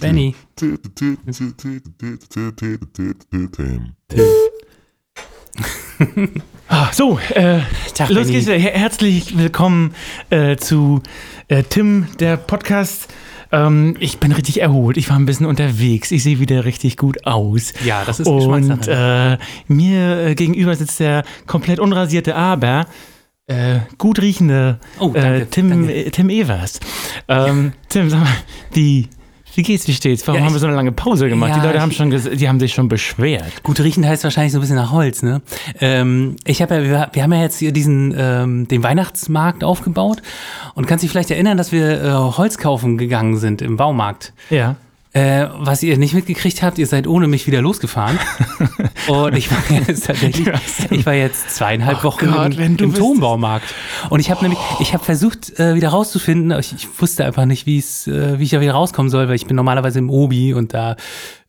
Benny. Ah, so, äh, Tag, los Benny. geht's. Her herzlich willkommen äh, zu äh, Tim, der Podcast. Ähm, ich bin richtig erholt. Ich war ein bisschen unterwegs. Ich sehe wieder richtig gut aus. Ja, das ist Und äh, mir äh, gegenüber sitzt der komplett unrasierte, aber äh, gut riechende Oh, danke, äh, Tim, danke. äh, Tim Evers. Ähm, Tim, sag mal, wie, wie geht's, wie steht's? Warum Ja, haben wir so eine lange Pause gemacht? Ja, die Leute haben schon, die haben sich schon beschwert. Gut riechend heißt wahrscheinlich so ein bisschen nach Holz, ne? Ähm, ich habe ja, wir, wir haben ja jetzt hier diesen, ähm, den Weihnachtsmarkt aufgebaut und kannst dich vielleicht erinnern, dass wir äh, Holz kaufen gegangen sind im Baumarkt. Ja. Äh, was ihr nicht mitgekriegt habt, ihr seid ohne mich wieder losgefahren. und ich war jetzt tatsächlich, ich war jetzt zweieinhalb Oh Wochen Gott, im, im. Turmbaumarkt. Und ich habe nämlich, ich habe versucht, äh, wieder rauszufinden, aber ich, ich wusste einfach nicht, wie es, äh, wie ich da wieder rauskommen soll, weil ich bin normalerweise im Obi und da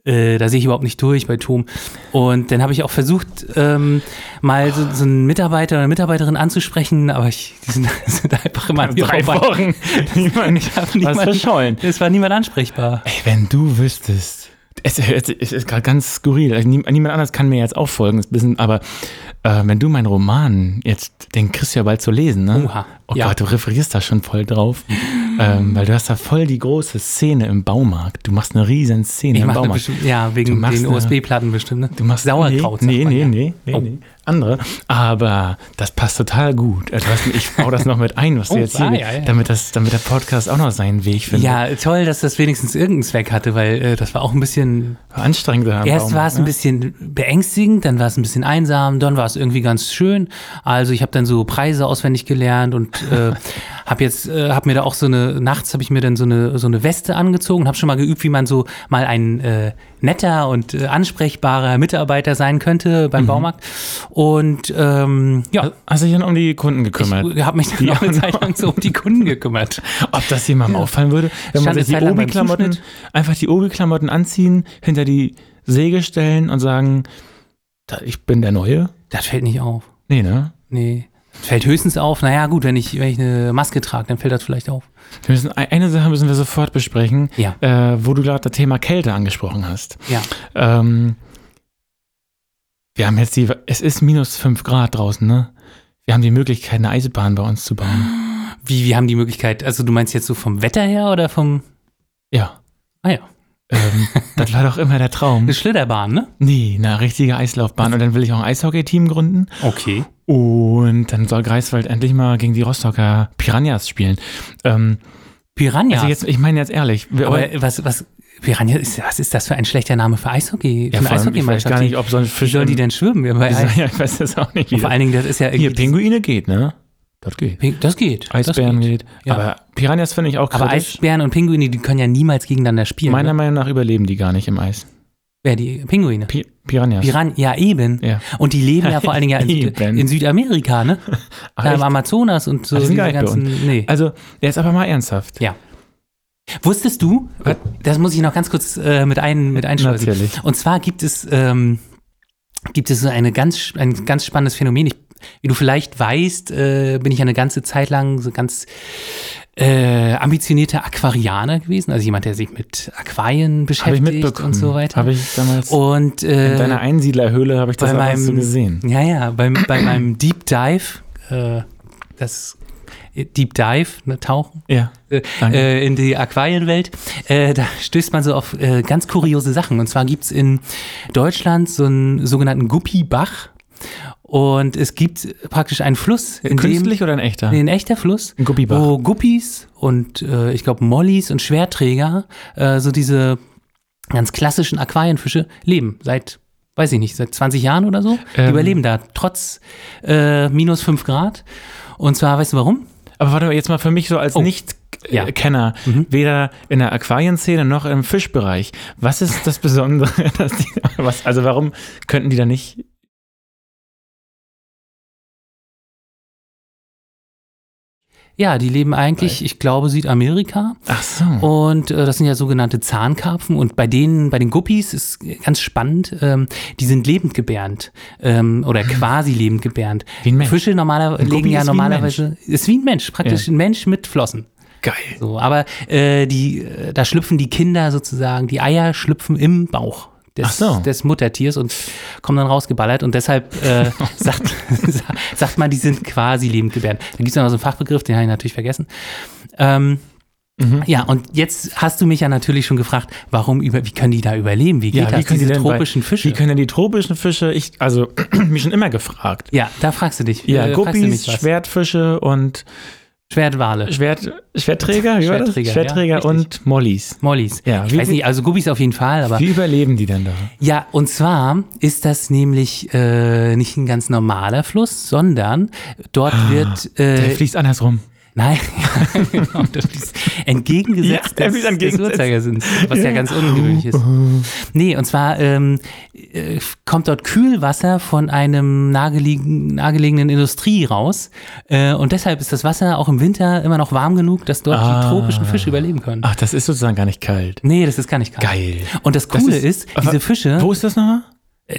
äh, da sehe ich überhaupt nicht durch bei Tom. Und dann habe ich auch versucht, ähm, mal so, so einen Mitarbeiter oder eine Mitarbeiterin anzusprechen, aber ich, die sind, sind einfach immer an mir Drei vorbei. Wochen. Niemand, Ich hab was niemand- verschollen. Es war niemand ansprechbar. Ey, wenn du wüsstest. Es, es, es ist gerade ganz skurril. Also, nie- Niemand anders kann mir jetzt auch folgen. Bisschen, aber äh, wenn du meinen Roman jetzt, den kriegst du ja bald zu lesen, ne? Oha, Oh ja. Gott, du referierst da schon voll drauf. ähm, weil du hast da voll die große Szene im Baumarkt. Du machst eine riesen Szene Ich im Baumarkt. bestimmt, ja, wegen den USB-Platten bestimmt, ne? Du machst Sauerkraut. Nee, sagt man nee, nee, nee, Oh. nee. Andere. Aber das passt total gut. Also, ich baue das noch mit ein, was du Oh, jetzt hier, ah, ja, ja. damit das, damit der Podcast auch noch seinen Weg findet. Ja, toll, dass das wenigstens irgendeinen Zweck hatte, weil äh, das war auch ein bisschen. Anstrengend. Erst war es ein ne? bisschen beängstigend, dann war es ein bisschen einsam, dann war es irgendwie ganz schön. Also ich habe dann so Preise auswendig gelernt und äh, habe jetzt, äh, habe mir da auch so eine, nachts habe ich mir dann so eine, so eine Weste angezogen, habe schon mal geübt, wie man so mal ein äh, netter und äh, ansprechbarer Mitarbeiter sein könnte Mhm. beim Baumarkt. Und ähm, ja, Hast du dich dann um die Kunden gekümmert? ich habe mich dann auch eine Zeit lang so um die Kunden gekümmert. Ob das jemandem auffallen würde, wenn man Stand sich die Obi-Klamotten, einfach die Obi-Klamotten anziehen, hinter die Säge stellen und sagen, da, ich bin der Neue? Das fällt nicht auf. Nee, ne? Nee. Fällt höchstens auf, naja, gut, wenn ich, wenn ich eine Maske trage, dann fällt das vielleicht auf. Wir müssen, eine Sache müssen wir sofort besprechen, Ja. äh, wo du gerade das Thema Kälte angesprochen hast. Ja. Ähm, wir haben jetzt die, es ist minus 5 Grad draußen, ne? Wir haben die Möglichkeit, eine Eisbahn bei uns zu bauen. Wie, wir haben die Möglichkeit, also du meinst jetzt so vom Wetter her oder vom. Ja. Ah ja. Ähm, das war doch immer der Traum. Eine Schlitterbahn, ne? Nee, eine richtige Eislaufbahn. Und dann will ich auch ein Eishockey-Team gründen. Okay. Und dann soll Greifswald endlich mal gegen die Rostocker Piranhas spielen. Ähm, Piranha. Also jetzt, ich meine jetzt ehrlich. aber was, was, Piranha, ist, was ist das für ein schlechter Name für Eishockey? ja, für eine allem, ich weiß gar nicht, ob so ein Wie Fisch. sollen die denn schwimmen? Ja, bei Eis? Ja, ich weiß das auch nicht. Wie Vor allen Dingen, das ist ja hier, irgendwie. Pinguine geht, ne? Das geht. Ping- Das geht. Eisbären das geht. Ja. Aber Piranhas finde ich auch Aber kritisch. Eisbären und Pinguine, die können ja niemals gegeneinander spielen. Meiner ne? Meinung nach überleben die gar nicht im Eis. Wer, die Pinguine? Pi Piranhas. Piran ja, eben. Ja. Und die leben ja vor allen Dingen ja in, Süd in Südamerika, ne? Ach, Da im? Amazonas und so. Ach, die sind ganzen, nee. Also, jetzt aber mal ernsthaft. Ja. Wusstest du, Was? das muss ich noch ganz kurz äh, mit, ein, mit einschleusen. Natürlich. Und zwar gibt es, ähm, gibt es so eine ganz, ein ganz spannendes Phänomen. Ich, wie du vielleicht weißt, äh, bin ich eine ganze Zeit lang so ganz äh, ambitionierter Aquarianer gewesen. Also jemand, der sich mit Aquarien beschäftigt und so weiter. Habe ich damals und äh, in deiner Einsiedlerhöhle habe ich das bei erst so gesehen. Ja, ja, beim, bei meinem Deep Dive, äh, das Deep Dive, ne, Tauchen, Ja. äh, äh, in die Aquarienwelt, äh, da stößt man so auf äh, ganz kuriose Sachen. Und zwar gibt's in Deutschland so einen sogenannten Guppibach. Und es gibt praktisch einen Fluss, in Künstlich oder ein echter? dem, nee, ein echter Fluss, Ein Guppibach. wo Guppies und äh, ich glaube Mollys und Schwerträger, äh, so diese ganz klassischen Aquarienfische, leben. Seit, weiß ich nicht, seit 20 Jahren oder so. Die Ähm. überleben da, trotz äh, minus 5 Grad. Und zwar, weißt du warum? Aber warte mal, jetzt mal für mich so als Oh. Nicht-Kenner, Ja. Mhm. weder in der Aquarienszene noch im Fischbereich. Was ist das Besondere? Dass die, was, also warum könnten die da nicht Ja, die leben eigentlich, ich glaube, Südamerika. Ach so. Und äh, das sind ja sogenannte Zahnkarpfen. Und bei denen, bei den Guppies ist ganz spannend, ähm, die sind lebendgebärend ähm, oder quasi lebendgebärend. Wie ein Mensch. Fische normalerweise legen ja ist wie ein normalerweise, ist wie ein Mensch, praktisch Ja. ein Mensch mit Flossen. Geil. So, aber äh, die, äh, da schlüpfen die Kinder sozusagen, die Eier schlüpfen im Bauch des, so. des Muttertiers und kommen dann rausgeballert und deshalb äh, sagt, sagt man, die sind quasi lebendgebärend. Da gibt es noch so einen Fachbegriff, den habe ich natürlich vergessen. Ähm, Mhm. Ja, und jetzt hast du mich ja natürlich schon gefragt, warum über, wie können die da überleben? Wie geht das, können die diese denn bei- tropischen Fische? Wie können denn die tropischen Fische, ich, also, mich schon immer gefragt. ja, da fragst du dich. Ja, äh, Guppies. Schwertfische und Schwertwale, Schwert, Schwertträger, wie war das? Schwertträger, ja, Schwertträger und Mollys. Mollys. Ja, ich wie- weiß nicht, also Guppies auf jeden Fall, aber Wie überleben die denn da? Ja, und zwar ist das nämlich äh, nicht ein ganz normaler Fluss, sondern dort wird Der äh, fließt andersrum. Nein, genau, das ist entgegengesetzt Ja, des, des. Uhrzeigersinns, was ja. ganz ungewöhnlich ist. Nee, und zwar ähm, äh, kommt dort Kühlwasser von einem nahegelegenen, nahegelegenen Industrie raus äh, und deshalb ist das Wasser auch im Winter immer noch warm genug, dass dort Ah. die tropischen Fische überleben können. Ach, das ist sozusagen gar nicht kalt. Nee, das ist gar nicht kalt. Geil. Und das Das Coole ist- ist, diese Fische, Wo ist das nochmal?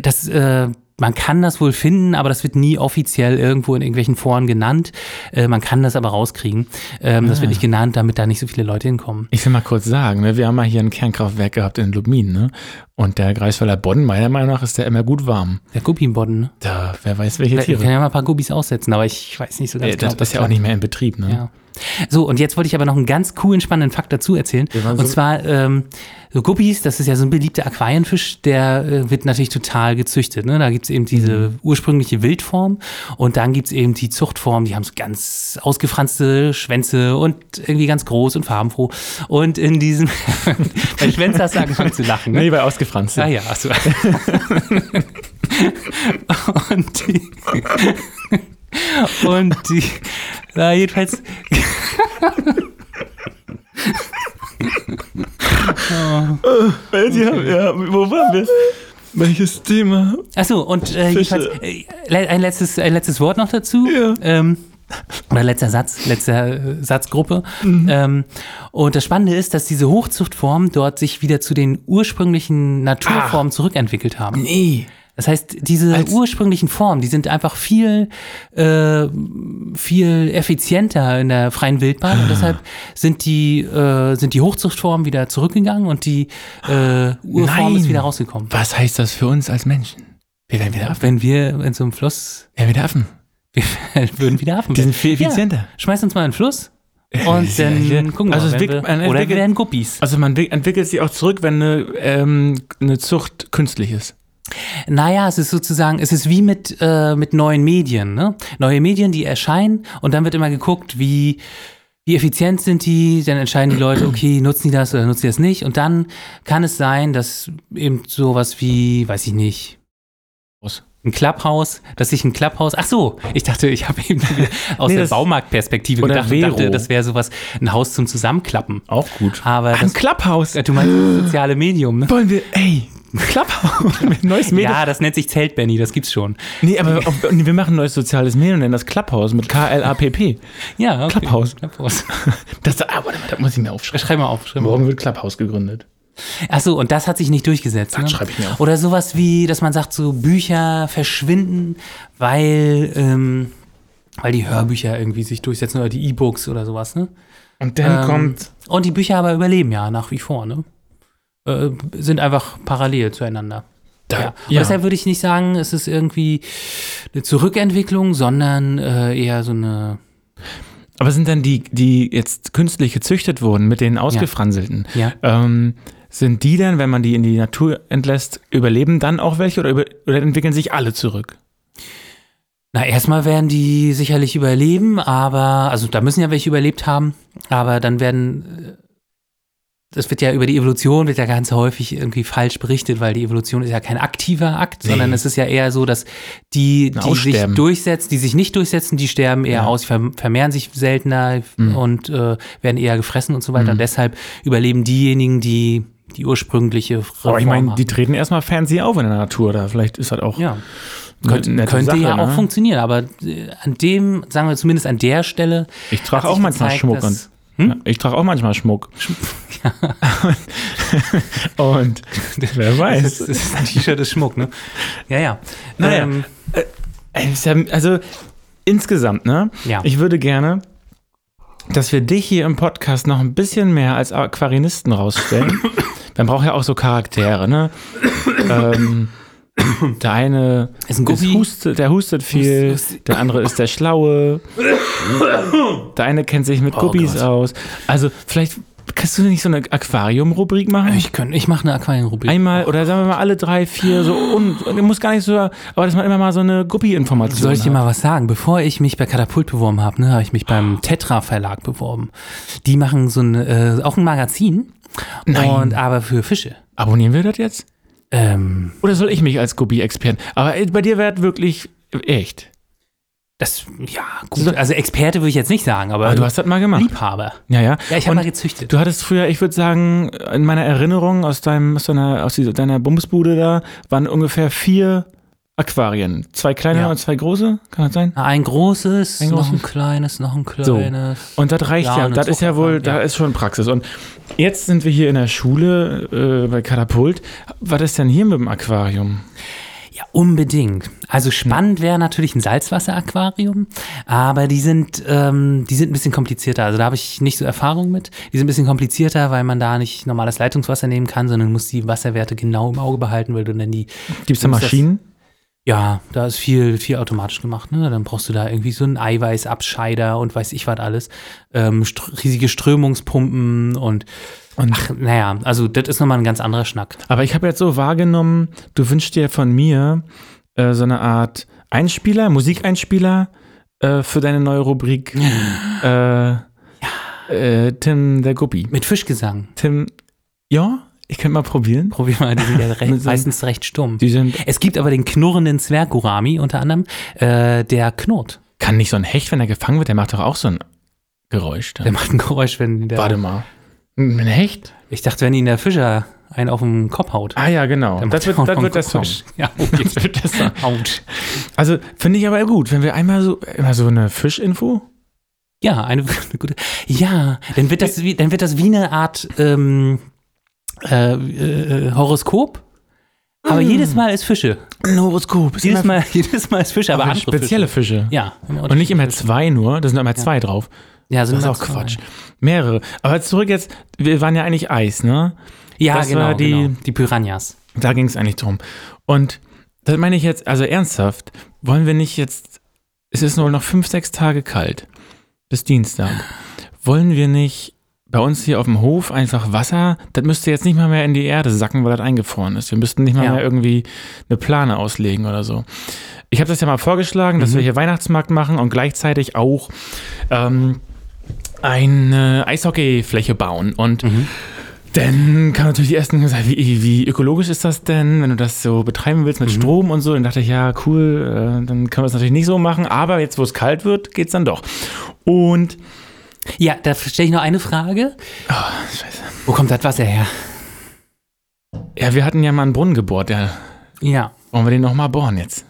das, äh, man kann das wohl finden, aber das wird nie offiziell irgendwo in irgendwelchen Foren genannt. Äh, man kann das aber rauskriegen. Ähm, Das wird nicht genannt, damit da nicht so viele Leute hinkommen. Ich will mal kurz sagen, ne, wir haben mal hier ein Kernkraftwerk gehabt in Lubmin, ne? Und der Greifswalder Bodden, meiner Meinung nach, ist der immer gut warm. Der Guppienbodden, ne? Da, wer weiß, welche Ich kann Tiere. ja mal ein paar Guppies aussetzen, aber ich weiß nicht so ganz Äh, genau. das ist ja auch nicht mehr in Betrieb, ne? Ja. So, und jetzt wollte ich aber noch einen ganz coolen, spannenden Fakt dazu erzählen. Waren Und so- zwar, ähm, so Guppies, das ist ja so ein beliebter Aquarienfisch, der äh, wird natürlich total gezüchtet. Ne? Da gibt's eben diese Mhm. ursprüngliche Wildform und dann gibt's eben die Zuchtform, die haben so ganz ausgefranste Schwänze und irgendwie ganz groß und farbenfroh. Und in diesem, bei Schwänze hast du angefangen zu lachen. Ne? Nee, bei ausgefranst. Ah ja, achso. und die. Und die. Na, jedenfalls. Ja, ja, wo waren wir? Welches Thema? Achso, und äh, jedenfalls äh, ein letztes, ein letztes Wort noch dazu. Ja. Ähm, oder letzter Satz, letzter äh, Satzgruppe. Ähm, und das Spannende ist, dass diese Hochzuchtformen dort sich wieder zu den ursprünglichen Naturformen zurückentwickelt haben. Nee. Das heißt, diese Als- ursprünglichen Formen, die sind einfach viel, äh, viel effizienter in der freien Wildbahn und deshalb sind die, äh, sind die Hochzuchtformen wieder zurückgegangen und die äh, Urform Nein. ist wieder rausgekommen. Was heißt das für uns als Menschen? Wir werden wieder Affen. Wenn wir in so einem Fluss, Wir werden wieder Affen. wir würden wieder Affen Die sind viel effizienter. Ja, schmeiß uns mal in den Fluss und dann ja. gucken wir Also mal, wir, man oder wir entwickelt- werden Guppies. Also man wi- entwickelt sich auch zurück, wenn eine, ähm, eine Zucht künstlich ist. Naja, es ist sozusagen, es ist wie mit, äh, mit neuen Medien. Ne? Neue Medien, die erscheinen und dann wird immer geguckt, wie, wie effizient sind die, dann entscheiden die Leute, okay, nutzen die das oder nutzen die das nicht. Und dann kann es sein, dass eben sowas wie, weiß ich nicht, Was? ein Clubhouse, dass sich ein Clubhouse, ach so, ich dachte, ich habe eben aus Nee, der Baumarktperspektive gedacht und dachte, Vero. das wäre sowas, ein Haus zum Zusammenklappen. Auch gut. Aber Ein Clubhouse. du meinst das soziale Medium, ne? Wollen wir, ey, Clubhouse. Neues Medium. Ja, das nennt sich Zelt, Benny, das gibt's schon. Nee, aber nee, wir machen ein neues soziales Medium, nennen das Clubhouse mit K-L-A-P-P. Ja, okay. Clubhouse. Clubhouse. Das, ah, warte mal, das muss ich mir aufschreiben. Schreib mal auf, schreib mal auf. Morgen wird Clubhouse gegründet. Ach so, und das hat sich nicht durchgesetzt. Ne? Das schreibe ich mir auf. Oder sowas wie, dass man sagt, so Bücher verschwinden, weil, ähm, weil die Hörbücher irgendwie sich durchsetzen oder die E-Books oder sowas. Ne? Und dann Ähm, kommt, Und die Bücher aber überleben ja nach wie vor. Ne? Äh, sind einfach parallel zueinander. da, Ja. Und deshalb würde ich nicht sagen, es ist irgendwie eine Zurückentwicklung, sondern äh, eher so eine. aber sind dann die, die jetzt künstlich gezüchtet wurden mit den ausgefranselten, Ja. ähm, sind die dann, wenn man die in die Natur entlässt, überleben dann auch welche oder, über, oder entwickeln sich alle zurück? Na, erstmal werden die sicherlich überleben, aber, also da müssen ja welche überlebt haben, aber dann werden, äh, das wird ja über die Evolution, wird ja ganz häufig irgendwie falsch berichtet, weil die Evolution ist ja kein aktiver Akt, Nee. sondern es ist ja eher so, dass die, die sich durchsetzen, die sich nicht durchsetzen, die sterben eher Ja. aus, vermehren sich seltener Mhm. und äh, werden eher gefressen und so weiter. Mhm. Und deshalb überleben diejenigen, die die ursprüngliche Aber ich meine, die treten erstmal Fernsehen auf in der Natur da. Vielleicht ist das auch ja. Könnt, Nette könnte Sache, ja auch ne? funktionieren, aber äh, an dem, sagen wir zumindest an der Stelle. Ich trage auch manchmal gezeigt, Schmuck. Und, ja, ich trage auch manchmal Schmuck. und wer Das weiß. ist, das ist ein T-Shirt ist Schmuck, ne? Ja, ja. Naja. Ähm, ist ja- Also insgesamt, ne? Ja. Ich würde gerne, dass wir dich hier im Podcast noch ein bisschen mehr als Aquarinisten rausstellen. Man braucht ja auch so Charaktere, ne? ähm, der eine Ist ein Guppi. hustet, der hustet viel, der andere ist der Schlaue. der eine kennt sich mit Oh Guppies Gott. aus. Also vielleicht kannst du nicht so eine Aquarium-Rubrik machen? ich könnte, ich mache eine Aquarienrubrik. Einmal, oder sagen wir mal alle drei, vier, so und, und muss gar nicht so, aber dass man immer mal so eine Guppi-Information Soll ich dir mal was sagen? Bevor ich mich bei Katapult beworben habe, ne, habe ich mich beim Tetra Verlag beworben. Die machen so ein, äh, auch ein Magazin. Nein. Und aber für Fische. Abonnieren wir das jetzt? Ähm, Oder soll ich mich als Guppi-Experten? Aber ey, bei dir wäre es wirklich echt. das, ja, gut. Also Experte würde ich jetzt nicht sagen, aber Aber du hast das mal gemacht. Liebhaber. Ja, ja. Ja, ich habe mal gezüchtet. Du hattest früher, ich würde sagen, in meiner Erinnerung aus, deinem, aus, deiner, aus deiner Bumsbude da, waren ungefähr vier Aquarien. Zwei kleine Ja. und zwei große, kann das sein? Ein großes, Ein noch großes. ein kleines, noch ein So. kleines. Und das reicht Ja, ja, und das ist ja wohl, da ist schon Praxis. Und jetzt sind wir hier in der Schule äh, bei Katapult. Was ist denn hier mit dem Aquarium? Ja, unbedingt. Also spannend wäre natürlich ein Salzwasseraquarium, aber die sind, ähm, die sind ein bisschen komplizierter. Also da habe ich nicht so Erfahrung mit. Die sind ein bisschen komplizierter, weil man da nicht normales Leitungswasser nehmen kann, sondern muss die Wasserwerte genau im Auge behalten, weil du dann die. Gibt es da Muss das- Maschinen? Ja, da ist viel, viel automatisch gemacht. Ne? Dann brauchst du da irgendwie so einen Eiweißabscheider und weiß ich was alles. Ähm, str riesige Strömungspumpen und, Und- ach, naja, also das ist nochmal ein ganz anderer Schnack. Aber ich habe jetzt so wahrgenommen, du wünschst dir von mir äh, so eine Art Einspieler, Musikeinspieler äh, für deine neue Rubrik. Äh, äh, Tim der Guppi. Mit Fischgesang. Tim, ja, ich könnte mal probieren. Probier mal, die sind ja recht, meistens recht stumm. Die sind, Es gibt aber den knurrenden Zwerggurami unter anderem, äh, der knurrt. kann nicht so ein Hecht, wenn er gefangen wird, der macht doch auch so ein Geräusch. Der Dann. macht ein Geräusch, wenn der. Warte mal. Ein Hecht? Ich dachte, wenn ihn der Fischer einen auf den Kopf haut. Ah ja, genau. dann Das wird, das wird der einen Song. Ja, okay. Das wird der Song. Also finde ich aber gut, wenn wir einmal so, immer so eine Fischinfo. Ja, eine, eine gute. Ja, dann wird das wie, dann wird das wie eine Art ähm, äh, äh, Horoskop. Aber jedes Mal ist Fische. Ein Horoskop. Ist Jedes Mal, jedes Mal ist Fische, aber aber andere spezielle Fische. Fische. Ja. Und nicht immer zwei nur, da sind immer zwei drauf. Ja, sind Das ist auch zwei. Quatsch. Mehrere. Aber zurück jetzt, wir waren ja eigentlich Eis, ne? Ja, Das genau, war die- genau. Die Piranhas. Da ging es eigentlich drum. Und das meine ich jetzt, also ernsthaft, wollen wir nicht jetzt, es ist nur noch fünf, sechs Tage kalt, bis Dienstag. Wollen wir nicht bei uns hier auf dem Hof einfach Wasser, das müsste jetzt nicht mal mehr in die Erde sacken, weil das eingefroren ist. Wir müssten nicht mal Ja. mehr irgendwie eine Plane auslegen oder so. Ich habe das ja mal vorgeschlagen, dass Mhm. wir hier Weihnachtsmarkt machen und gleichzeitig auch ähm, eine Eishockeyfläche bauen. Und Mhm. dann kam natürlich die ersten gesagt, wie, wie ökologisch ist das denn, wenn du das so betreiben willst mit Mhm. Strom und so? Dann dachte ich, ja, cool, äh, dann können wir es natürlich nicht so machen, aber jetzt, wo es kalt wird, geht's dann doch. Und Ja, da stelle ich noch eine Frage. ah, scheiße. Wo kommt das Wasser her? Ja, wir hatten ja mal einen Brunnen gebohrt, ja. Ja. Wollen wir den nochmal bohren jetzt?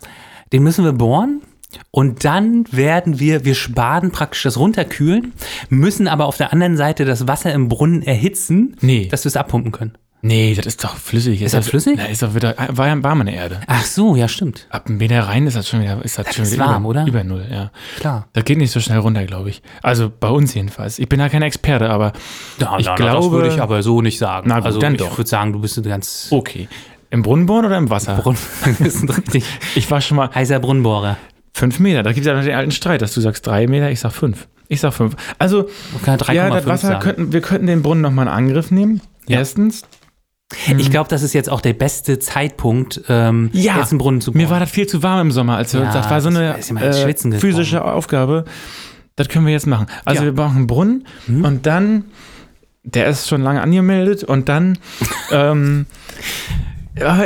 Den müssen wir bohren. Und dann werden wir, wir spaden praktisch das Runterkühlen, müssen aber auf der anderen Seite das Wasser im Brunnen erhitzen, Nee. dass wir es abpumpen können. Nee, das ist doch flüssig. Ist das flüssig? Na, ist doch wieder, war ja warm in der Erde. Ach so, ja, stimmt. Ab dem Meter rein ist das schon wieder, ist das, Das schon ist wieder warm, über, oder? über Null, ja. Klar. Das geht nicht so schnell runter, glaube ich. Also bei uns jedenfalls. Ich bin da kein Experte, aber Ja, Ich na, na, glaube- das würde ich aber so nicht sagen. Na gut, also dann ich doch. würde sagen, du bist ganz okay. Im Brunnen bohren oder im Wasser? Brunnen, richtig Ich war schon mal heißer Brunnenbohrer. fünf Meter. Da gibt es ja noch den alten Streit, dass du sagst drei Meter, ich sag fünf. Ich sag fünf. Also, Man kann 3,5 ja, das Wasser sagen. könnten, wir könnten den Brunnen nochmal in Angriff nehmen. Ja. Erstens. Ich glaube, das ist jetzt auch der beste Zeitpunkt, ähm, Ja. jetzt einen Brunnen zu Mir bohren. war das viel zu warm im Sommer. Also, Ja, das war so eine ins äh, gekommen. physische Aufgabe. Das können wir jetzt machen. Also, Ja. wir brauchen einen Brunnen Mhm. und dann, der ist schon lange angemeldet und dann, ähm, ja,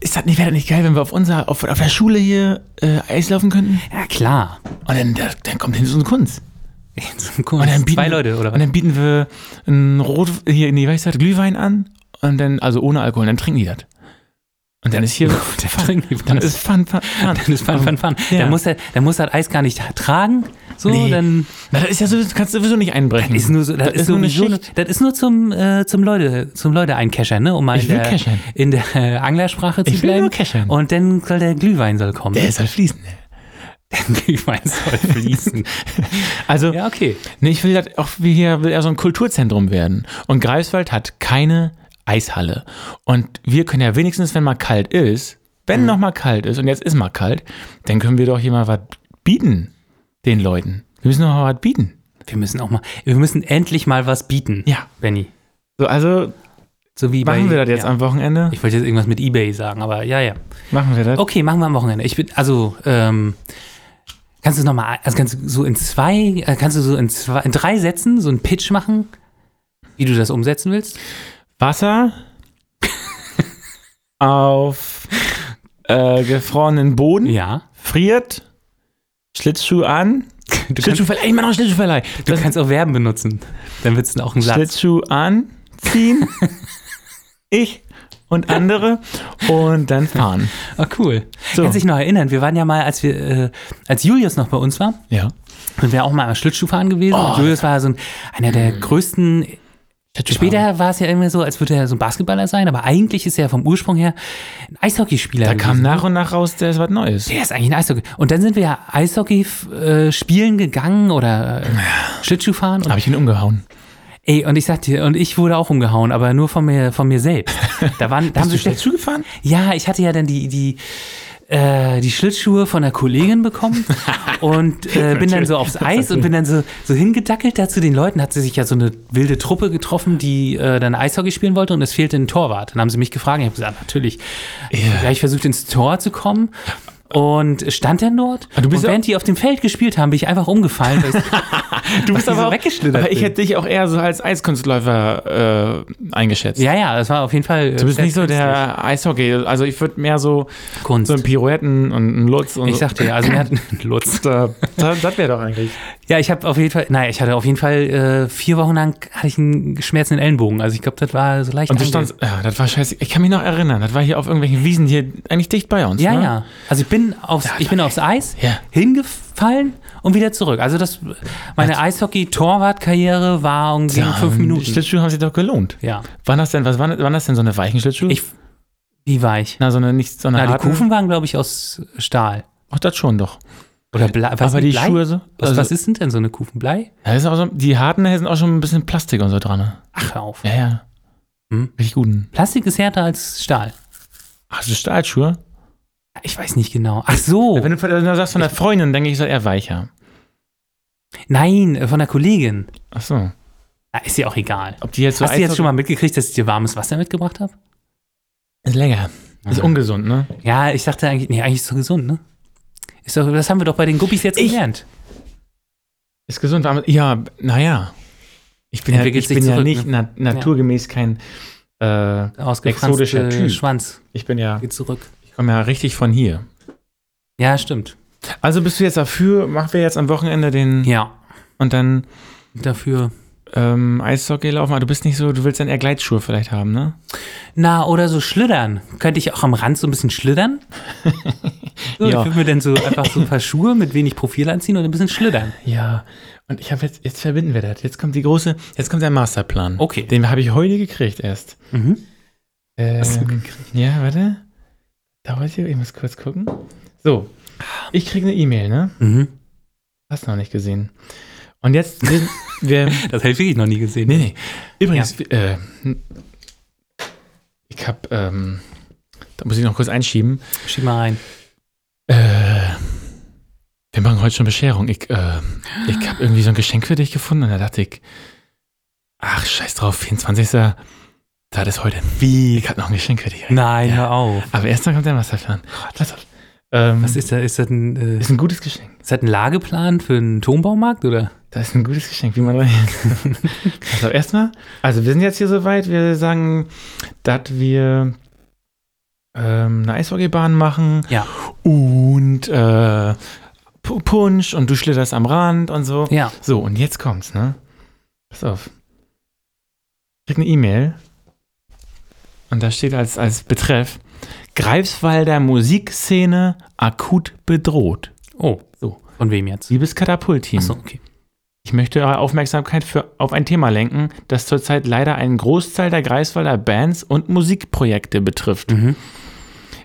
ist das nicht, wäre das nicht geil, wenn wir auf unserer, auf, auf der Schule hier äh, Eis laufen könnten? ja, klar. Und dann, dann kommt hin so ein Kunst. Cool. Und dann bieten Zwei wir- Leute, oder Und dann bieten wir ein Rot, hier in die Weißheit Glühwein an und dann, also ohne Alkohol, dann trinken die das. Und dann ist hier Der die dann ist Fun, Fun, Fun. Dann ist Fun, Fun, Fun. Ja. Dann, muss er, dann muss er das Eis gar nicht tragen. So, Nee. dann Na, das ist ja so, das kannst du sowieso nicht einbrechen. ist nur so, das, ist nur eine sowieso, das ist nur zum, äh, zum Leute, zum Leute einkeschern, ne? Um mal in will der, in der äh, Anglersprache zu Ich will bleiben. nur keschern. Und dann soll der Glühwein soll kommen. Der ist halt fließend. Der Glühwein soll fließen. Also, ja, okay. nee, ich will das auch wie hier will er so ein Kulturzentrum werden. Und Greifswald hat keine Eishalle. Und wir können ja wenigstens, wenn mal kalt ist, wenn Mhm. noch mal kalt ist und jetzt ist mal kalt, dann können wir doch hier mal was bieten den Leuten. Wir müssen doch mal was bieten. Wir müssen auch mal, wir müssen endlich mal was bieten. Ja. Benny. So, also So wie machen bei, wir das jetzt ja. am Wochenende? Ich wollte jetzt irgendwas mit Ebay sagen, aber ja, ja. Machen wir das? Okay, machen wir am Wochenende. Ich bin, also, ähm, kannst du es nochmal, also kannst du so in zwei, äh, kannst du so in zwei, in drei Sätzen so einen Pitch machen, wie du das umsetzen willst? Wasser auf äh, gefrorenen Boden, Ja. friert, Schlittschuh an, Du Schlittschuhverleih, ich mach noch Schlittschuhverleih. du kannst auch Verben benutzen. Dann wird es auch ein Satz. Schlittschuh anziehen, ich und andere und dann fahren. Ah, cool. So. Kannst dich noch erinnern, wir waren ja mal, als wir, äh, als Julius noch bei uns war, Ja. sind wir auch mal Schlittschuhfahren gewesen. Oh, Und Julius war so ein, einer der größten Später war es ja immer so, als würde er so ein Basketballer sein, aber eigentlich ist er vom Ursprung her ein Eishockeyspieler. Da kam gewesen. nach und nach raus, der ist was Neues. Der ist eigentlich ein Eishockey. Und dann sind wir ja Eishockey äh, spielen gegangen oder äh, Schlittschuh fahren. Und, Habe ich ihn umgehauen. ey, und ich sag dir, und ich wurde auch umgehauen, aber nur von mir, von mir selbst. Da waren, da haben wir Schlittschuh gefahren? ja, ich hatte ja dann die, die, äh, die Schlittschuhe von einer Kollegin bekommen und äh, bin dann so aufs Eis und bin dann so, so hingedackelt da zu den Leuten. Hat sie sich ja so eine wilde Truppe getroffen, die äh, dann Eishockey spielen wollte und es fehlte ein Torwart. Dann haben sie mich gefragt, ich habe gesagt, natürlich. Ja. Gleich versucht ins Tor zu kommen. Und stand dann dort. Ah, du bist und während die auf dem Feld gespielt haben, bin ich einfach umgefallen. Du bist aber so auch, weggeschlittert aber ich hätte dich auch eher so als Eiskunstläufer äh, eingeschätzt. ja, ja, das war auf jeden Fall. äh, Du bist nicht so der Eishockey. Also ich würde mehr so, Kunst. so ein Pirouetten und ein Lutz und ich sagte ja, also mir hat Lutz. Da- das, wäre doch eigentlich. Ja, ich habe auf jeden Fall, naja, ich hatte auf jeden Fall äh, vier Wochen lang hatte ich einen schmerzenden Ellenbogen. Also ich glaube, das war so leicht. Und du standst, ja, das war scheiße. Ich kann mich noch erinnern, das war hier auf irgendwelchen Wiesen hier eigentlich dicht bei uns. Ja, ne? ja. Also ich bin aufs, ich bin aufs Eis Ja. hingefallen und wieder zurück. Also das, meine Eishockey-Torwart-Karriere war gegen Ja, fünf Die Minuten. Schlittschuhe haben sich doch gelohnt. Ja. Waren das denn, was waren, waren das denn so eine weichen Schlittschuhe? Ich, wie war ich? Na, so eine, nicht so eine Na, die harten- Kufen waren, glaube ich, aus Stahl. Ach, das schon doch. Oder Blei. Was Aber die Blei? Schuhe so. Was, also, was ist denn denn so eine Kufen? Blei? Ja, ist auch so, die harten sind auch schon ein bisschen Plastik und so dran. ne? Ach, hör auf. Ja, ja. Hm. Richtig guten. Plastik ist härter als Stahl. Ach, das ist Stahlschuhe? Ich weiß nicht genau. Ach so. Wenn du, wenn du sagst von der Freundin, denke ich, ist er eher weicher. Nein, äh, von der Kollegin. Ach so. Ah, ist ja auch egal. Ob die jetzt so Hast du jetzt schon mal mitgekriegt, dass ich dir warmes Wasser mitgebracht habe? Ist lecker. Ist ungesund, ne? Ja, ich dachte eigentlich, nee, eigentlich ist es doch gesund, ne? Ist doch, das haben wir doch bei den Guppies jetzt Ich- gelernt. Ist gesund, aber ja, naja. Ich bin ja, ich bin ja zurück, nicht ne? na, naturgemäß kein. Äh, Exotischer Typ. Schwanz ich bin ja, geht zurück. Komme ja richtig von hier. Ja, stimmt. Also bist du jetzt dafür, machen wir jetzt am Wochenende den Ja, und dann dafür. ähm, Eishockey laufen, aber du bist nicht so, du willst dann eher Gleitschuhe vielleicht haben, ne? Na, oder so schlittern. Könnte ich auch am Rand so ein bisschen schlittern? So, Ja. Ich würde mir dann so einfach so ein paar Schuhe mit wenig Profil anziehen und ein bisschen schlittern. Ja. Und ich habe jetzt, jetzt verbinden wir das. Jetzt kommt die große, jetzt kommt der Masterplan. Okay. Den habe ich heute gekriegt erst. Mhm. Ähm, Hast du ja, warte. Dauert hier, ich muss kurz gucken. So, ich kriege eine E-Mail, ne? Mhm. Hast noch nicht gesehen. Und jetzt, wir, Das hätte ich wirklich noch nie gesehen. nee, nee. Übrigens, äh, ich habe, ähm, da muss ich noch kurz einschieben. Schieb mal rein. Äh, wir machen heute schon Bescherung. Ich, äh, ich habe irgendwie so ein Geschenk für dich gefunden und da dachte ich, ach, scheiß drauf, 24. Das ist heute. Wie? Ich habe noch ein Geschenk für dich. Nein, Ja. hör auf. Aber erst dann kommt der Masterplan. Auf. Ähm, Was ist das? Ist das ein, äh, ist ein gutes Geschenk. ist das ein Lageplan für einen Turmbaumarkt oder? Das ist ein gutes Geschenk, wie man rein. also erstmal, also wir sind jetzt hier soweit, wir sagen, dass wir ähm, eine Eishockeybahn machen Ja. und äh, Pu- Punsch und du schlitterst am Rand und so. Ja. So, und jetzt kommt's, ne? Pass auf. Ich krieg eine E-Mail und da steht als, als Betreff Greifswalder Musikszene akut bedroht. Oh, So. von wem jetzt? Liebes Katapult-Team, Achso, okay. ich möchte eure Aufmerksamkeit für, auf ein Thema lenken, das zurzeit leider einen Großteil der Greifswalder Bands und Musikprojekte betrifft. Mhm.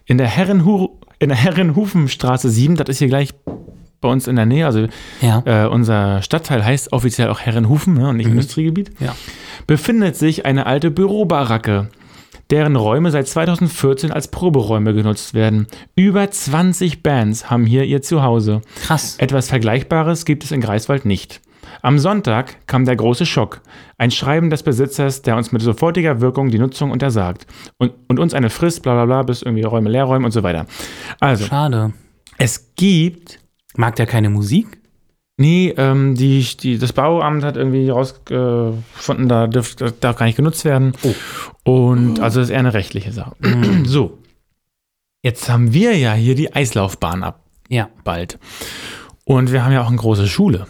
In der, Herrenhu in der Herrenhufenstraße 7, das ist hier gleich bei uns in der Nähe, also Ja. äh, unser Stadtteil heißt offiziell auch Herrenhufen ne, und nicht Industriegebiet, Ja. befindet sich eine alte Bürobaracke, deren Räume seit 2014 als Proberäume genutzt werden. Über 20 Bands haben hier ihr Zuhause. Krass. Etwas Vergleichbares gibt es in Greifswald nicht. Am Sonntag kam der große Schock. Ein Schreiben des Besitzers, der uns mit sofortiger Wirkung die Nutzung untersagt. Und, und uns eine Frist, bla bla bla, bis irgendwie Räume leer räumen und so weiter. Also, Schade. es gibt Mag der keine Musik? Nee, ähm, die, die, das Bauamt hat irgendwie rausgefunden, da dürf, das darf gar nicht genutzt werden. Und also das ist eher eine rechtliche Sache. so. Jetzt haben wir ja hier die Eislaufbahn ab Ja. bald. Und wir haben ja auch eine große Schule.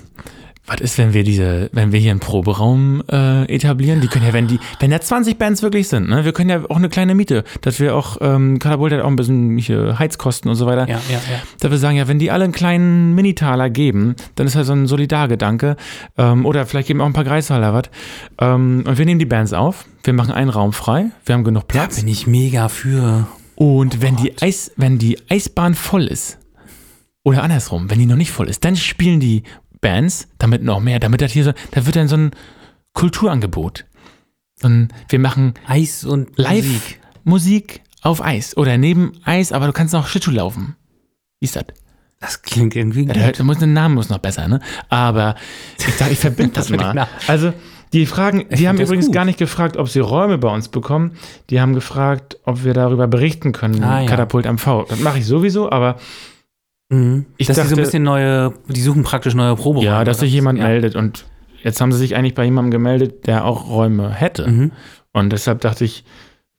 Was ist, wenn wir diese, wenn wir hier einen Proberaum äh, etablieren? Die können ja, wenn die, wenn da 20 Bands wirklich sind, ne, wir können ja auch eine kleine Miete, dass wir auch, ähm, Katapult hat auch ein bisschen hier Heizkosten und so weiter. Ja, ja, ja. Da wir sagen, ja, wenn die alle einen kleinen Minitaler geben, dann ist halt so ein Solidargedanke. Ähm, oder vielleicht geben auch ein paar Greishaler was. Ähm, und wir nehmen die Bands auf, wir machen einen Raum frei, wir haben genug Da Platz. bin ich mega für. Und wenn die, Eis, wenn die Eisbahn voll ist, oder andersrum, wenn die noch nicht voll ist, dann spielen die Bands damit noch mehr, damit das hier so, da wird dann so ein Kulturangebot. Und wir machen Eis und live Musik. Musik, auf Eis oder neben Eis, aber du kannst noch Schlittschuh laufen. Wie ist das? Das klingt irgendwie Ja, gut. der, der muss, der Name muss noch besser, ne? Aber ich dachte, ich verbinde das mit dem mal. Also, die fragen, die haben das übrigens gut. gar nicht gefragt, ob sie Räume bei uns bekommen. Die haben gefragt, ob wir darüber berichten können, Ah, ja. Katapult MV. Das mache ich sowieso, aber Mhm. Ich dass sie so ein dachte- bisschen neue, die suchen praktisch neue Proberäume. ja, dass sich jemand ja. meldet. Und jetzt haben sie sich eigentlich bei jemandem gemeldet, der auch Räume hätte. Mhm. Und deshalb dachte ich,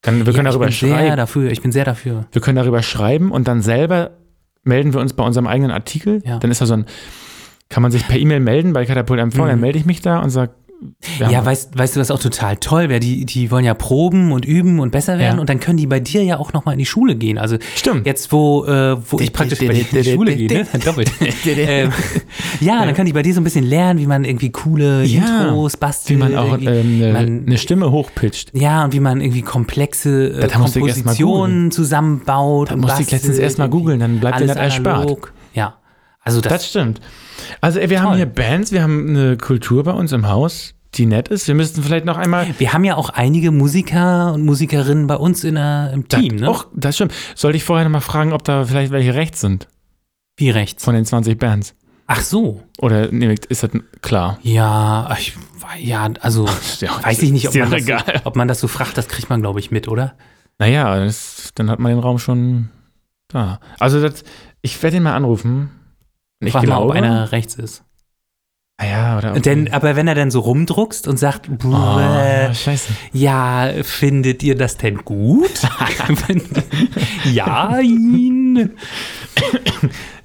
kann, wir können ja, darüber ich bin sehr schreiben. dafür. Ich bin sehr dafür. Wir können darüber schreiben und dann selber melden wir uns bei unserem eigenen Artikel. Ja. Dann ist da so ein, kann man sich per E-Mail melden bei Katapult MV, dann Mhm. melde ich mich da und sage, Ja, weißt, weißt du, was auch total toll wäre? Die, die wollen ja proben und üben und besser werden Ja. und dann können die bei dir ja auch nochmal in die Schule gehen. Also Stimmt. jetzt, wo, äh, wo ich praktisch bei dir in die Schule gehe, ne? Doppelt. ähm, ja, dann können die bei dir so ein bisschen lernen, wie man irgendwie coole Ja. Intros Wie bastelt. man auch ähm, eine, man- eine Stimme hochpitcht. Ja, und wie man irgendwie komplexe äh, Kompositionen zusammenbaut. Und musste ich letztens bastelt, erst mal googeln, dann bleibt dir das erspart. Ja, also das, Das stimmt. Also ey, wir haben Toll. hier Bands, wir haben eine Kultur bei uns im Haus, die nett ist. Wir müssten vielleicht noch einmal. wir haben ja auch einige Musiker und Musikerinnen bei uns in der, im Team, ne? Och, das stimmt. Sollte ich vorher noch mal fragen, ob da vielleicht welche rechts sind Wie rechts. von den 20 Bands? Ach so. Oder nee, ist das klar? Ja, ich, ja, also Ja, weiß ich nicht, ob man, das so, ob man das so fragt, das kriegt man, glaube ich, mit, oder? Naja, das, dann hat man den Raum schon da. Also das, ich werde ihn mal anrufen. Ich Frag glaube, mal, ob einer rechts ist. Naja, oder. Denn, aber wenn er dann so rumdruckst und sagt, Oh, "Bäh, scheiße. ja, findet ihr das denn gut? ja, ihn.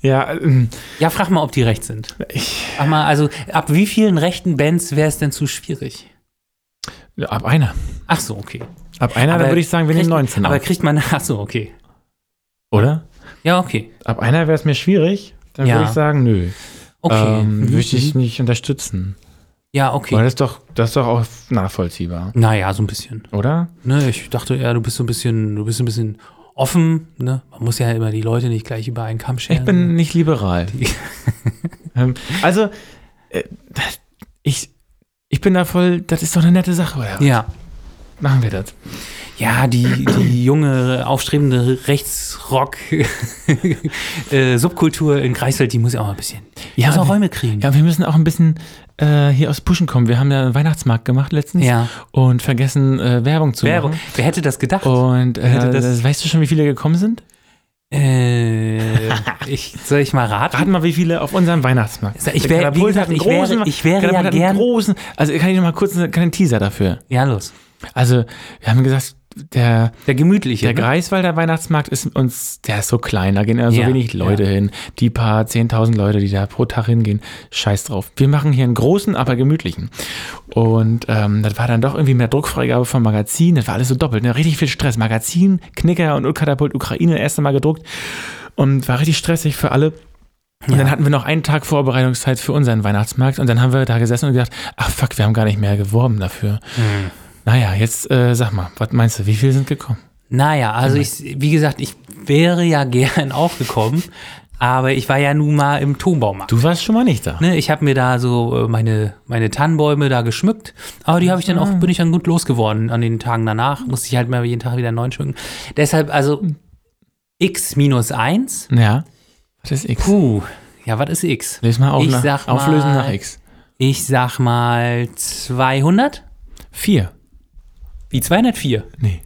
Ja, ähm, Ja, frag mal, ob die rechts sind. ich, Frag mal, also ab wie vielen rechten Bands wäre es denn zu schwierig? ab einer. Ach so, okay. Ab einer, Aber dann würde ich sagen, wir nehmen kriegt- 19 Aber auf, kriegt man, ach so, okay. oder? Ja, okay. Ab einer wäre es mir schwierig. Dann Ja. würde ich sagen, nö. Okay. Ähm, Mhm, würde ich mhm. nicht unterstützen. Ja, Weil okay. das ist doch, das ist doch auch nachvollziehbar, Naja, so ein bisschen. oder? Ne, ich dachte ja, du bist so ein bisschen, du bist ein bisschen offen, ne? Man muss ja immer die Leute nicht gleich über einen Kamm scheren. Ich bin nicht liberal. Ähm, also, äh, das- ich, ich bin da voll, das ist doch eine nette Sache, oder? ja. Machen wir das. Ja, die, die junge, aufstrebende Rechtsrock äh, in Greifswald, die muss ja auch ein bisschen, Ja, muss auch Räume kriegen. Ja, wir müssen auch ein bisschen äh, hier aus Pushen kommen. Wir haben ja einen Weihnachtsmarkt gemacht letztens Ja. und vergessen, äh, Werbung zu Werbung. machen. Wer hätte das gedacht? Und äh, das- weißt du schon, wie viele gekommen sind? Äh, ich, soll ich mal raten? Rat mal, wie viele auf unserem Weihnachtsmarkt. Ich wär- wie gesagt, ich wäre- großen, ich wäre ja gern- großen, also kann ich noch mal kurz einen kleinen Teaser dafür. Ja, los. Also, wir haben gesagt, der, Der gemütliche. der ne? Greifswalder Weihnachtsmarkt ist uns, der ist so klein, da gehen ja so Ja, wenig Leute ja. hin. Die paar 10.000 Leute, die da pro Tag hingehen, scheiß drauf. Wir machen hier einen großen, aber gemütlichen. Und ähm, das war dann doch irgendwie mehr Druckfreigabe vom Magazin, das war alles so doppelt, ne? richtig viel Stress. Magazin, Knicker und Katapult Ukraine, erste Mal gedruckt und war richtig stressig für alle. Und Ja. dann hatten wir noch einen Tag Vorbereitungszeit für unseren Weihnachtsmarkt und dann haben wir da gesessen und gedacht, ach fuck, wir haben gar nicht mehr geworben dafür. Hm. Naja, jetzt äh, sag mal, was meinst du, wie viele sind gekommen? Naja, also ich, wie gesagt, ich wäre ja gern auch gekommen, aber ich war ja nun mal im Tonbaumarkt. Du warst schon mal nicht da. Ne, ich habe mir da so äh, meine, meine Tannenbäume da geschmückt, aber die habe ich dann auch, bin ich dann gut losgeworden an den Tagen danach. Musste ich halt mal jeden Tag wieder einen neuen schmücken. Deshalb, also x minus 1. Ja. Was ist X? Puh, ja, was ist x? Lies mal, auf Ich nach, sag auflösen mal- nach X. Ich sag mal 200? Vier. Wie 204? Nee.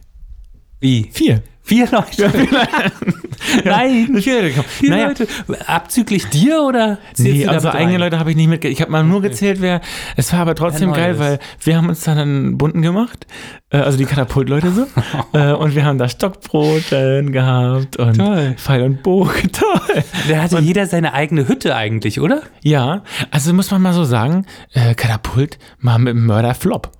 Wie? Vier. Vier Leute? Nein, Vier Leute gekommen. vier naja, Leute. Abzüglich dir oder? Nee, also eigene? Leute habe ich nicht mitgezählt. Ich habe mal nur gezählt, wer. Es war aber trotzdem geil, weil wir haben uns dann einen bunten gemacht. Äh, also die Katapultleute so. äh, und wir haben da Stockbroten gehabt und Toll. Pfeil und Bogen. Toll. Da hatte jeder seine eigene Hütte eigentlich, oder? Ja, also muss man mal so sagen, äh, Katapult mal mit dem Mörderflop.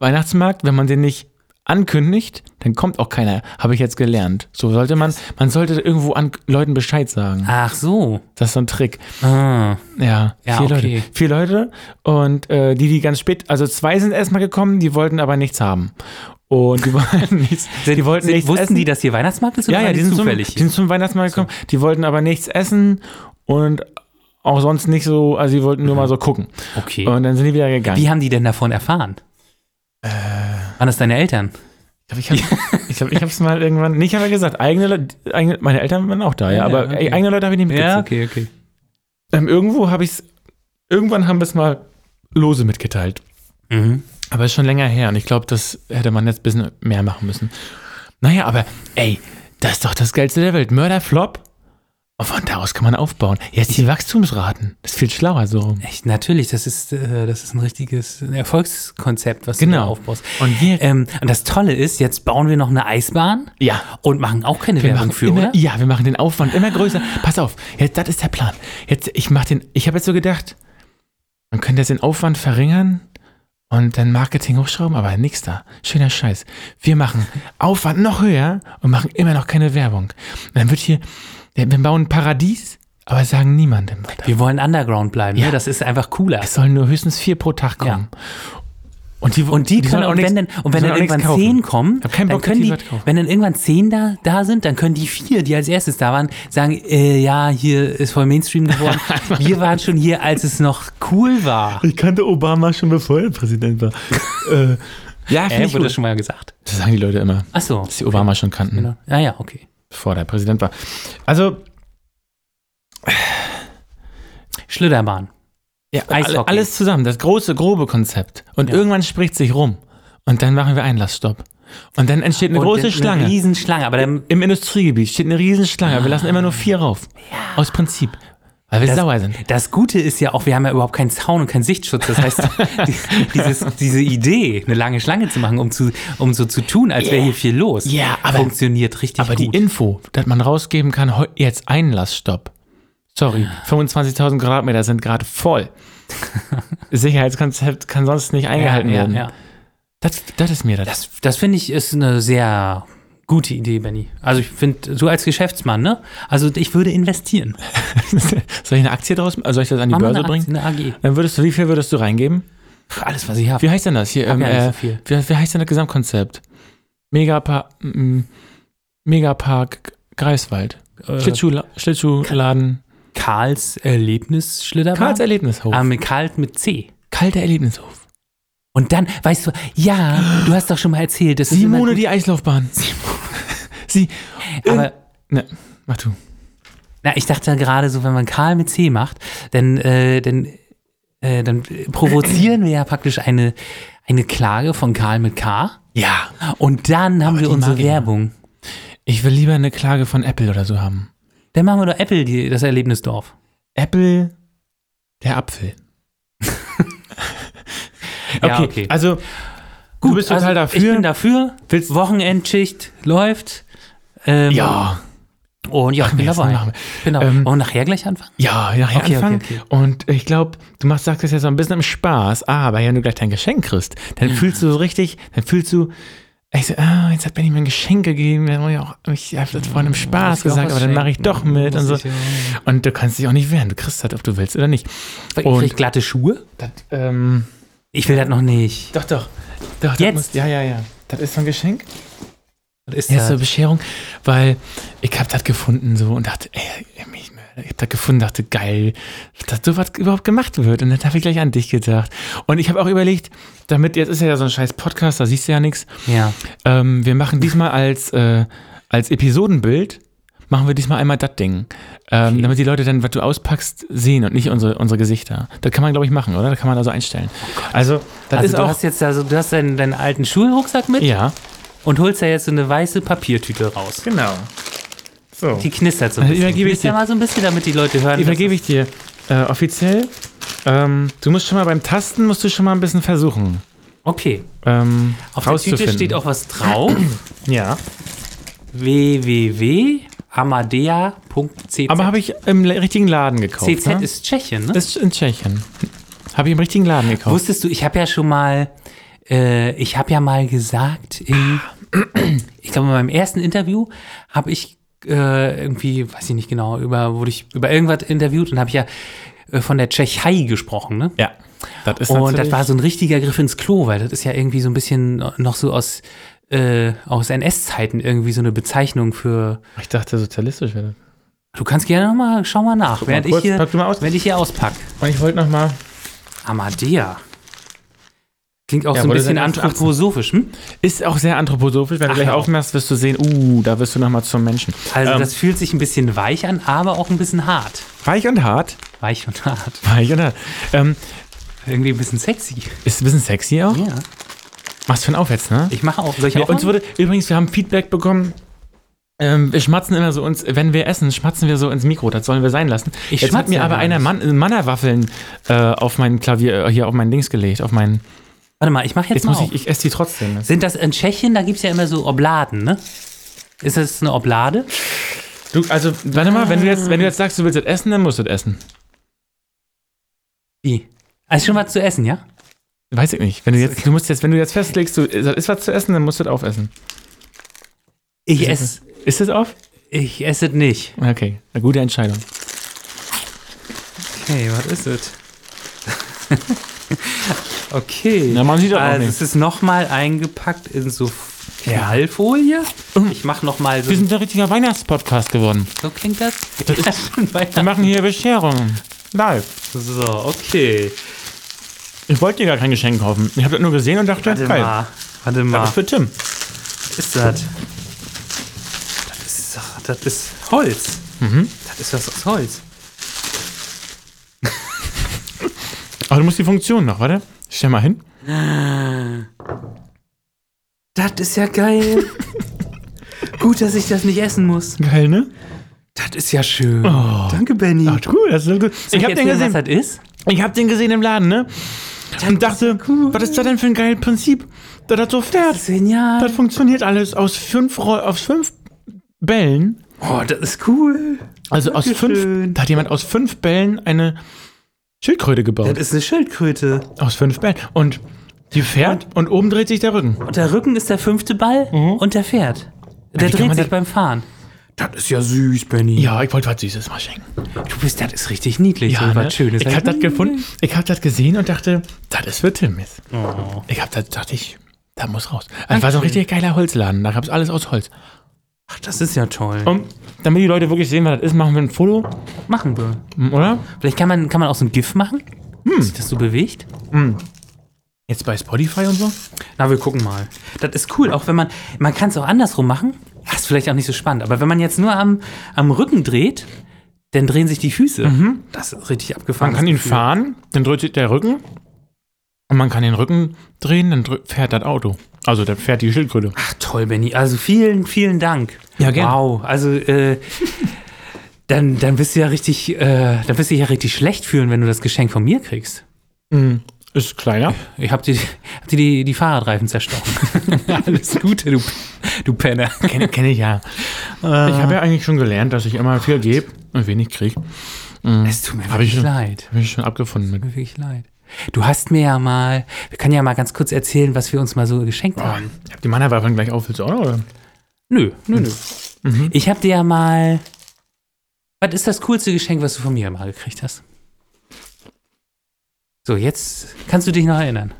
Weihnachtsmarkt, wenn man den nicht ankündigt, dann kommt auch keiner, habe ich jetzt gelernt. So sollte man, man sollte irgendwo an Leuten Bescheid sagen. Ach so. Das ist so ein Trick. Ah. Ja, Ja, vier okay. Leute. Vier Leute und äh, die, die ganz spät, also zwei sind erstmal gekommen, die wollten aber nichts haben. Und die wollten nichts, die wollten Sind, nichts wussten essen. die, dass hier Weihnachtsmarkt ist? oder ja, ja, die sind, zum, zufällig die sind zum Weihnachtsmarkt gekommen, die wollten aber nichts essen und auch sonst nicht so, also die wollten nur mal so gucken. Okay. Und dann sind die wieder gegangen. Wie haben die denn davon erfahren? Äh. Waren das deine Eltern? Ich glaube, ich habe ich glaub, ich hab's mal irgendwann, nicht habe ich gesagt, eigene, Leute- eigene, meine Eltern waren auch da, ja, Ja, aber okay. eigene Leute habe ich nicht mitgezählt. okay, okay. Ähm, irgendwo habe ich es, irgendwann haben wir es mal lose mitgeteilt. Mhm. Aber ist schon länger her und ich glaube, das hätte man jetzt ein bisschen mehr machen müssen. Naja, aber ey, das ist doch das Geilste der Welt. Mörderflop. Und von da aus kann man aufbauen. Jetzt die Wachstumsraten. Das ist viel schlauer so. Echt, natürlich, das ist, äh, das ist ein richtiges Erfolgskonzept, was du Genau. da aufbaust. Und wir, Ähm, und das Tolle ist, jetzt bauen wir noch eine Eisbahn ja, und machen auch keine wir Werbung für, immer, oder? ja, wir machen den Aufwand immer größer. Pass auf, jetzt, das ist der Plan. Jetzt, ich mach den, ich habe jetzt so gedacht, man könnte jetzt den Aufwand verringern und dann Marketing hochschrauben, aber nix da. Schöner Scheiß. Wir machen Aufwand noch höher und machen immer noch keine Werbung. Und dann wird hier, wir bauen ein Paradies, aber sagen niemandem davon. Wir wollen Underground bleiben, Ja. ne? das ist einfach cooler. Es sollen nur höchstens vier pro Tag kommen. Und die, Und die, können, sollen und wenn dann, und wenn dann auch irgendwann zehn kommen, Ich hab keinen dann Bock, können die, die wenn dann irgendwann zehn da, da sind, dann können die vier, die als erstes da waren, sagen, äh, ja, hier ist voll Mainstream geworden. Wir waren schon hier, als es noch cool war. Ich kannte Obama schon bevor er Präsident war. äh, ja, Äh, ich wurde gut. das schon mal gesagt. Das sagen die Leute immer, Ach so. dass sie Obama schon kannten, Genau. Ja, ja, okay. Bevor der Präsident war. Also, Schlitterbahn. ja, Eishockey. alle- alles zusammen, das große, grobe Konzept. Und Ja. irgendwann spricht sich rum. Und dann machen wir Einlassstopp. Und dann entsteht eine Und große eine Schlange. Riesenschlange, aber dann, Im Industriegebiet steht eine Riesenschlange. Wir lassen immer nur vier rauf. Aus Prinzip. Weil wir Das- sauer sind. das Gute ist ja auch, wir haben ja überhaupt keinen Zaun und keinen Sichtschutz. Das heißt, die, dieses, diese Idee, eine lange Schlange zu machen, um, zu, um so zu tun, als wäre hier viel los, Ja, aber- funktioniert richtig Aber die gut. Info, dass man rausgeben kann, jetzt Einlassstopp. Sorry, 25.000 Quadratmeter sind gerade voll. Sicherheitskonzept kann sonst nicht eingehalten ja, werden. Ja, ja. Das, das ist mir das. Das, das finde ich ist eine sehr gute Idee, Benny. Also ich finde, so als Geschäftsmann, ne? Also ich würde investieren. Soll ich eine Aktie draus, also soll ich das an die Mach Börse eine bringen? Aktie, eine AG. Dann würdest du, wie viel würdest du reingeben? Pff, Alles, was ich habe. Wie heißt denn das hier? Ähm, ja nicht äh, so viel. wie, wie heißt denn das Gesamtkonzept? Megapark, mm, Megapark Greifswald. Äh, Schlittschuh, Schlittschuhladen. Karls Erlebnisschlitterbahn. Karls Erlebnishof. Ah, mit Kalt mit C. Kalter Erlebnishof. Und dann, weißt du, ja, du hast doch schon mal erzählt, das ist immer Simone die Eislaufbahn. Sie. aber Ne, mach du. Na, ich dachte gerade so, wenn man Karl mit C macht, dann, äh, dann, äh, dann provozieren wir ja praktisch eine, eine Klage von Karl mit K. Ja. Und dann haben Aber wir die unsere ich ja. Werbung. Ich will lieber eine Klage von Apple oder so haben. Dann machen wir doch Apple die, das Erlebnisdorf. Apple, der Apfel. Ja, okay, okay. also du bist total also Ich dafür. bin dafür. Willst- Wochenendschicht läuft. Ähm, ja, Und ja, ich bin dabei. dabei. Ähm, wir nachher gleich anfangen? ja, nachher Okay, okay, anfangen. okay. Und ich glaube, du machst, sagst das ja so ein bisschen im Spaß, aber wenn du gleich dein Geschenk kriegst, dann fühlst du so richtig, dann fühlst du, ich so, ah, jetzt hat Benny mir ein Geschenk gegeben, dann ich auch, ich habe das vorhin im Spaß ich auch gesagt, aber dann mache ich doch mit und so. Ja. Und du kannst dich auch nicht wehren, du kriegst halt, ob du willst oder nicht. Ich Und- krieg glatte Schuhe? Das, ähm, Ich will das noch nicht. doch, doch. doch das Jetzt? Muss, ja, ja, ja. Das ist so ein Geschenk. Ist Ja, das? so eine Bescherung, weil ich habe das gefunden so und dachte, ey, ich, ich habe das gefunden, dachte, geil, dass sowas überhaupt gemacht wird. Und dann habe ich gleich an dich gedacht. Und ich habe auch überlegt, damit, jetzt ist ja so ein scheiß Podcast, da siehst du ja nichts. ja. Ähm, wir machen diesmal als, äh, als Episodenbild, machen wir diesmal einmal das Ding. Ähm, Damit die Leute dann, was du auspackst, sehen und nicht unsere, unsere Gesichter. Das kann man, glaube ich, machen, oder? Das kann man also einstellen. Also, das Also ist du auch. hast jetzt also, du hast deinen, deinen alten Schulrucksack mit ja, und holst ja jetzt so eine weiße Papiertüte raus. genau. So. Die knistert so ein Also bisschen. übergebe ich dir. mal so ein bisschen, damit die Leute hören. Übergebe ich dir äh, offiziell. Ähm, du musst schon mal beim Tasten, musst du schon mal ein bisschen versuchen. Okay. Ähm, Auf der Tüte steht auch was drauf. Ja. www.amadea.cz. Aber habe ich im richtigen Laden gekauft. CZ ne? ist Tschechien, ne? ist in Tschechien. Habe ich im richtigen Laden gekauft. Wusstest du, ich habe ja schon mal, äh, ich habe ja mal gesagt, in, ich glaube, in meinem ersten Interview habe ich äh, irgendwie, weiß ich nicht genau, über, wurde ich über irgendwas interviewt und habe ich ja äh, von der Tschechei gesprochen, ne? ja. Das ist Und das war so ein richtiger Griff ins Klo, weil das ist ja irgendwie so ein bisschen noch so aus, äh, aus NS-Zeiten irgendwie so eine Bezeichnung für. Ich dachte, sozialistisch wäre Du kannst gerne noch mal, schau mal nach, während, kurz, ich hier, während ich hier auspack. Und ich wollte noch mal. Amadea. Klingt auch Ja, so ein bisschen dann erst 18. anthroposophisch, hm? Ist auch sehr anthroposophisch. Wenn du gleich aufmachst, wirst du sehen, uh, da wirst du noch mal zum Menschen. Also Ähm, das fühlt sich ein bisschen weich an, aber auch ein bisschen hart. Weich und hart. Weich und hart. Weich und hart. Ähm, Irgendwie ein bisschen sexy. ist ein bisschen sexy auch. Ja. Machst für einen Aufwärts, ne? Ich mache auch. Soll ich Ja, auch uns wurde, übrigens, wir haben Feedback bekommen. Ähm, wir schmatzen immer so uns, wenn wir essen, schmatzen wir so ins Mikro. Das sollen wir sein lassen. Ich Jetzt hat schmatze mir aber einer. Mann, Mannerwaffeln äh, auf mein Klavier, hier auf mein Dings gelegt, auf mein. Warte mal, ich mache jetzt, Jetzt mal muss auf. ich, ich esse die trotzdem. Sind das in Tschechien, da gibt es ja immer so Obladen, ne? Ist das eine Oblade? Du, also, warte mal, wenn du jetzt, wenn du jetzt sagst, du willst das essen, dann musst du das essen. Wie? Also schon was zu essen, ja? Weiß ich nicht. Wenn du jetzt, du musst jetzt, wenn du jetzt festlegst, du, das ist was zu essen, dann musst du das aufessen. Ich esse, Ist das auf? ich esse es nicht. Okay, eine gute Entscheidung. Okay, was ist es? okay. Na, man sieht das auch also nicht. es ist nochmal eingepackt in so Knallfolie. Ich mache nochmal so. Wir sind ein richtiger Weihnachtspodcast geworden. So klingt das? Ja, schon Wir machen hier Bescherungen. Live. So, okay. Ich wollte dir gar kein Geschenk kaufen. Ich habe das nur gesehen und dachte, Warte geil. mal. Warte Das mal. ist für Tim. Was ist das? Das ist, das ist Holz. Mhm. Das ist was aus Holz. Aber du musst die Funktion noch, warte. Stell mal hin. Das ist ja geil. Gut, dass ich das nicht essen muss. Geil, ne? Das ist ja schön. Oh. Danke, Benny. Ach, cool, das ist so gut. Ich habe den gesehen. was das ist? Ich habe den gesehen im Laden, ne? Und dachte, was ist das denn für ein geiles Prinzip? Da das so fährt. Das ist genial. Das funktioniert alles aus fünf, aus fünf Bällen. oh, das ist cool. Also aus Dankeschön. fünf. Da hat jemand aus fünf Bällen eine Schildkröte gebaut. Das ist eine Schildkröte. Aus fünf Bällen. Und die fährt und oben dreht sich der Rücken. Und der Rücken ist der fünfte Ball und der fährt. Der kann dreht sich beim Fahren. Das ist ja süß, Benny. Ja, ich wollte was Süßes mal schenken. Du bist, das ist richtig niedlich. Ja, so ne? was Schönes. Ich habe das gefunden, ich habe das gesehen und dachte, das ist für Tim jetzt. Oh. Ich habe das, dachte ich, da muss raus. Das war so ein richtig geiler Holzladen, da gab es alles aus Holz. Ach, das ist ja toll. Und damit die Leute wirklich sehen, was das ist, machen wir ein Foto, Machen wir. oder? Vielleicht kann man, kann man auch so ein GIF machen, dass sich das so bewegt. Jetzt bei Spotify und so? Na, wir gucken mal. Das ist cool, auch wenn man, man kann es auch andersrum machen. Das ist vielleicht auch nicht so spannend, aber wenn man jetzt nur am, am Rücken dreht, dann drehen sich die Füße. Das ist richtig abgefahren. Man kann ihn fahren, dann dreht sich der Rücken. Und man kann den Rücken drehen, dann drü- fährt das Auto. Also dann fährt die Schildkröte. Ach toll, Benny. Also vielen, vielen Dank. Ja, gern. Wow. Also äh, dann, dann bist du ja richtig, äh, dann wirst du dich ja richtig schlecht fühlen, wenn du das Geschenk von mir kriegst. Mhm. Ist kleiner. Ich hab dir, hab dir die, die Fahrradreifen zerstochen. Alles Gute, du, du Penner. Kenne kenn ich ja. Ich habe ja eigentlich schon gelernt, dass ich immer viel gebe und wenig kriege. Es tut mir Hab ich wirklich schon. leid. Habe ich schon abgefunden mit. Tut mir wirklich leid. Du hast mir ja mal, wir können ja mal ganz kurz erzählen, was wir uns mal so geschenkt haben. Ich hab die Mannerwaffen gleich auf. Willst du auch noch, oder? Nö, nö, nö. Mhm. Ich hab dir ja mal. Was ist das coolste Geschenk, was du von mir mal gekriegt hast? So, jetzt kannst du dich noch erinnern.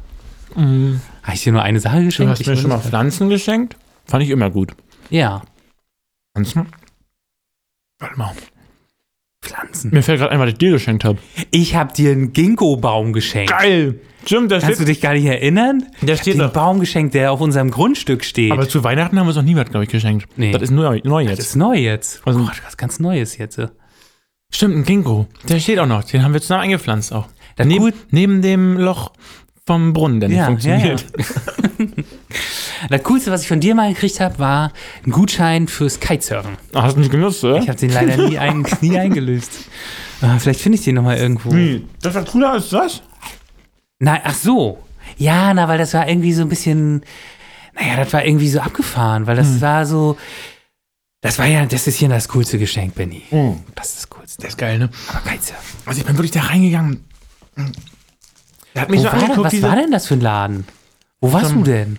Mhm. Habe ich dir nur eine Sache Du geschenkt? hast Ich mir schon mal. Pflanzen geschenkt. Fand ich immer gut. Ja, Pflanzen? Warte mal. Pflanzen. Mir fällt gerade ein, was ich dir geschenkt habe. Ich habe dir einen Ginkgo-Baum geschenkt. Geil! Stimmt, der Kannst du steht. dich gar nicht erinnern? Der Ich steht dir einen Baum geschenkt, der auf unserem Grundstück steht. Aber zu Weihnachten haben wir uns noch nie was, glaube ich, geschenkt. Nee. Das ist neu, neu das jetzt. ist neu jetzt. Also- oh, was ganz Neues jetzt. Stimmt, ein Ginkgo. Der steht auch noch. Den haben wir zusammen eingepflanzt auch. Das neben, neben dem Loch vom Brunnen, der nicht Ja, funktioniert. Das Coolste, was ich von dir mal gekriegt habe, war ein Gutschein fürs Kitesurfen. Ah, Hast du nicht genutzt, oder? Ich habe den leider nie, ein, nie eingelöst. Ah, vielleicht finde ich den nochmal irgendwo. Wie? Das war cooler als das? Nein, ach so. Ja, na, weil das war irgendwie so ein bisschen, naja, das war irgendwie so abgefahren, weil das Hm. war so, das war ja, das ist hier das coolste Geschenk, Benny. Das ist das coolste. Das ist geil, ne? Aber Kitesurfen. Also ich bin wirklich da reingegangen. Der hat mich Wo so war angeguckt, was war denn das für ein Laden? Wo warst du denn?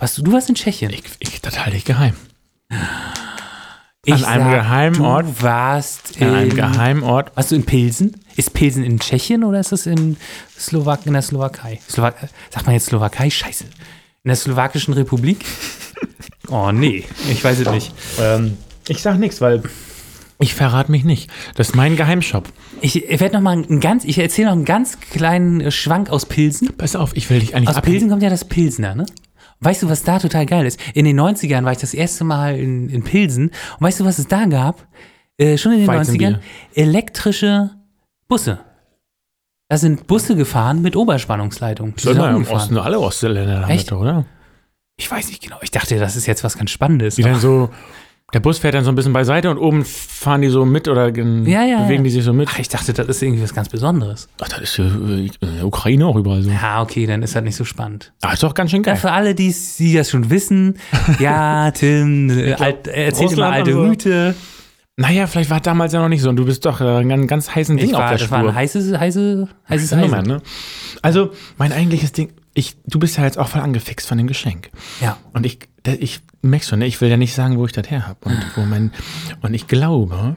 Warst du, du warst in Tschechien. Ich, ich, das halte ich geheim. Ich an einem geheimen Ort. Du warst An einem in, geheimen Ort. warst du in Pilsen? Ist Pilsen in Tschechien oder ist das in, Slowak in der Slowakei? Slowak sagt man jetzt Slowakei? Scheiße. In der Slowakischen Republik? Oh nee, ich weiß es nicht. Ähm, ich sag nichts, weil ich verrate mich nicht. Das ist mein Geheimshop. Ich, ich werde noch mal einen ganz, ich erzähle noch einen ganz kleinen Schwank aus Pilsen. Pass auf, ich will dich eigentlich Aus Pilsen kommt ja das Pilsner, ne? Weißt du, was da total geil ist? In den 90ern war ich das erste Mal in, in Pilsen. Und weißt du, was es da gab? Äh, schon in den Weizenbier. 90ern? Elektrische Busse. Da sind Busse gefahren mit Oberspannungsleitung. Die sind da im. Osten alle Ostländer haben Echt? oder? Ich weiß nicht genau. Ich dachte, das ist jetzt was ganz Spannendes. Die dann so, der Bus fährt dann so ein bisschen beiseite und oben fahren die so mit oder Ja, ja, bewegen ja. die sich so mit. Ach, ich dachte, das ist irgendwie was ganz Besonderes. Ach, das ist ja äh, in der Ukraine auch überall so. Ja, okay, dann ist das nicht so spannend. Ah, ist doch ganz schön Ja, geil. für alle, die, die das schon wissen, ja, Tim, äh, alt, er erzählt immer alte so. Mythe. Naja, vielleicht war es damals ja noch nicht so und du bist doch äh, ein ganz, ganz heißen Ding Ich auf war, der das Spur. war ein heißes, heiße, heißes Nummer, Eisen. ne? Also, mein eigentliches Ding, ich, du bist ja jetzt auch voll angefixt von dem Geschenk. Ja. Und ich, ich merkst schon, ne, ich will ja nicht sagen, wo ich das her habe. Und, wo mein, und ich glaube,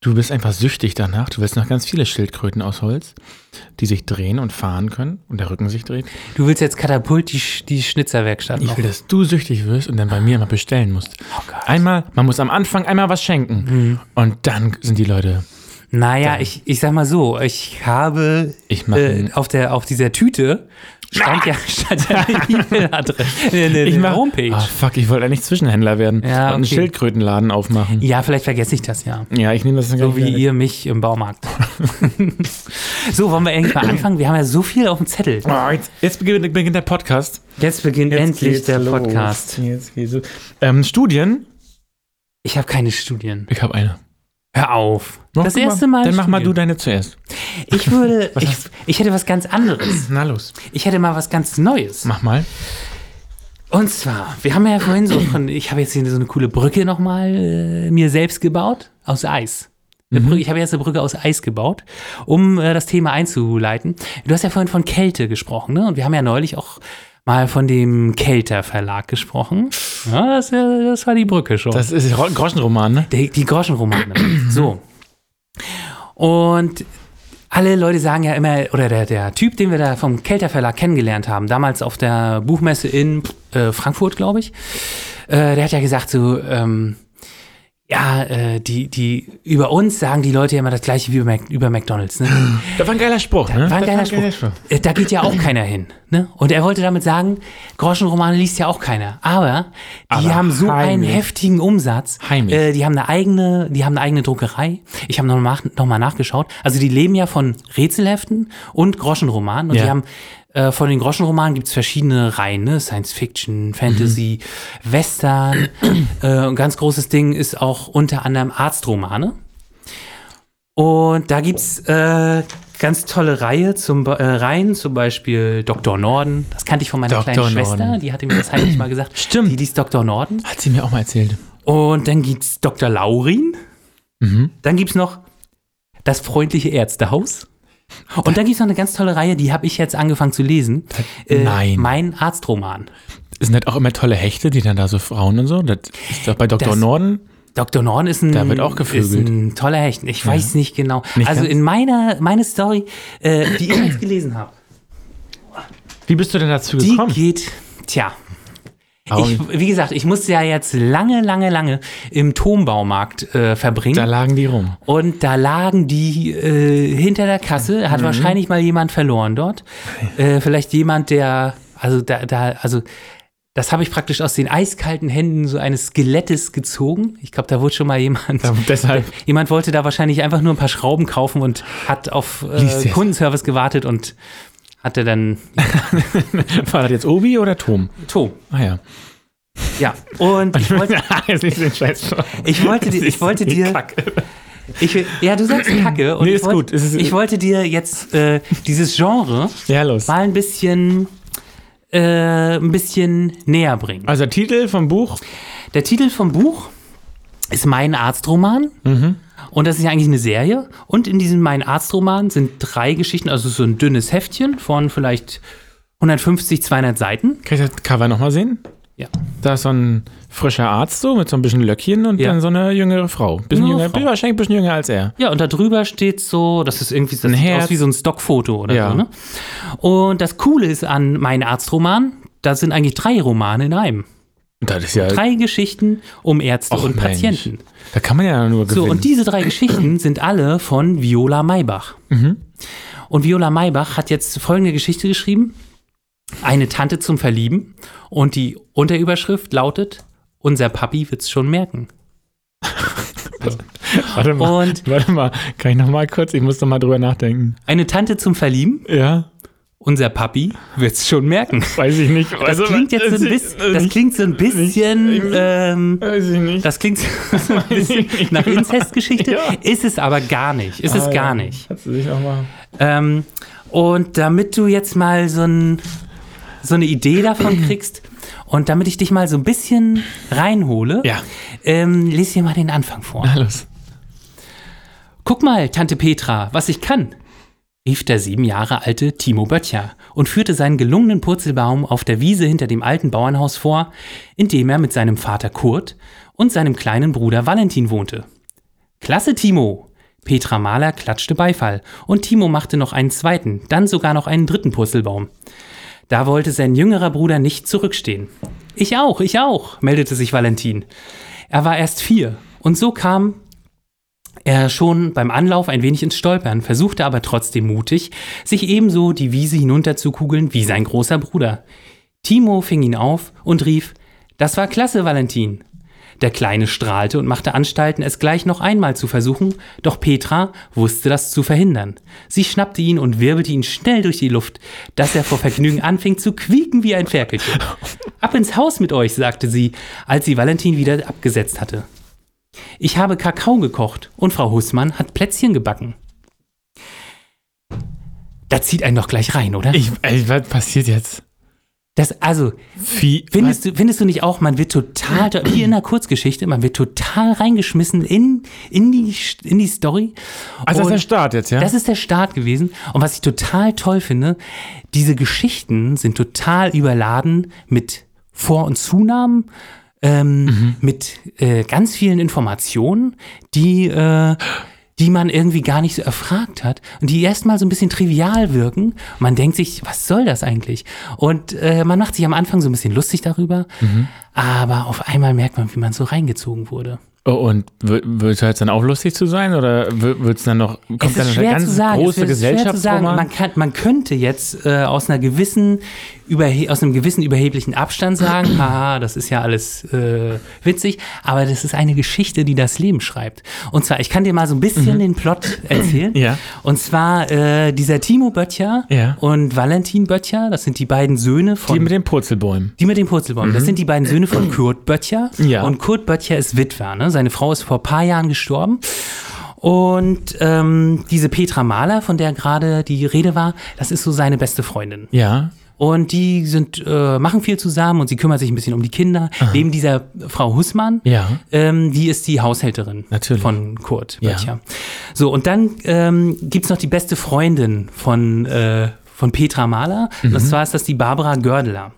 du bist einfach süchtig danach. Du willst noch ganz viele Schildkröten aus Holz, die sich drehen und fahren können und der Rücken sich dreht. Du willst jetzt Katapult die, die Schnitzerwerkstatt Ich noch. will, dass du süchtig wirst und dann bei mir immer bestellen musst. Oh Gott. Einmal, man muss am Anfang einmal was schenken. Und dann sind die Leute, Naja, ich, ich sag mal so, ich habe ich äh, auf, der, auf dieser Tüte stand ja, stand ja eine E-Mail-Adresse, eine, eine, ich mache Homepage. Ah, fuck, ich wollte eigentlich Zwischenhändler werden Ja, und einen okay. Schildkrötenladen aufmachen. Ja, vielleicht vergesse ich das ja. Ja, ich nehme das dann So wie ihr mich im Baumarkt. so, wollen wir eigentlich mal anfangen? Wir haben ja so viel auf dem Zettel. Oh, jetzt, jetzt beginnt, beginnt der Podcast. Jetzt beginnt Jetzt endlich der los. Podcast. Jetzt geht's los. Ähm, Studien? Ich habe keine Studien. Ich habe eine. Hör auf. Mach das erste Mal. Dann mach mal du deine zuerst. Ich würde, ich, ich hätte was ganz anderes. Na los. Ich hätte mal was ganz Neues. Mach mal. Und zwar, wir haben ja vorhin so von, ich habe jetzt hier so eine coole Brücke nochmal äh, mir selbst gebaut, aus Eis. Eine Brücke, ich habe jetzt eine Brücke aus Eis gebaut, um äh, das Thema einzuleiten. Du hast ja vorhin von Kälte gesprochen, ne? Und wir haben ja neulich auch mal von dem Kelter Verlag gesprochen. Ja, das, das war die Brücke schon. Das ist Ro- Groschenroman, ne? Die, die Groschenromane. so. Und alle Leute sagen ja immer, oder der, der Typ, den wir da vom Kelter Verlag kennengelernt haben, damals auf der Buchmesse in äh, Frankfurt, glaube ich, äh, der hat ja gesagt so, ähm, ja, äh, die, die, über uns sagen die Leute ja immer das gleiche wie über, Mac, über McDonalds, ne? Das war ein geiler Spruch, ne? War ein geiler Spruch. Äh, Da geht ja auch keiner hin. Ne? Und er wollte damit sagen, Groschenromane liest ja auch keiner. Aber die Aber haben so einen heimlich. heftigen Umsatz. Heimlich. Äh, die haben eine eigene, die haben eine eigene Druckerei. Ich habe noch, nach, noch mal nachgeschaut. Also die leben ja von Rätselheften und Groschenromanen. Und Ja. die haben äh, von den Groschenromanen gibt's verschiedene Reihen, ne? Science Fiction, Fantasy, Western. äh, ein ganz großes Ding ist auch unter anderem Arztromane. Und da gibt's äh, ganz tolle Reihe zum, äh, Reihen, zum Beispiel Dr. Norden. Das kannte ich von meiner Dr. kleinen Schwester, Norden. die hatte mir das heimlich mal gesagt. Stimmt. Die liest Dr. Norden. Hat sie mir auch mal erzählt. Und dann gibt's Dr. Laurin. Mhm. Dann gibt's noch das freundliche Ärztehaus. Und dann gibt's noch eine ganz tolle Reihe, die habe ich jetzt angefangen zu lesen. Äh, Nein. Mein Arztroman. Sind das auch immer tolle Hechte, die dann da so Frauen und so? Das ist doch bei Dr. Das- Norden. Dr. Norden ist ein, Da wird auch gevögelt. ein toller Hecht. Ich weiß nicht genau. Nicht also ganz? in meiner meine Story, äh, die ich jetzt gelesen habe, Wie bist du denn dazu die gekommen? geht, tja? Ich, wie gesagt, ich musste ja jetzt lange, lange, lange im Turmbaumarkt äh, verbringen. da lagen die rum. Und da lagen die äh, hinter der Kasse, Mhm. hat wahrscheinlich mal jemand verloren dort. Äh, vielleicht jemand, der, also da, da, also das habe ich praktisch aus den eiskalten Händen so eines Skelettes gezogen. Ich glaube, da wurde schon mal jemand. Ja, deshalb. Jemand wollte da wahrscheinlich einfach nur ein paar Schrauben kaufen und hat auf äh. Kundenservice gewartet und hatte dann War das jetzt Obi oder Tom? Tom. Ah ja. Ja. Und ich wollte, Scheiß. ich wollte dir, ich wollte dir, ich, ja, du sagst Kacke. Und Nee, ich ist wollte, gut. Es ist- ich wollte dir jetzt äh, dieses Genre Ja, los. mal ein bisschen, äh, ein bisschen näher bringen. Also der Titel vom Buch. Der Titel vom Buch ist Mein Arztroman. Und das ist ja eigentlich eine Serie. Und in diesem Mein Arztroman sind drei Geschichten, also so ein dünnes Heftchen von vielleicht 150, 200 Seiten. Kann ich das Cover nochmal sehen? Ja. Da ist so ein frischer Arzt so mit so ein bisschen Löckchen und Ja. dann so eine jüngere Frau. Bisschen Jüngere jünger, Frau. wahrscheinlich ein bisschen jünger als er. Ja, und da drüber steht so, das ist irgendwie, das Ein Herz. aus wie so ein Stockfoto oder Ja. so, ne? Und das Coole ist an Mein Arztroman, da sind eigentlich drei Romane in einem. Das ist ja. Drei Geschichten um Ärzte Och, und Mensch. Patienten. Da kann man ja nur gewinnen. So, und diese drei Geschichten sind alle von Viola Maybach. Mhm. Und Viola Maybach hat jetzt folgende Geschichte geschrieben. Eine Tante zum Verlieben. Und die Unterüberschrift lautet, unser Papi wird's schon merken. warte mal. Und Warte mal, kann ich noch mal kurz? Ich muss noch mal drüber nachdenken. eine Tante zum Verlieben, Ja, unser Papi wird's schon merken. weiß ich nicht. Das Also, klingt jetzt so ein bisschen, das klingt so ein bisschen, ähm, Weiß ich nicht. das klingt so ein bisschen nach Inzestgeschichte, Ja. ist es aber gar nicht, ist es Ah, gar ja. nicht. Kannst du dich auch mal. Ähm, und damit du jetzt mal so, ein, so eine Idee davon kriegst und damit ich dich mal so ein bisschen reinhole, Ja. ähm, lese dir mal den Anfang vor. Na los. Guck mal, Tante Petra, was ich kann, rief der sieben Jahre alte Timo Böttcher und führte seinen gelungenen Purzelbaum auf der Wiese hinter dem alten Bauernhaus vor, in dem er mit seinem Vater Kurt und seinem kleinen Bruder Valentin wohnte. Klasse, Timo! Petra Mahler klatschte Beifall und Timo machte noch einen zweiten, dann sogar noch einen dritten Purzelbaum. Da wollte sein jüngerer Bruder nicht zurückstehen. Ich auch, ich auch, meldete sich Valentin. Er war erst vier und so kam er schon beim Anlauf ein wenig ins Stolpern, versuchte aber trotzdem mutig, sich ebenso die Wiese hinunterzukugeln wie sein großer Bruder. Timo fing ihn auf und rief, das war klasse, Valentin. Der Kleine strahlte und machte Anstalten, es gleich noch einmal zu versuchen, doch Petra wusste das zu verhindern. Sie schnappte ihn und wirbelte ihn schnell durch die Luft, dass er vor Vergnügen anfing zu quieken wie ein Ferkelchen. Ab ins Haus mit euch, sagte sie, als sie Valentin wieder abgesetzt hatte. Ich habe Kakao gekocht und Frau Hussmann hat Plätzchen gebacken. Da zieht einen doch gleich rein, oder? Ich, ey, was passiert jetzt? Das, also, Wie, findest du, findest du nicht auch, man wird total, wie in einer Kurzgeschichte, man wird total reingeschmissen in, in, die, in die Story. also das ist der Start jetzt, ja? Das ist der Start gewesen. Und was ich total toll finde, diese Geschichten sind total überladen mit Vor- und Zunahmen, ähm, Mhm. mit äh, ganz vielen Informationen, die, äh, die man irgendwie gar nicht so erfragt hat und die erstmal so ein bisschen trivial wirken. Man denkt sich, was soll das eigentlich? Und äh, man macht sich am Anfang so ein bisschen lustig darüber, Mhm. aber auf einmal merkt man, wie man so reingezogen wurde. oh, und wird es jetzt dann auch lustig zu sein? Oder wird es dann noch, kommt Es dann ist eine schwer ganz zu sagen. große es ist schwer zu sagen. Gesellschaftsroman? Man, kann, man könnte jetzt äh, aus einer gewissen aus einem gewissen überheblichen Abstand sagen, haha, das ist ja alles äh, witzig, aber das ist eine Geschichte, die das Leben schreibt. Und zwar, ich kann dir mal so ein bisschen den Plot erzählen. Mhm. Ja. Und zwar äh, dieser Timo Böttcher Ja. und Valentin Böttcher, das sind die beiden Söhne von Die mit den Purzelbäumen. die mit dem Purzelbaum. Das sind die beiden Söhne von Kurt Böttcher. Ja. Und Kurt Böttcher ist Witwer. Ne? Seine Frau ist vor ein paar Jahren gestorben. Und ähm, diese Petra Mahler, von der gerade die Rede war, das ist so seine beste Freundin. Ja. Und die sind, äh, machen viel zusammen und sie kümmert sich ein bisschen um die Kinder. Neben dieser Frau Hussmann, Ja. ähm, die ist die Haushälterin Natürlich. von Kurt Ja. Böttcher. So, und dann ähm, gibt's noch die beste Freundin von, äh, von Petra Mahler. Mhm. Und zwar ist das die Barbara Gördeler.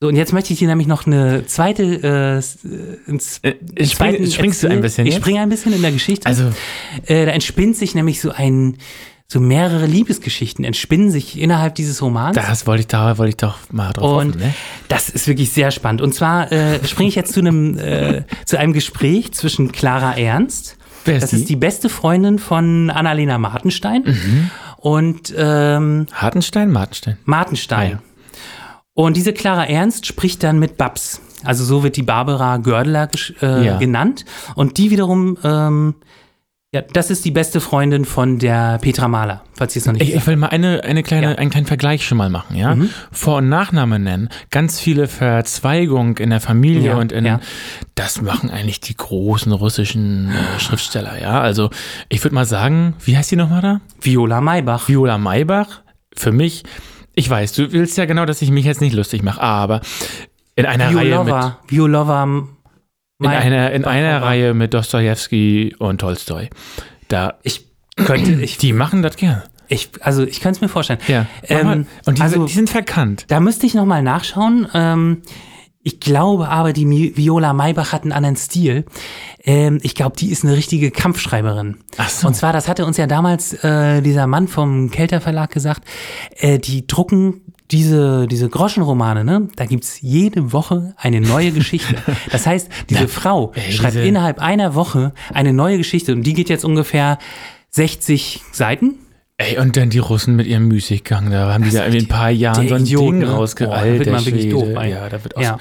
So, und jetzt möchte ich dir nämlich noch eine zweite, äh, äh, ins, Äh, spring- springst du ein bisschen Ich jetzt? springe ein bisschen in der Geschichte. Also, Äh, da entspinnt sich nämlich so ein, so mehrere Liebesgeschichten entspinnen sich innerhalb dieses Romans. das wollte ich da, wollte ich doch mal drauf Und hoffen, ne? das ist wirklich sehr spannend. Und zwar äh, springe ich jetzt zu einem, äh, zu einem Gespräch zwischen Clara Ernst. Wer ist das die? ist die beste Freundin von Annalena Martenstein. Mhm. Und ähm, Hartenstein, Martenstein. Martenstein. Ah, ja. Und diese Clara Ernst spricht dann mit Babs. Also so wird die Barbara Gördeler gesch- äh, Ja. genannt. Und die wiederum, ähm, ja, das ist die beste Freundin von der Petra Mahler, falls ihr es noch nicht Ich, ich will mal eine, eine kleine, Ja. Mhm. einen kleinen Vergleich schon mal machen, ja? Vor- und Nachname nennen. Ganz viele Verzweigungen in der Familie Ja, und in, ja. das machen eigentlich die großen russischen äh, Schriftsteller, ja? Also, ich würde mal sagen, wie heißt die nochmal da? Viola Maybach. Viola Maybach. Für mich, ich weiß, du willst ja genau, dass ich mich jetzt nicht lustig mache, aber in einer Reihe mit, Violova. Violova in einer, in einer. Reihe mit Dostojewski und Tolstoi. Da, Ich könnte, ich, die machen das gerne. ich also ich könnte es mir vorstellen. Ja. Ähm, und die, also, sind, die sind verkannt. da müsste ich nochmal nachschauen. Ähm, ich glaube aber, die Viola Maybach hat einen anderen Stil. Ähm, ich glaube, die ist eine richtige Kampfschreiberin. Ach so. Und zwar, das hatte uns ja damals äh, dieser Mann vom Kelter Verlag gesagt, äh, die drucken diese, diese Groschenromane, ne? Da gibt's jede Woche eine neue Geschichte. Das heißt, diese Frau ey, schreibt diese- innerhalb einer Woche eine neue Geschichte und die geht jetzt ungefähr 60 Seiten. Ey, und dann die Russen mit ihrem Müßiggang, da haben die da in ein paar Jahren so ein Ding ne? Da wird man wirklich doof bei. Ja, da wird auch Ja.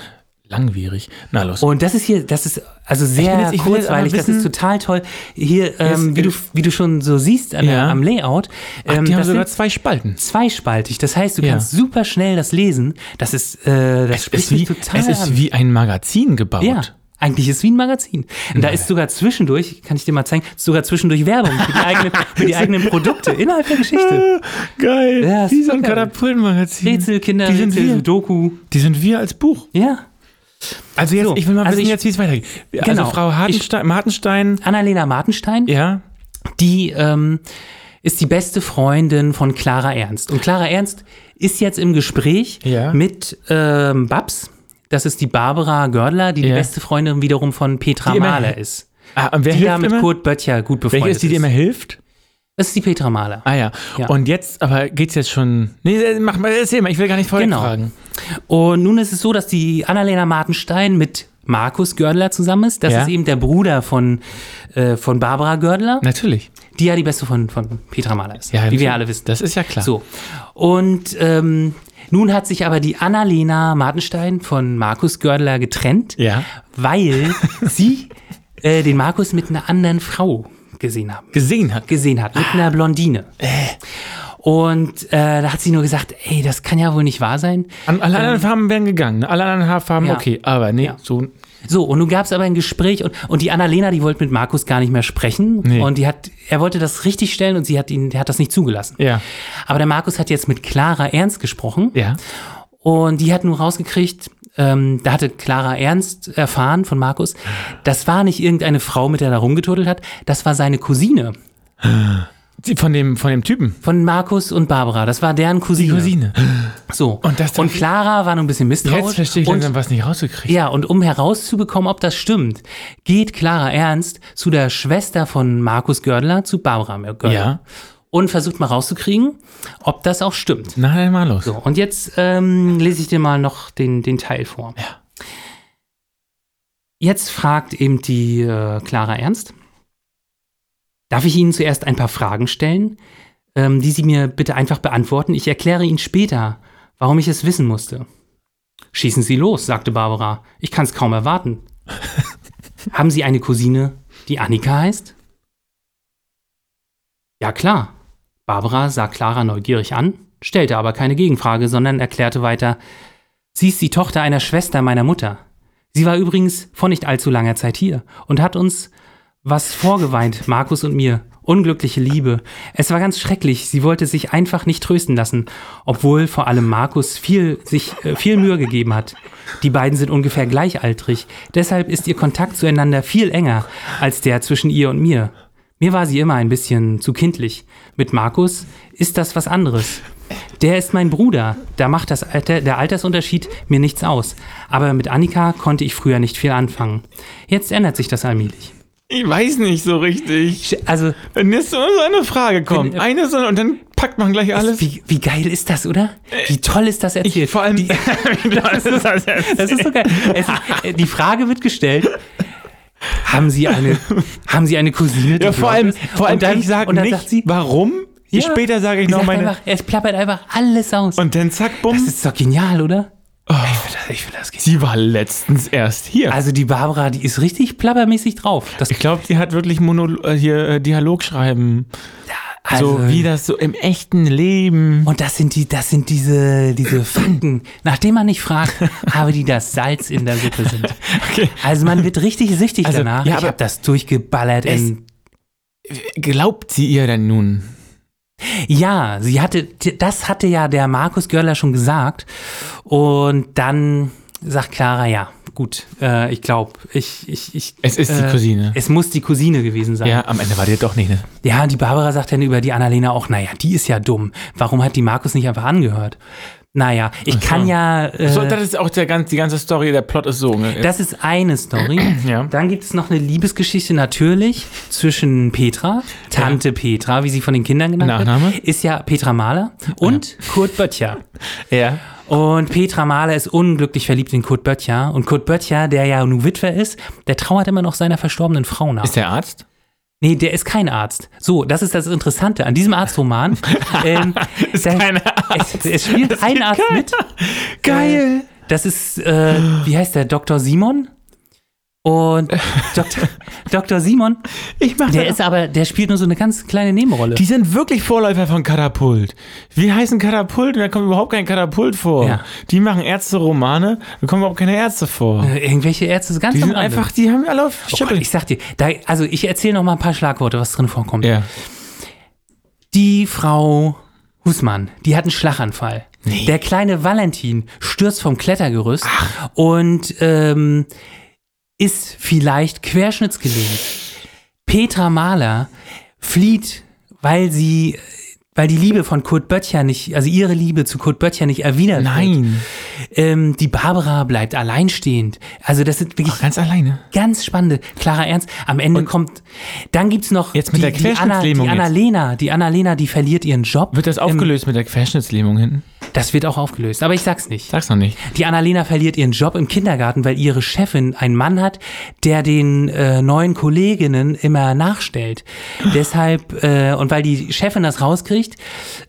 Langwierig. Na los. Und das ist hier, das ist also sehr jetzt- kurzweilig, das ist total toll. Hier, ähm, wie, du, wie du schon so siehst an Ja. am Layout, Ach, ähm, die haben sogar zwei Spalten. zweispaltig. Das heißt, du Ja. kannst super schnell das lesen. Das ist, äh, das Es ist, wie, total es ist an. wie ein Magazin gebaut. Ja, eigentlich ist es wie ein Magazin. Und da ist sogar zwischendurch, kann ich dir mal zeigen, sogar zwischendurch Werbung für die eigenen, für die eigenen Produkte innerhalb der Geschichte. Geil. Ja, wie so ein. Katapultmagazin. Rätsel, Kinder, die sind Rätsel. Sudoku. Die sind wir als Buch. Ja. Also jetzt, So, ich will mal also wissen ich- jetzt, wie es weitergeht. Genau. Also Frau Hartenstein, Martenstein, Annalena Martenstein, ja, die ähm, ist die beste Freundin von Clara Ernst. Und Clara Ernst ist jetzt im Gespräch Ja. mit ähm, Babs. Das ist die Barbara Gördler, die die Ja. beste Freundin wiederum von Petra Die Mahler ist. Ah, und wer Die da mit immer? Kurt Böttcher gut befreundet Welche ist die, die immer hilft? Das ist die Petra Mahler. Ah ja. Ja. Und jetzt, aber geht's jetzt schon. Nee, äh, mach mal, erzähl mal, ich will gar nicht vorher Genau. fragen. Und nun ist es so, dass die Annalena Martenstein mit Markus Gördler zusammen ist. Das Ja. ist eben der Bruder von, äh, von Barbara Gördler, Natürlich. die ja die beste von, von Petra Mahler ist. Ja, wie wir alle wissen. Das ist ja klar. So. Und ähm, nun hat sich aber die Annalena Martenstein von Markus Gördler getrennt, Ja. weil sie äh, den Markus mit einer anderen Frau gesehen haben. Gesehen hat. Gesehen hat, mit einer Blondine. Und äh, da hat sie nur gesagt, ey, das kann ja wohl nicht wahr sein. An, alle anderen Farben wären gegangen. ne? Alle anderen Haarfarben, Ja. okay. Aber nee, Ja. so. So, und nun gab es aber ein Gespräch und, und die Annalena, die wollte mit Markus gar nicht mehr sprechen. Nee. Und die hat, er wollte das richtig stellen und sie hat ihn, der hat das nicht zugelassen. Ja. Aber der Markus hat jetzt mit Clara Ernst gesprochen Ja. und die hat nun rausgekriegt, ähm, da hatte Clara Ernst erfahren von Markus, das war nicht irgendeine Frau, mit der er da rumgeturtelt hat, das war seine Cousine Von dem, von dem Typen. von Markus und Barbara. Das war deren Die Cousine. Cousine. So. Und das- und Clara war nun ein bisschen misstrauisch. Jetzt verstehe ich und langsam, was nicht rausgekriegt. Ja, und um herauszubekommen, ob das stimmt, geht Clara Ernst zu der Schwester von Markus Gördler, zu Barbara Gördler. Ja. Und versucht mal rauszukriegen, ob das auch stimmt. Na, dann mal los. So, und jetzt ähm, lese ich dir mal noch den, den Teil vor. Ja. Jetzt fragt eben die äh, Clara Ernst, darf ich Ihnen zuerst ein paar Fragen stellen, ähm, die Sie mir bitte einfach beantworten? Ich erkläre Ihnen später, warum ich es wissen musste. Schießen Sie los, sagte Barbara. Ich kann es kaum erwarten. Haben Sie eine Cousine, die Annika heißt? Ja, klar. Barbara sah Clara neugierig an, stellte aber keine Gegenfrage, sondern erklärte weiter, sie ist die Tochter einer Schwester meiner Mutter. Sie war übrigens vor nicht allzu langer Zeit hier und hat uns was vorgeweint, Markus und mir. Unglückliche Liebe. Es war ganz schrecklich. Sie wollte sich einfach nicht trösten lassen, obwohl vor allem Markus viel, sich äh, viel Mühe gegeben hat. Die beiden sind ungefähr gleichaltrig. Deshalb ist ihr Kontakt zueinander viel enger als der zwischen ihr und mir. Mir war sie immer ein bisschen zu kindlich. Mit Markus ist das was anderes. Der ist mein Bruder. Da macht das Alter, der Altersunterschied mir nichts aus. Aber mit Annika konnte ich früher nicht viel anfangen. Jetzt ändert sich das allmählich. Ich weiß nicht so richtig. Also, Wenn jetzt so eine Frage kommt, Wenn- eine so, und dann packt man gleich alles. wie, wie geil ist das, oder? Wie toll ist das erzählt? Ich, vor allem, Die, das ist das ist so geil. Ist, äh, die Frage wird gestellt. Haben Sie eine, haben Sie eine Cousine? Ja, vor allem, vor allem und dann, ich sage nicht, sagt sie, warum. Ja. Später sage ich noch meine. einfach, es plappert einfach alles aus. und dann zack, bumm. das ist doch genial, oder? Oh, Ich finde das, ich find das genial. sie war letztens erst hier. Also die Barbara, die ist richtig plappermäßig drauf. Das, ich glaube, die hat wirklich Mono äh, hier äh, Dialog schreiben. Also, so wie das so im echten Leben. und das sind die, das sind diese, diese Fakten, nachdem man nicht fragt, aber die das Salz in der Suppe sind. Okay. Also man wird richtig süchtig Also, danach. ja, ich habe das durchgeballert in Glaubt sie ihr denn nun? Ja, sie hatte, das hatte ja der Markus Görler schon gesagt. Und dann sagt Clara, ja, gut, äh, ich glaube, ich, ich, ich. Es ist die äh, Cousine. Es muss die Cousine gewesen sein. Ja, am Ende war die doch nicht, ne? Ja, die Barbara sagt dann über die Annalena auch, naja, die ist ja dumm. Warum hat die Markus nicht einfach angehört? Naja, ich kann ja. Äh, So, das ist auch der, ganz- die ganze Story, der Plot ist so. Ne? das ist eine Story. Ja. Dann gibt es noch eine Liebesgeschichte natürlich zwischen Petra, Tante Petra, wie sie von den Kindern genannt Nachname? wird, ist ja Petra Mahler und Kurt Böttcher. ja. Und Petra Mahler ist unglücklich verliebt in Kurt Böttcher. Und Kurt Böttcher, der ja nun Witwer ist, der trauert immer noch seiner verstorbenen Frau nach. Ist der Arzt? nee, der ist kein Arzt. So, das ist das Interessante an diesem Arztroman. ähm, Ist kein Arzt. Es, es spielt ein Arzt mit. Geil. Das ist, äh, wie heißt der, Dr. Simon? Und Dr. Dr. Simon, der ist aber, der spielt nur so eine ganz kleine Nebenrolle. Die sind wirklich Vorläufer von Katapult. Wie heißen Katapult? Da kommt überhaupt kein Katapult vor. Ja. Die machen Ärzte-Romane, da kommen überhaupt keine Ärzte vor. Äh, Irgendwelche Ärzte ganz Die sind einfach, die haben alle auf Oh. Gott, ich sag dir, da, also ich erzähle noch mal ein paar Schlagworte, was drin vorkommt. ja. Die Frau Husmann, die hat einen Schlaganfall. Der kleine Valentin stürzt vom Klettergerüst und ähm, ist vielleicht querschnittsgelähmt. Petra Mahler flieht, weil sie, weil die Liebe von Kurt Böttcher nicht, also ihre Liebe zu Kurt Böttcher nicht erwidert wird. Nein. Ähm, die Barbara bleibt alleinstehend. Also das sind wirklich Ach, ganz alleine. ganz spannende, klarer Ernst. Am Ende kommt, dann gibt's noch Jetzt mit die, der die Anna, die. Annalena, die Annalena, die verliert ihren Job. Wird das Im- aufgelöst mit der Querschnittslähmung hinten? Das wird auch aufgelöst, aber ich sag's nicht. Sag's noch nicht. Die Annalena verliert ihren Job im Kindergarten, weil ihre Chefin einen Mann hat, der den äh, neuen Kolleginnen immer nachstellt. Deshalb, äh, und weil die Chefin das rauskriegt,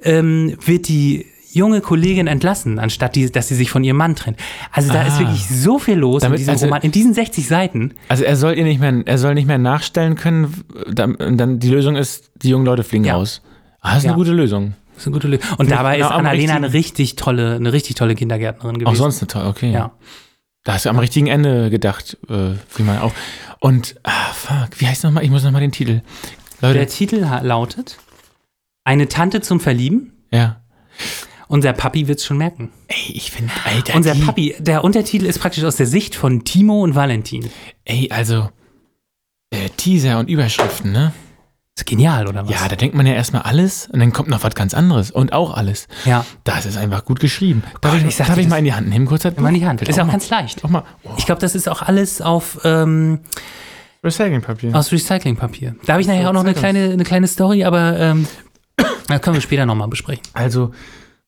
ähm, wird die junge Kollegin entlassen, anstatt die, dass sie sich von ihrem Mann trennt. Also da Ah. ist wirklich so viel los Damit- in diesem also- Roman, in diesen 60 Seiten. Also er soll ihr nicht mehr, er soll nicht mehr nachstellen können. Dann, dann die Lösung ist, die jungen Leute fliegen Ja. raus. Ah, das ist Ja. eine gute Lösung. Das ist eine gute Lösung. Und dabei genau ist Annalena eine richtig tolle, eine richtig tolle Kindergärtnerin gewesen. Auch sonst eine tolle, okay. Ja. Da hast du am richtigen Ende gedacht, äh, wie man auch. Und, ah, fuck, wie heißt nochmal? Ich muss nochmal den Titel. Leute, Der Titel lautet Eine Tante zum Verlieben. ja. Unser Papi wird's schon merken. Ey, ich finde, Alter, Unser die, Papi, der Untertitel ist praktisch aus der Sicht von Timo und Valentin. Ey, also, äh, Teaser und Überschriften, ne? Ist genial, oder was? Ja, da denkt man ja erstmal alles und dann kommt noch was ganz anderes und auch alles. ja. Das ist einfach gut geschrieben. Darf Gott, ich, ich darf dir ich mal in die Hand nehmen, kurz? Immer in die Hand. Ist auch mal- ganz leicht. Auch mal. Oh, Ich glaube, das ist auch alles auf ähm, Recyclingpapier. aus Recyclingpapier. Da habe ich nachher auch noch eine kleine, eine kleine Story, aber ähm, das können wir später nochmal besprechen. Also,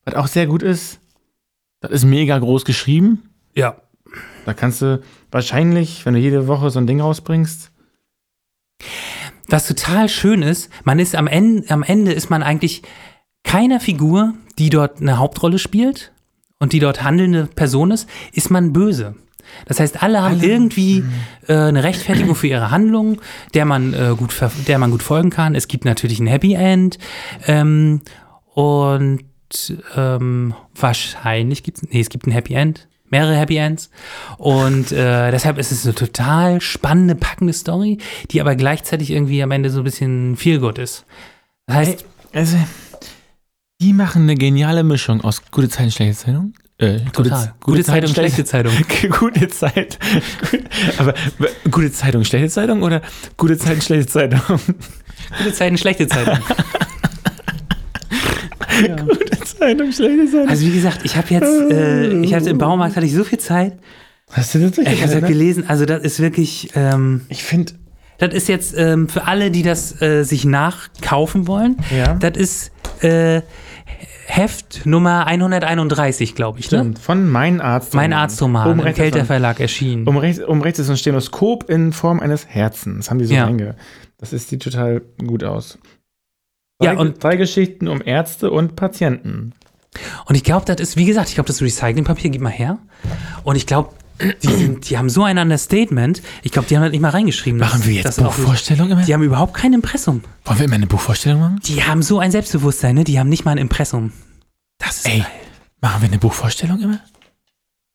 was auch sehr gut ist, das ist mega groß geschrieben. Ja. Da kannst du wahrscheinlich, wenn du jede Woche so ein Ding rausbringst, Was total schön ist, man ist am Ende, am Ende ist man eigentlich keiner Figur, die dort eine Hauptrolle spielt und die dort handelnde Person ist, ist man böse. Das heißt, alle haben Alle- irgendwie äh, eine Rechtfertigung für ihre Handlung, der man, äh, gut, der man gut folgen kann. Es gibt natürlich ein Happy End ähm, und ähm, wahrscheinlich gibt es, nee, es gibt ein Happy End mehrere Happy Ends. Und äh, deshalb ist es eine total spannende, packende Story, die aber gleichzeitig irgendwie am Ende so ein bisschen feel good ist. Das heißt, Also, die machen eine geniale Mischung aus gute Zeiten, schlechte Zeitung. Äh, total. Gute, Zeitung, schlechte Zeitung. gute Zeit. Aber gute Zeitung, schlechte Zeitung oder gute Zeiten, schlechte Zeitung? Gute Zeiten, schlechte Zeitung. gute Zeitung, schlechte Zeitung. Also wie gesagt, ich habe jetzt, äh, ich hatte im Baumarkt hatte ich so viel Zeit. Hast du das Ich habe das gelesen. Also das ist wirklich, ähm, Ich finde, das ist jetzt ähm, für alle, die das äh, sich nachkaufen wollen. Ja. Das ist äh, Heft Nummer 131, glaube ich. Ne? stimmt, von Mein Arzt. Mein Arztroman Oben im Kelter ein- Verlag erschienen. Um rechts, um rechts ist ein Stenoskop in Form eines Herzens. Haben die so Ja. reinge. Das ist, sieht total gut aus. Ja, Drei- und- drei Geschichten um Ärzte und Patienten. Und ich glaube, das ist, wie gesagt, ich glaube, das Recyclingpapier, gib mal her. Und ich glaube, die, sind, die haben so ein Understatement. Ich glaube, die haben das nicht mal reingeschrieben. dass- Machen wir jetzt Buchvorstellung immer? Die haben überhaupt kein Impressum. Wollen wir immer eine Buchvorstellung machen? Die haben so ein Selbstbewusstsein, ne? Die haben nicht mal ein Impressum. Das ist Ey, geil. machen wir eine Buchvorstellung immer?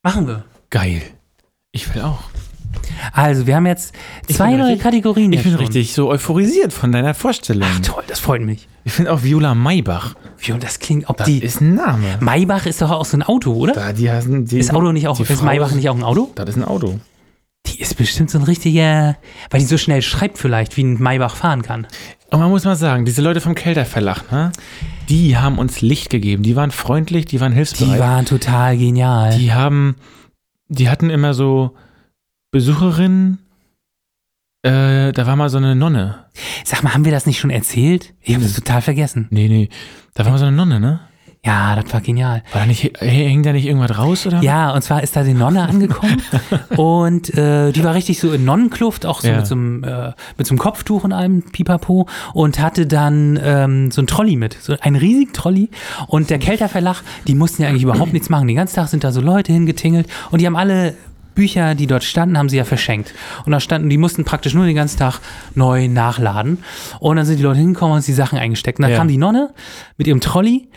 Machen wir. Geil. Ich will auch. Also, wir haben jetzt zwei neue richtig- Kategorien. Ich bin schon. richtig so euphorisiert von deiner Vorstellung. Ach, toll, das freut mich. Ich finde auch Viola Maybach. Und das klingt, ob Das die. ist ein Name. Maybach ist doch auch so ein Auto, oder? Da, die hassen, die, ist Auto nicht auch, die ist Frau Maybach nicht auch ein Auto? Das ist ein Auto. Die ist bestimmt so ein richtiger, weil die so schnell schreibt vielleicht, wie ein Maybach fahren kann. Und man muss mal sagen, diese Leute vom Kelter Verlag, ne? Die haben uns Licht gegeben. Die waren freundlich, die waren Die hilfsbereit. waren total genial. Die haben, die hatten immer so Besucherinnen. Äh, da war mal so eine Nonne. Sag mal, haben wir das nicht schon erzählt? Ich habe das total vergessen. Nee, nee. Da war mal so eine Nonne, ne? Ja, das war genial. War da nicht, h- hängt da nicht irgendwas raus, oder? Ja, und zwar ist da die Nonne angekommen und äh, die war richtig so in Nonnenkluft, auch so Ja. mit, so einem, äh, mit so einem Kopftuch und allem Pipapo und hatte dann ähm, so ein Trolley mit, so einen riesigen Trolley und der Kelter Verlag, die mussten ja eigentlich überhaupt nichts machen. Den ganzen Tag sind da so Leute hingetingelt und die haben alle Bücher, die dort standen, haben sie ja verschenkt. Und da standen, die mussten praktisch nur den ganzen Tag neu nachladen. Und dann sind die Leute hingekommen und die Sachen eingesteckt. Und dann Ja. kam die Nonne mit ihrem Trolley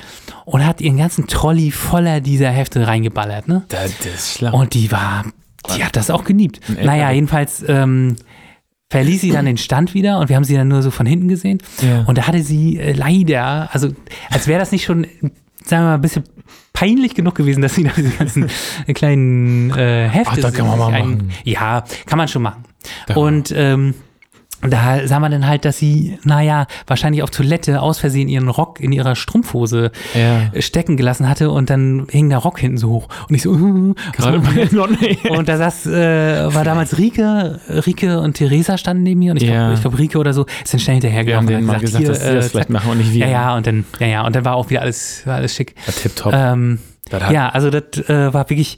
und hat ihren ganzen Trolley voller dieser Hefte reingeballert, ne? Das, ist schlau. Und die war, die hat das auch geliebt. Ein Naja, jedenfalls ähm, verließ sie dann den Stand wieder und wir haben sie dann nur so von hinten gesehen. Ja. Und da hatte sie äh, leider, also als wäre das nicht schon, sagen wir mal, ein bisschen peinlich genug gewesen, dass sie da diese ganzen kleinen äh, Hefte Ach, das kann man mal machen. Ja, kann man schon machen. Ja. Und ähm, da sah man dann halt, dass sie, naja, wahrscheinlich auf Toilette aus Versehen ihren Rock in ihrer Strumpfhose ja. stecken gelassen hatte und dann hing der Rock hinten so hoch. Und ich so, Gerade bei Nonne. und da saß, äh, war damals Rike, Rike und Theresa standen neben mir und ich glaube, Ja. ich glaub, Rike oder so ist dann schnell Wir hinterhergelaufen. haben denen und mal hat gesagt, dass sie das zack. vielleicht machen und nicht wir. Ja, ja, und dann, ja, ja, und dann war auch wieder alles, war alles schick. Ja, tipptopp. Ähm, ja, also das äh, war wirklich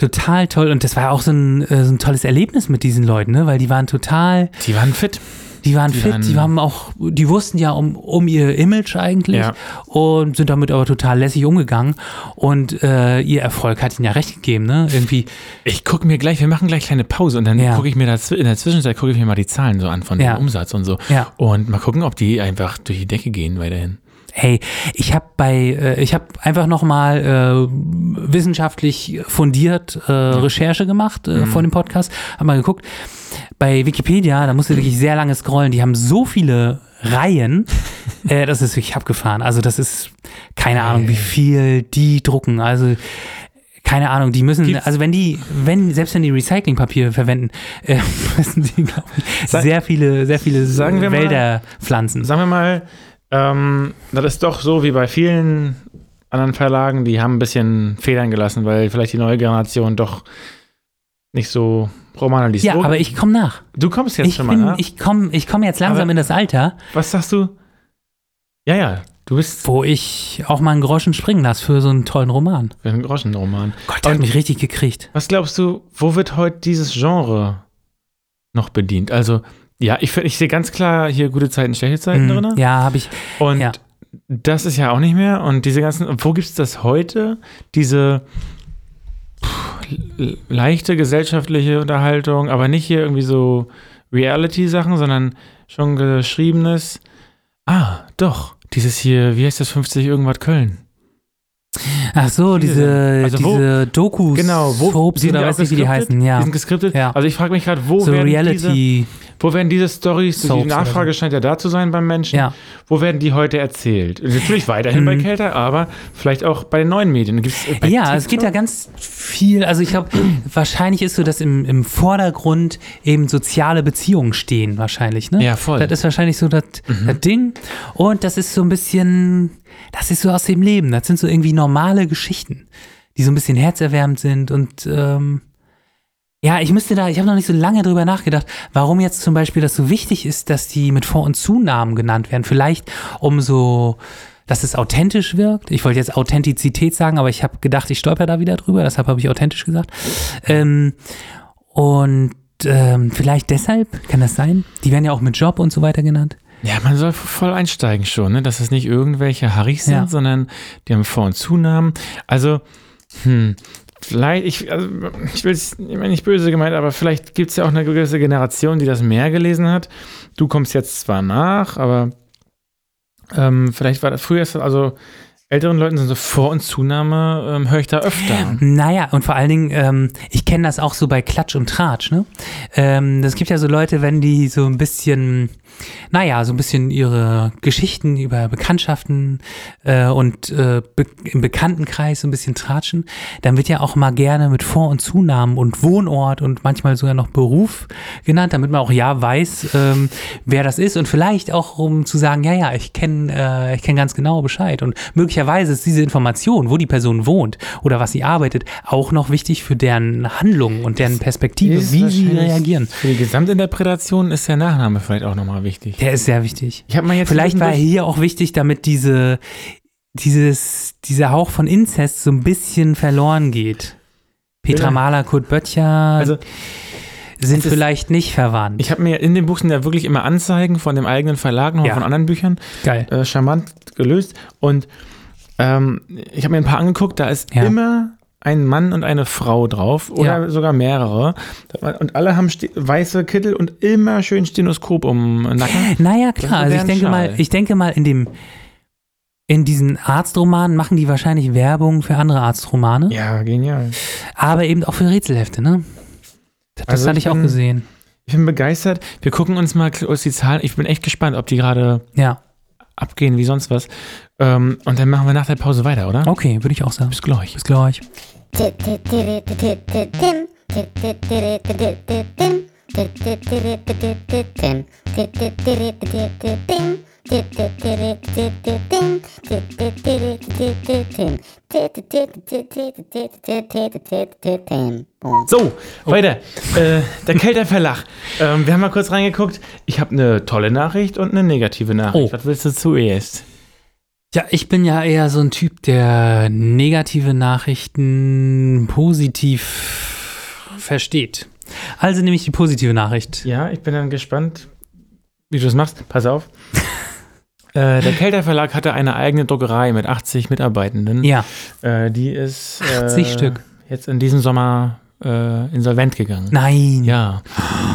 total toll und das war auch so ein, äh, so ein tolles Erlebnis mit diesen Leuten, ne? weil die waren total, Die waren fit. die waren Die fit, waren- die waren auch, die wussten ja um, um ihr Image eigentlich Ja. und sind damit aber total lässig umgegangen und äh, ihr Erfolg hat ihnen ja recht gegeben, ne? Irgendwie, Ich gucke mir gleich, wir machen gleich kleine Pause und dann Ja. gucke ich mir das, in der Zwischenzeit gucke ich mir mal die Zahlen so an von Ja. dem Umsatz und so. ja. Und mal gucken, ob die einfach durch die Decke gehen weiterhin. Hey, ich habe bei, äh, ich habe einfach nochmal äh, wissenschaftlich fundiert äh, Recherche gemacht äh, vor dem Podcast, habe mal geguckt. Bei Wikipedia, da musst du wirklich sehr lange scrollen, die haben so viele Reihen, äh, das ist wirklich abgefahren. Also das ist keine Ahnung, wie viel die drucken. Also keine Ahnung, die müssen, Gibt's- also wenn die, wenn, selbst wenn die Recyclingpapier verwenden, äh, müssen die, glaube ich, Sag- sehr viele, sehr viele Sagen wir mal- Wälder pflanzen. Sagen wir mal, ähm, das ist doch so wie bei vielen anderen Verlagen, die haben ein bisschen Federn gelassen, weil vielleicht die neue Generation doch nicht so Romane liest. Ja, Wo- aber ich komme nach. du kommst jetzt Ich, schon bin, mal, ne? ich komme ich komm jetzt langsam Aber- in das Alter, Was sagst du? Ja, ja, du bist wo ich auch mal einen Groschen springen lasse für so einen tollen Roman. für einen Groschenroman. Gott, der hat Und- mich richtig gekriegt. Was glaubst du, wo wird heute dieses Genre noch bedient? Also, ja, ich, ich sehe ganz klar hier gute Zeiten, schlechte Zeiten Mhm. drin. Ja, habe ich. Und Ja. das ist ja auch nicht mehr. Und diese ganzen, wo gibt es das heute? Diese pff, le- leichte gesellschaftliche Unterhaltung, aber nicht hier irgendwie so Reality-Sachen, sondern schon geschriebenes. Ah, doch. Dieses hier, wie heißt das 50 irgendwas Köln? Ach so, diese, Also wo- diese Dokus, Genau, wo Soaps sind oder weiß nicht, wie die heißen, ja. Die sind geskriptet. Ja. Also ich frage mich gerade, wo So werden diese, Reality, wo werden diese Stories, die Nachfrage oder scheint ja da zu sein beim Menschen, ja. wo werden die heute erzählt? Natürlich weiterhin bei Mhm. Kelter, aber vielleicht auch bei den neuen Medien. Gibt's, äh, Ja, es geht TikTok? ja ganz viel. Also ich glaube, wahrscheinlich ist so, dass im, im Vordergrund eben soziale Beziehungen stehen, wahrscheinlich. Ne? Ja, voll. Das ist wahrscheinlich so das, das Ding. Und das ist so ein bisschen, das ist so aus dem Leben. Das sind so irgendwie normale Geschichten, die so ein bisschen herzerwärmend sind. Und ähm, ja, ich müsste da, ich habe noch nicht so lange drüber nachgedacht, warum jetzt zum Beispiel das so wichtig ist, dass die mit Vor- und Zunamen genannt werden. Vielleicht um so dass es authentisch wirkt. Ich wollte jetzt Authentizität sagen, aber ich habe gedacht, ich stolper da wieder drüber, deshalb habe ich authentisch gesagt. Ähm, und ähm, vielleicht deshalb, kann das sein? Die werden ja auch mit Job und so weiter genannt. Ja, man soll voll einsteigen schon, ne? dass es nicht irgendwelche Harrys sind, Ja. sondern die haben Vor- und Zunamen. Also, hm, vielleicht, ich, also, ich will es ich mein, nicht böse gemeint, aber vielleicht gibt es ja auch eine gewisse Generation, die das mehr gelesen hat. Du kommst jetzt zwar nach, aber ähm, vielleicht war das früher, also älteren Leuten sind so Vor- und Zunahme, ähm, höre ich da öfter. Naja, und vor allen Dingen, ähm, ich kenne das auch so bei Klatsch und Tratsch, ne? Ähm, das gibt ja so Leute, wenn die so ein bisschen, naja, so ein bisschen ihre Geschichten über Bekanntschaften äh, und äh, be im Bekanntenkreis so ein bisschen tratschen, dann wird ja auch mal gerne mit Vor- und Zunamen und Wohnort und manchmal sogar noch Beruf genannt, damit man auch ja weiß, ähm, wer das ist und vielleicht auch um zu sagen, ja, ja, ich kenne äh, kenn ganz genau Bescheid und möglicherweise ist diese Information, wo die Person wohnt oder was sie arbeitet, auch noch wichtig für deren Handlung und deren Perspektive, wie sie reagieren. Für die Gesamtinterpretation ist der Nachname vielleicht auch nochmal wichtig. Der ist sehr wichtig. Ich mal jetzt Vielleicht war er hier auch wichtig, damit diese, dieses, dieser Hauch von Inzest so ein bisschen verloren geht. Petra Ja. Mahler, Kurt Böttcher Also, sind vielleicht nicht verwandt. Ich habe mir in dem Buch sind ja wirklich immer Anzeigen von dem eigenen Verlag noch Ja. von anderen Büchern Geil. äh, charmant gelöst und ähm, ich habe mir ein paar angeguckt, da ist Ja. immer ein Mann und eine Frau drauf oder Ja. sogar mehrere und alle haben weiße Kittel und immer schön Stenoskop um den Nacken. Naja, klar. Also ich denke Schal. mal, ich denke mal, in dem in diesen Arztromanen machen die wahrscheinlich Werbung für andere Arztromane, Ja, genial. aber eben auch für Rätselhefte, ne? Das Also hatte ich ich auch bin- gesehen. Ich bin begeistert. Wir gucken uns mal kurz die Zahlen. Ich bin echt gespannt, ob die gerade Ja, abgehen wie sonst was. Ähm, und dann machen wir nach der Pause weiter, oder? okay, würde ich auch sagen. Bis gleich. Bis gleich. So, weiter. Äh, der Kelter Verlag. Ähm, wir haben mal kurz reingeguckt. Ich habe eine tolle Nachricht und eine negative Nachricht. Oh. Was willst du zuerst? Ja, ich bin ja eher so ein Typ, der negative Nachrichten positiv versteht. Also nehme ich die positive Nachricht. Ja, ich bin dann gespannt, wie du das machst. Pass auf. äh, der Kelter Verlag hatte eine eigene Druckerei mit 80 Mitarbeitenden. Ja, Äh, die ist äh, 80 Stück. jetzt in diesem Sommer äh, insolvent gegangen. nein. Ja.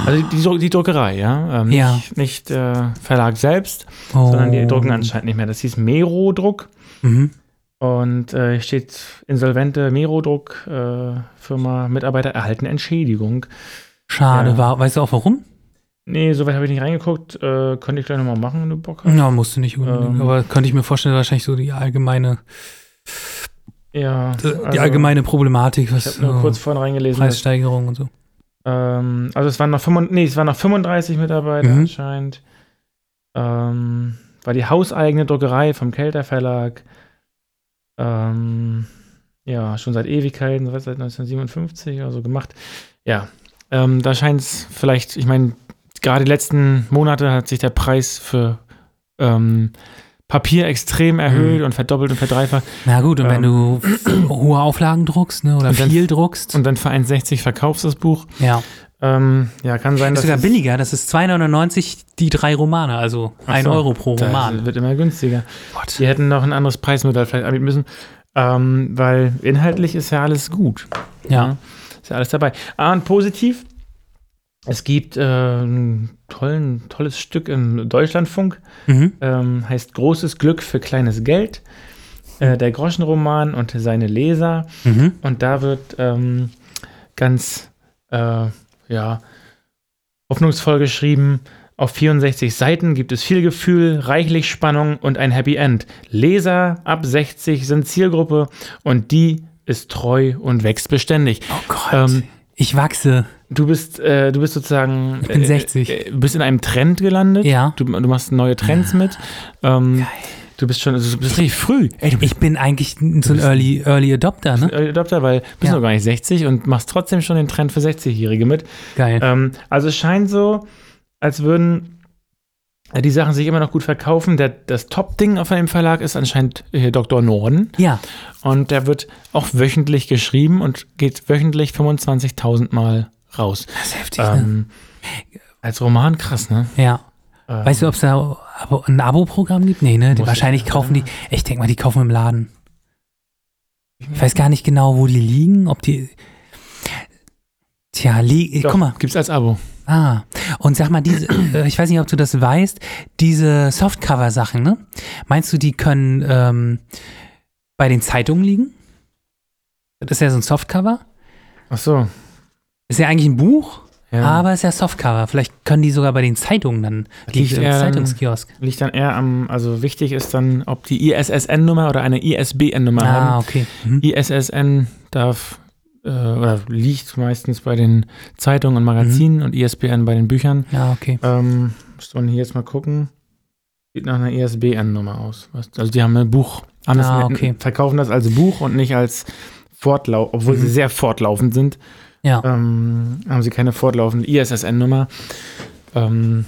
Also die, die Druckerei, ja. Ähm, Ja. Nicht, nicht äh, Verlag selbst, Oh. sondern die drucken anscheinend nicht mehr. Das hieß Mero-Druck. Mhm. Und äh, hier steht insolvente Mero-Druck, äh, Firma, Mitarbeiter erhalten Entschädigung. Schade, war, weißt du auch warum? Nee, soweit habe ich nicht reingeguckt. Äh, könnte ich gleich nochmal machen, wenn du Bock hast. Ja, musste nicht unbedingt. Ähm. aber könnte ich mir vorstellen, wahrscheinlich so die allgemeine, Ja. die also, allgemeine Problematik, Ich was habe nur so kurz vorhin reingelesen. Preissteigerung und so. ähm, also es waren noch 35, nee, es waren noch 35 Mitarbeiter Mhm. anscheinend. Ähm, war die hauseigene Druckerei vom Kelter Verlag. Ähm, ja, schon seit Ewigkeiten, seit 1957 oder so gemacht. Ja, ähm, da scheint es vielleicht, ich meine, gerade die letzten Monate hat sich der Preis für ähm, Papier extrem erhöht Mhm. und verdoppelt und verdreifacht. Na gut, und wenn Ähm. du hohe Auflagen druckst, ne, oder viel druckst, Und dann für 1,60 verkaufst das Buch. ja. Ähm, ja, kann sein, Das dass ist sogar billiger, das ist 2,99 die drei Romane, also Ach ein so, Euro pro Das Roman. wird immer günstiger. Gott. Die hätten noch ein anderes Preismodell vielleicht anbieten müssen, ähm, weil inhaltlich ist ja alles gut. Ja. Ist ja alles dabei. Ah, und positiv, es gibt äh, ein tollen, tolles Stück im Deutschlandfunk, Mhm. ähm, heißt Großes Glück für kleines Geld. äh, der Groschenroman und seine Leser. Mhm. Und da wird ähm, ganz, äh, ja, hoffnungsvoll geschrieben. Auf 64 Seiten gibt es viel Gefühl, reichlich Spannung und ein Happy End. Leser ab 60 sind Zielgruppe und die ist treu und wächst beständig. Oh Gott. Ähm, ich wachse. Du bist, äh, du bist sozusagen. Ich bin äh, 60. Äh, du bist in einem Trend gelandet. Ja. Du, du machst neue Trends mit. Ähm, Du bist schon, also du bist richtig früh. Ey, bist Ich bin eigentlich so ein Early, Early Adopter, ne? Early Adopter, weil du bist Ja. noch gar nicht 60 und machst trotzdem schon den Trend für 60-Jährige mit. Geil. Ähm, also es scheint so, als würden äh, die Sachen sich immer noch gut verkaufen. Der, das Top-Ding auf einem Verlag ist anscheinend hier Dr. Norden. Ja. Und der wird auch wöchentlich geschrieben und geht wöchentlich 25.000 Mal raus. Das ist heftig, ne? Ähm, als Roman krass, ne? Ja. Ähm, Weißt du, ob es da ein Abo-Programm gibt? Nee, ne? Die, wahrscheinlich ich, kaufen die. oder? Ich denke mal, die kaufen im Laden. Ich weiß gar nicht genau, wo die liegen. Ob die. Tja, li Doch, guck mal. Gibt's als Abo. Ah. Und sag mal, diese, äh, ich weiß nicht, ob du das weißt, diese Softcover-Sachen, ne? Meinst du, die können ähm, bei den Zeitungen liegen? Das ist ja so ein Softcover. Ach so. Ist ja eigentlich ein Buch, Ja. aber ist ja Softcover. Vielleicht können die sogar bei den Zeitungen dann, liegt im eher dann- Zeitungskiosk. Liegt dann eher am, also wichtig ist dann, ob die ISSN-Nummer oder eine ISBN-Nummer Ah, haben. okay. Mhm. ISSN darf äh, oder liegt meistens bei den Zeitungen und Mhm. Magazinen und ISBN bei den Büchern. Ja, okay. Ähm, müsste man hier jetzt mal gucken. Sieht nach einer ISBN-Nummer aus. Also die haben ein Buch. Das Ah, mit- okay. Verkaufen das als Buch und nicht als Fortlauf, obwohl sie Mhm. sehr fortlaufend sind. Ja. Ähm, haben sie keine fortlaufende ISSN-Nummer. Ähm,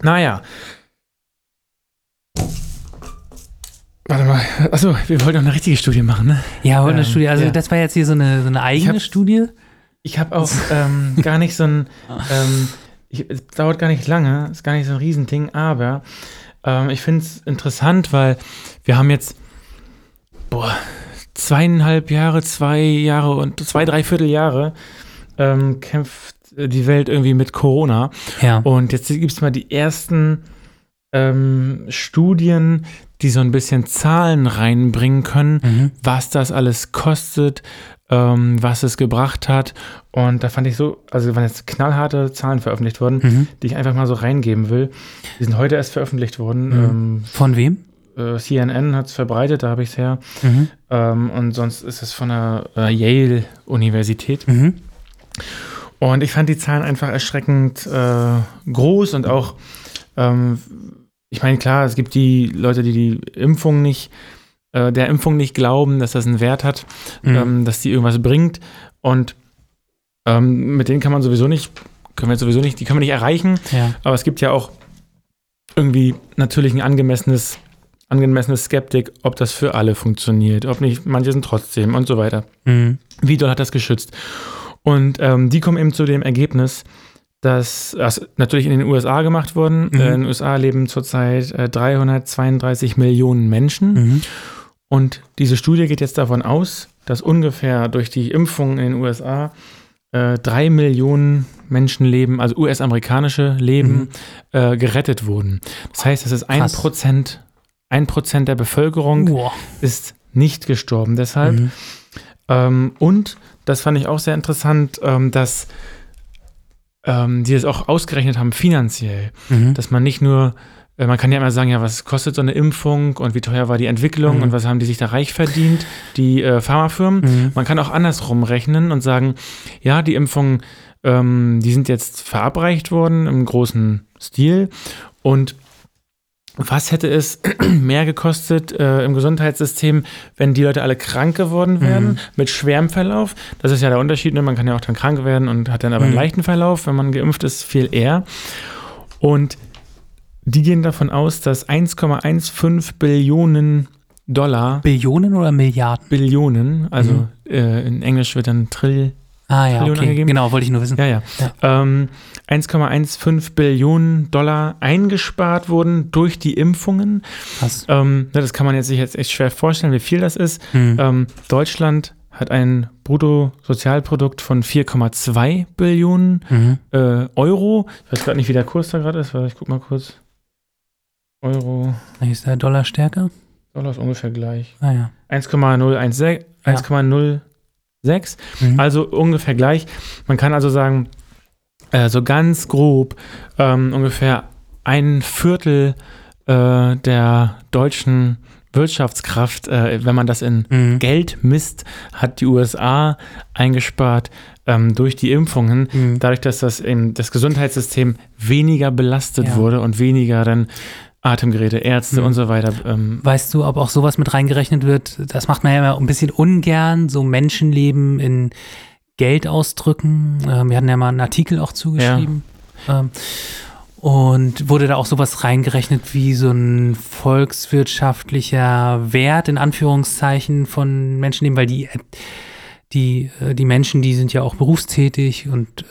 naja. Warte mal. Achso, wir wollten noch eine richtige Studie machen, ne? Ja, aber eine Ähm, Studie. Also ja. das war jetzt hier so eine, so eine eigene hab- Studie. Ich habe auch ähm, gar nicht so ein. Ähm, ich, es dauert gar nicht lange, ist gar nicht so ein Riesending, aber ähm, ich finde es interessant, weil wir haben jetzt boah, zweieinhalb Jahre, zwei Jahre und zwei, dreiviertel Jahre ähm, kämpft die Welt irgendwie mit Corona. Ja. Und jetzt gibt es mal die ersten ähm, Studien, die so ein bisschen Zahlen reinbringen können, Mhm. was das alles kostet, ähm, was es gebracht hat. Und da fand ich so, also waren jetzt knallharte Zahlen veröffentlicht worden, Mhm. die ich einfach mal so reingeben will. Die sind heute erst veröffentlicht worden. Mhm. Von wem? Äh, CNN hat es verbreitet, da habe ich es her. Mhm. Ähm, und sonst ist es von der äh, Yale-Universität. Mhm. Und ich fand die Zahlen einfach erschreckend äh, groß und auch, ähm, ich meine, klar, es gibt die Leute, die die Impfung nicht, äh, der Impfung nicht glauben, dass das einen Wert hat, Mhm. ähm, dass die irgendwas bringt. Und ähm, mit denen kann man sowieso nicht, können wir sowieso nicht, die können wir nicht erreichen. Ja. Aber es gibt ja auch irgendwie natürlich ein angemessenes, angemessenes Skeptik, ob das für alle funktioniert, ob nicht, manche sind trotzdem und so weiter. Mhm. Wie doll hat das geschützt? Und ähm, die kommen eben zu dem Ergebnis, dass das natürlich in den USA gemacht wurden. Mhm. Äh, in den USA leben zurzeit äh, 332 Millionen Menschen. Mhm. Und diese Studie geht jetzt davon aus, dass ungefähr durch die Impfung in den USA äh, drei Millionen Menschenleben, also US-amerikanische Leben, Mhm. äh, gerettet wurden. Das heißt, es ist ein. Prozent, ein Prozent der Bevölkerung Boah. ist nicht gestorben deshalb. Mhm. Ähm, und das fand ich auch sehr interessant, ähm, dass ähm, die das auch ausgerechnet haben finanziell, Mhm. dass man nicht nur, äh, man kann ja immer sagen, ja, was kostet so eine Impfung und wie teuer war die Entwicklung Mhm. und was haben die sich da reich verdient, die äh, Pharmafirmen. Mhm. Man kann auch andersrum rechnen und sagen, ja, die Impfungen, ähm, die sind jetzt verabreicht worden im großen Stil und was hätte es mehr gekostet äh, im Gesundheitssystem, wenn die Leute alle krank geworden wären Mhm. mit schwerem Verlauf? Das ist ja der Unterschied. Ne? Man kann ja auch dann krank werden und hat dann aber einen Mhm. leichten Verlauf, wenn man geimpft ist, viel eher. Und die gehen davon aus, dass 1,15 Billionen Dollar, Billionen oder Milliarden? Billionen, also Mhm. äh, in Englisch wird dann Trill, Ah ja, Trillionen okay. angegeben? Genau, wollte ich nur wissen. ja, ja. Ähm, 1,15 Billionen Dollar eingespart wurden durch die Impfungen. Krass. Ähm, das kann man jetzt sich jetzt echt schwer vorstellen, wie viel das ist. Mhm. Ähm, Deutschland hat ein Bruttosozialprodukt von 4,2 Billionen Mhm. äh, Euro. Ich weiß gerade nicht, wie der Kurs da gerade ist, weil ich guck mal kurz. Euro. Ist der Dollar stärker? Dollar ist ungefähr gleich. Ah ja. 1,016, Ja. 1,06, Mhm. also ungefähr gleich. Man kann also sagen, äh, so ganz grob ähm, ungefähr ein Viertel äh, der deutschen Wirtschaftskraft, äh, wenn man das in Mhm. Geld misst, hat die USA eingespart ähm, durch die Impfungen. Mhm. Dadurch, dass das, eben das Gesundheitssystem weniger belastet Ja. wurde und weniger dann Atemgeräte, Ärzte Mhm. und so weiter. Ähm, Weißt du, ob auch sowas mit reingerechnet wird? Das macht man ja immer ein bisschen ungern, so Menschenleben in Geld ausdrücken. Ähm, wir hatten ja mal einen Artikel auch zugeschrieben. Ähm, und wurde da auch sowas reingerechnet wie so ein volkswirtschaftlicher Wert in Anführungszeichen von Menschenleben, weil die, die, äh, die Menschen, die sind ja auch berufstätig und äh,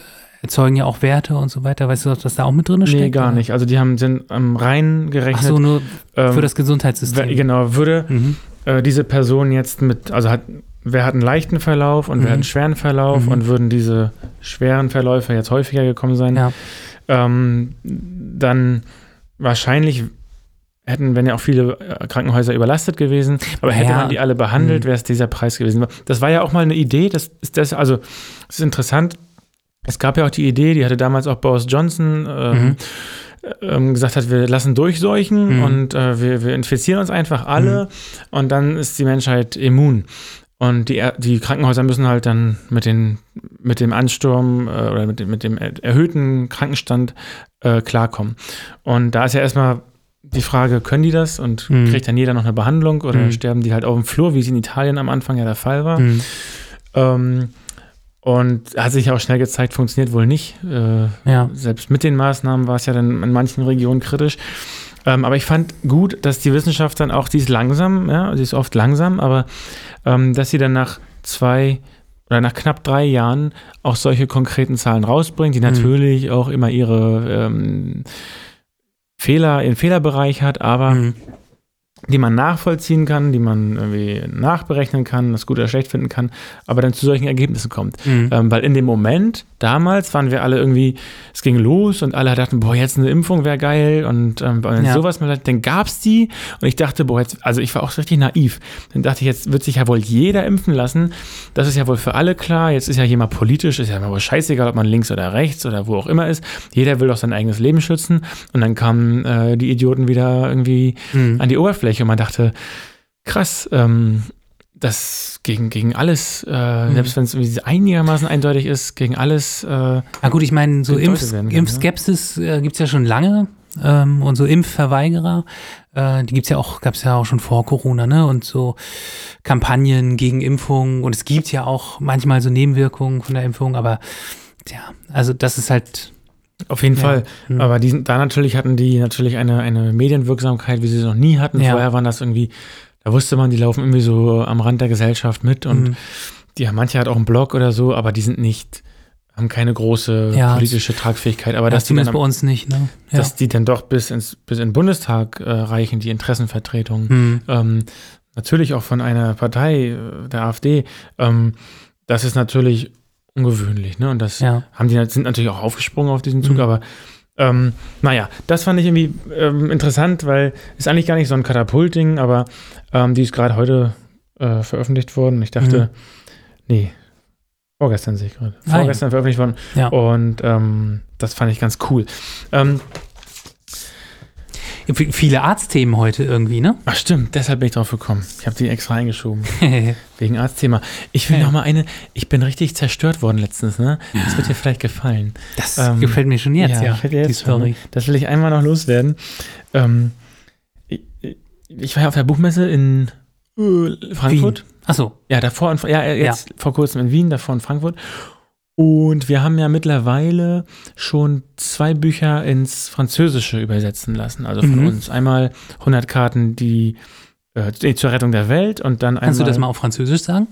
erzeugen ja auch Werte und so weiter. Weißt du, ob das da auch mit drin steckt? nee, gar oder? nicht. Also die haben sind ähm, rein Ach gerechnet. so, nur ähm, für das Gesundheitssystem. wer- genau, würde Mhm. äh, diese Person jetzt mit, also hat, wer hat einen leichten Verlauf und wer Mhm. hat einen schweren Verlauf Mhm. und würden diese schweren Verläufe jetzt häufiger gekommen sein, Ja. ähm, dann wahrscheinlich hätten, wenn ja auch viele äh, Krankenhäuser überlastet gewesen, aber hätte Ja. man die alle behandelt, Mhm. wäre es dieser Preis gewesen. Das war ja auch mal eine Idee, das ist das, also es ist interessant. Es gab ja auch die Idee, die hatte damals auch Boris Johnson ähm, Mhm. ähm, gesagt hat, wir lassen durchseuchen Mhm. und äh, wir, wir infizieren uns einfach alle und dann ist die Menschheit immun. Und die, die Krankenhäuser müssen halt dann mit, den, mit dem Ansturm äh, oder mit dem, mit dem er- erhöhten Krankenstand äh, klarkommen. Und da ist ja erstmal die Frage, können die das und Mhm. kriegt dann jeder noch eine Behandlung oder Mhm. sterben die halt auf dem Flur, wie es in Italien am Anfang ja der Fall war. Mhm. Ähm, und hat sich ja auch schnell gezeigt, funktioniert wohl nicht. Äh, Ja. selbst mit den Maßnahmen war es ja dann in manchen Regionen kritisch. Ähm, aber ich fand gut, dass die Wissenschaft dann auch, die ist langsam, ja, sie ist oft langsam, aber ähm, dass sie dann nach zwei oder nach knapp drei Jahren auch solche konkreten Zahlen rausbringt, die Mhm. natürlich auch immer ihre ähm, Fehler, ihren Fehlerbereich hat, aber Mhm. Die man nachvollziehen kann, die man irgendwie nachberechnen kann, das gut oder schlecht finden kann, aber dann zu solchen Ergebnissen kommt. Mhm. Ähm, weil in dem Moment, damals waren wir alle irgendwie, es ging los und alle dachten, boah, jetzt eine Impfung wäre geil und ähm, wenn Ja. sowas mal, dann gab es die und ich dachte, boah, jetzt, also ich war auch richtig naiv. Dann dachte ich, jetzt wird sich ja wohl jeder impfen lassen. Das ist ja wohl für alle klar. Jetzt ist ja jemand politisch, ist ja mal wohl scheißegal, ob man links oder rechts oder wo auch immer ist. Jeder will doch sein eigenes Leben schützen und dann kamen äh, die Idioten wieder irgendwie Mhm. an die Oberfläche und man dachte, krass, ähm, das gegen, gegen alles, äh, Mhm. selbst wenn es einigermaßen eindeutig ist, gegen alles, äh, Na gut, ich meine, so Impf werden Impfskepsis äh, gibt es ja schon lange ähm, und so Impfverweigerer, äh, die gibt's ja auch, gab es ja auch schon vor Corona, ne? Und so Kampagnen gegen Impfungen und es gibt ja auch manchmal so Nebenwirkungen von der Impfung, aber ja, also das ist halt. Auf jeden Ja. Fall. Mhm. Aber die, sind- da natürlich hatten die natürlich eine, eine Medienwirksamkeit, wie sie sie noch nie hatten. Ja. Vorher waren das irgendwie, da wusste man, die laufen irgendwie so am Rand der Gesellschaft mit und Mhm. die haben manche hat auch einen Blog oder so, aber die sind nicht, haben keine große Ja. politische Tragfähigkeit. Aber ja, dass die zumindest dann bei uns nicht, ne? Ja. dass die dann doch bis ins bis in den Bundestag äh, reichen, die Interessenvertretung. Mhm. ähm, natürlich auch von einer Partei, äh, der AfD, ähm, das ist natürlich ungewöhnlich, ne? Und das Ja. haben die sind natürlich auch aufgesprungen auf diesen Zug, Mhm. aber ähm, naja, das fand ich irgendwie ähm, interessant, weil ist eigentlich gar nicht so ein Katapultding, aber ähm, die ist gerade heute äh, veröffentlicht worden. Ich dachte, Mhm. nee, vorgestern sehe ich gerade. Vorgestern veröffentlicht worden. Ja. Und ähm, das fand ich ganz cool. Ähm, Viele Arztthemen heute irgendwie, ne? ach stimmt, deshalb bin ich drauf gekommen. Ich habe die extra eingeschoben. Wegen Arztthema. Ich will Ja. noch mal eine, ich bin richtig zerstört worden letztens, ne? Das wird dir vielleicht gefallen. Das Ähm, gefällt mir schon jetzt, ja. gefällt dir die jetzt schon, ne? Das will ich einmal noch loswerden. Ähm, ich, ich war ja auf der Buchmesse in äh, Frankfurt. Achso, Ja, davor in, ja, jetzt vor kurzem in Wien, davor in Frankfurt. Und wir haben ja mittlerweile schon zwei Bücher ins Französische übersetzen lassen, also von Mhm. uns. Einmal 100 Karten, die äh, zur Rettung der Welt und dann kannst du einmal das mal auf Französisch sagen?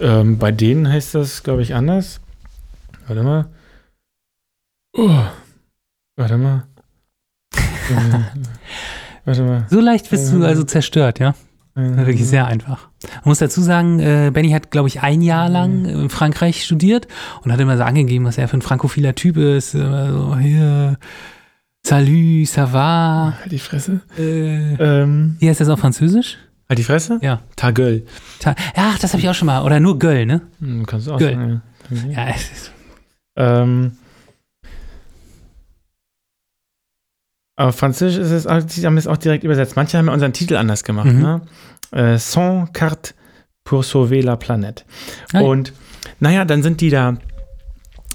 ähm, bei denen heißt das, glaube ich, anders. Warte mal. Oh. Warte mal. Äh, Warte mal. So leicht bist du Ähm, also zerstört, ja? Äh, Wirklich sehr einfach. Man muss dazu sagen, äh, Benny hat, glaube ich, ein Jahr lang in Frankreich studiert und hat immer so angegeben, was er für ein frankophiler Typ ist. Immer so, hier, salut, ça va. Halt die Fresse. Äh, Ähm, wie heißt das auf Französisch? Halt die Fresse? Ja. Ta gueule. Ta Ach, das habe ich auch schon mal. Oder nur Göll, ne? Hm, kannst du auch Gueule. sagen, ja. Ja, es ist, Ähm, auf Französisch ist es, haben es auch direkt übersetzt. Manche haben ja unseren Titel anders gemacht. Mhm. Ne? Äh, Sans carte pour sauver la planète. Ah, ja. Und naja, dann sind die da.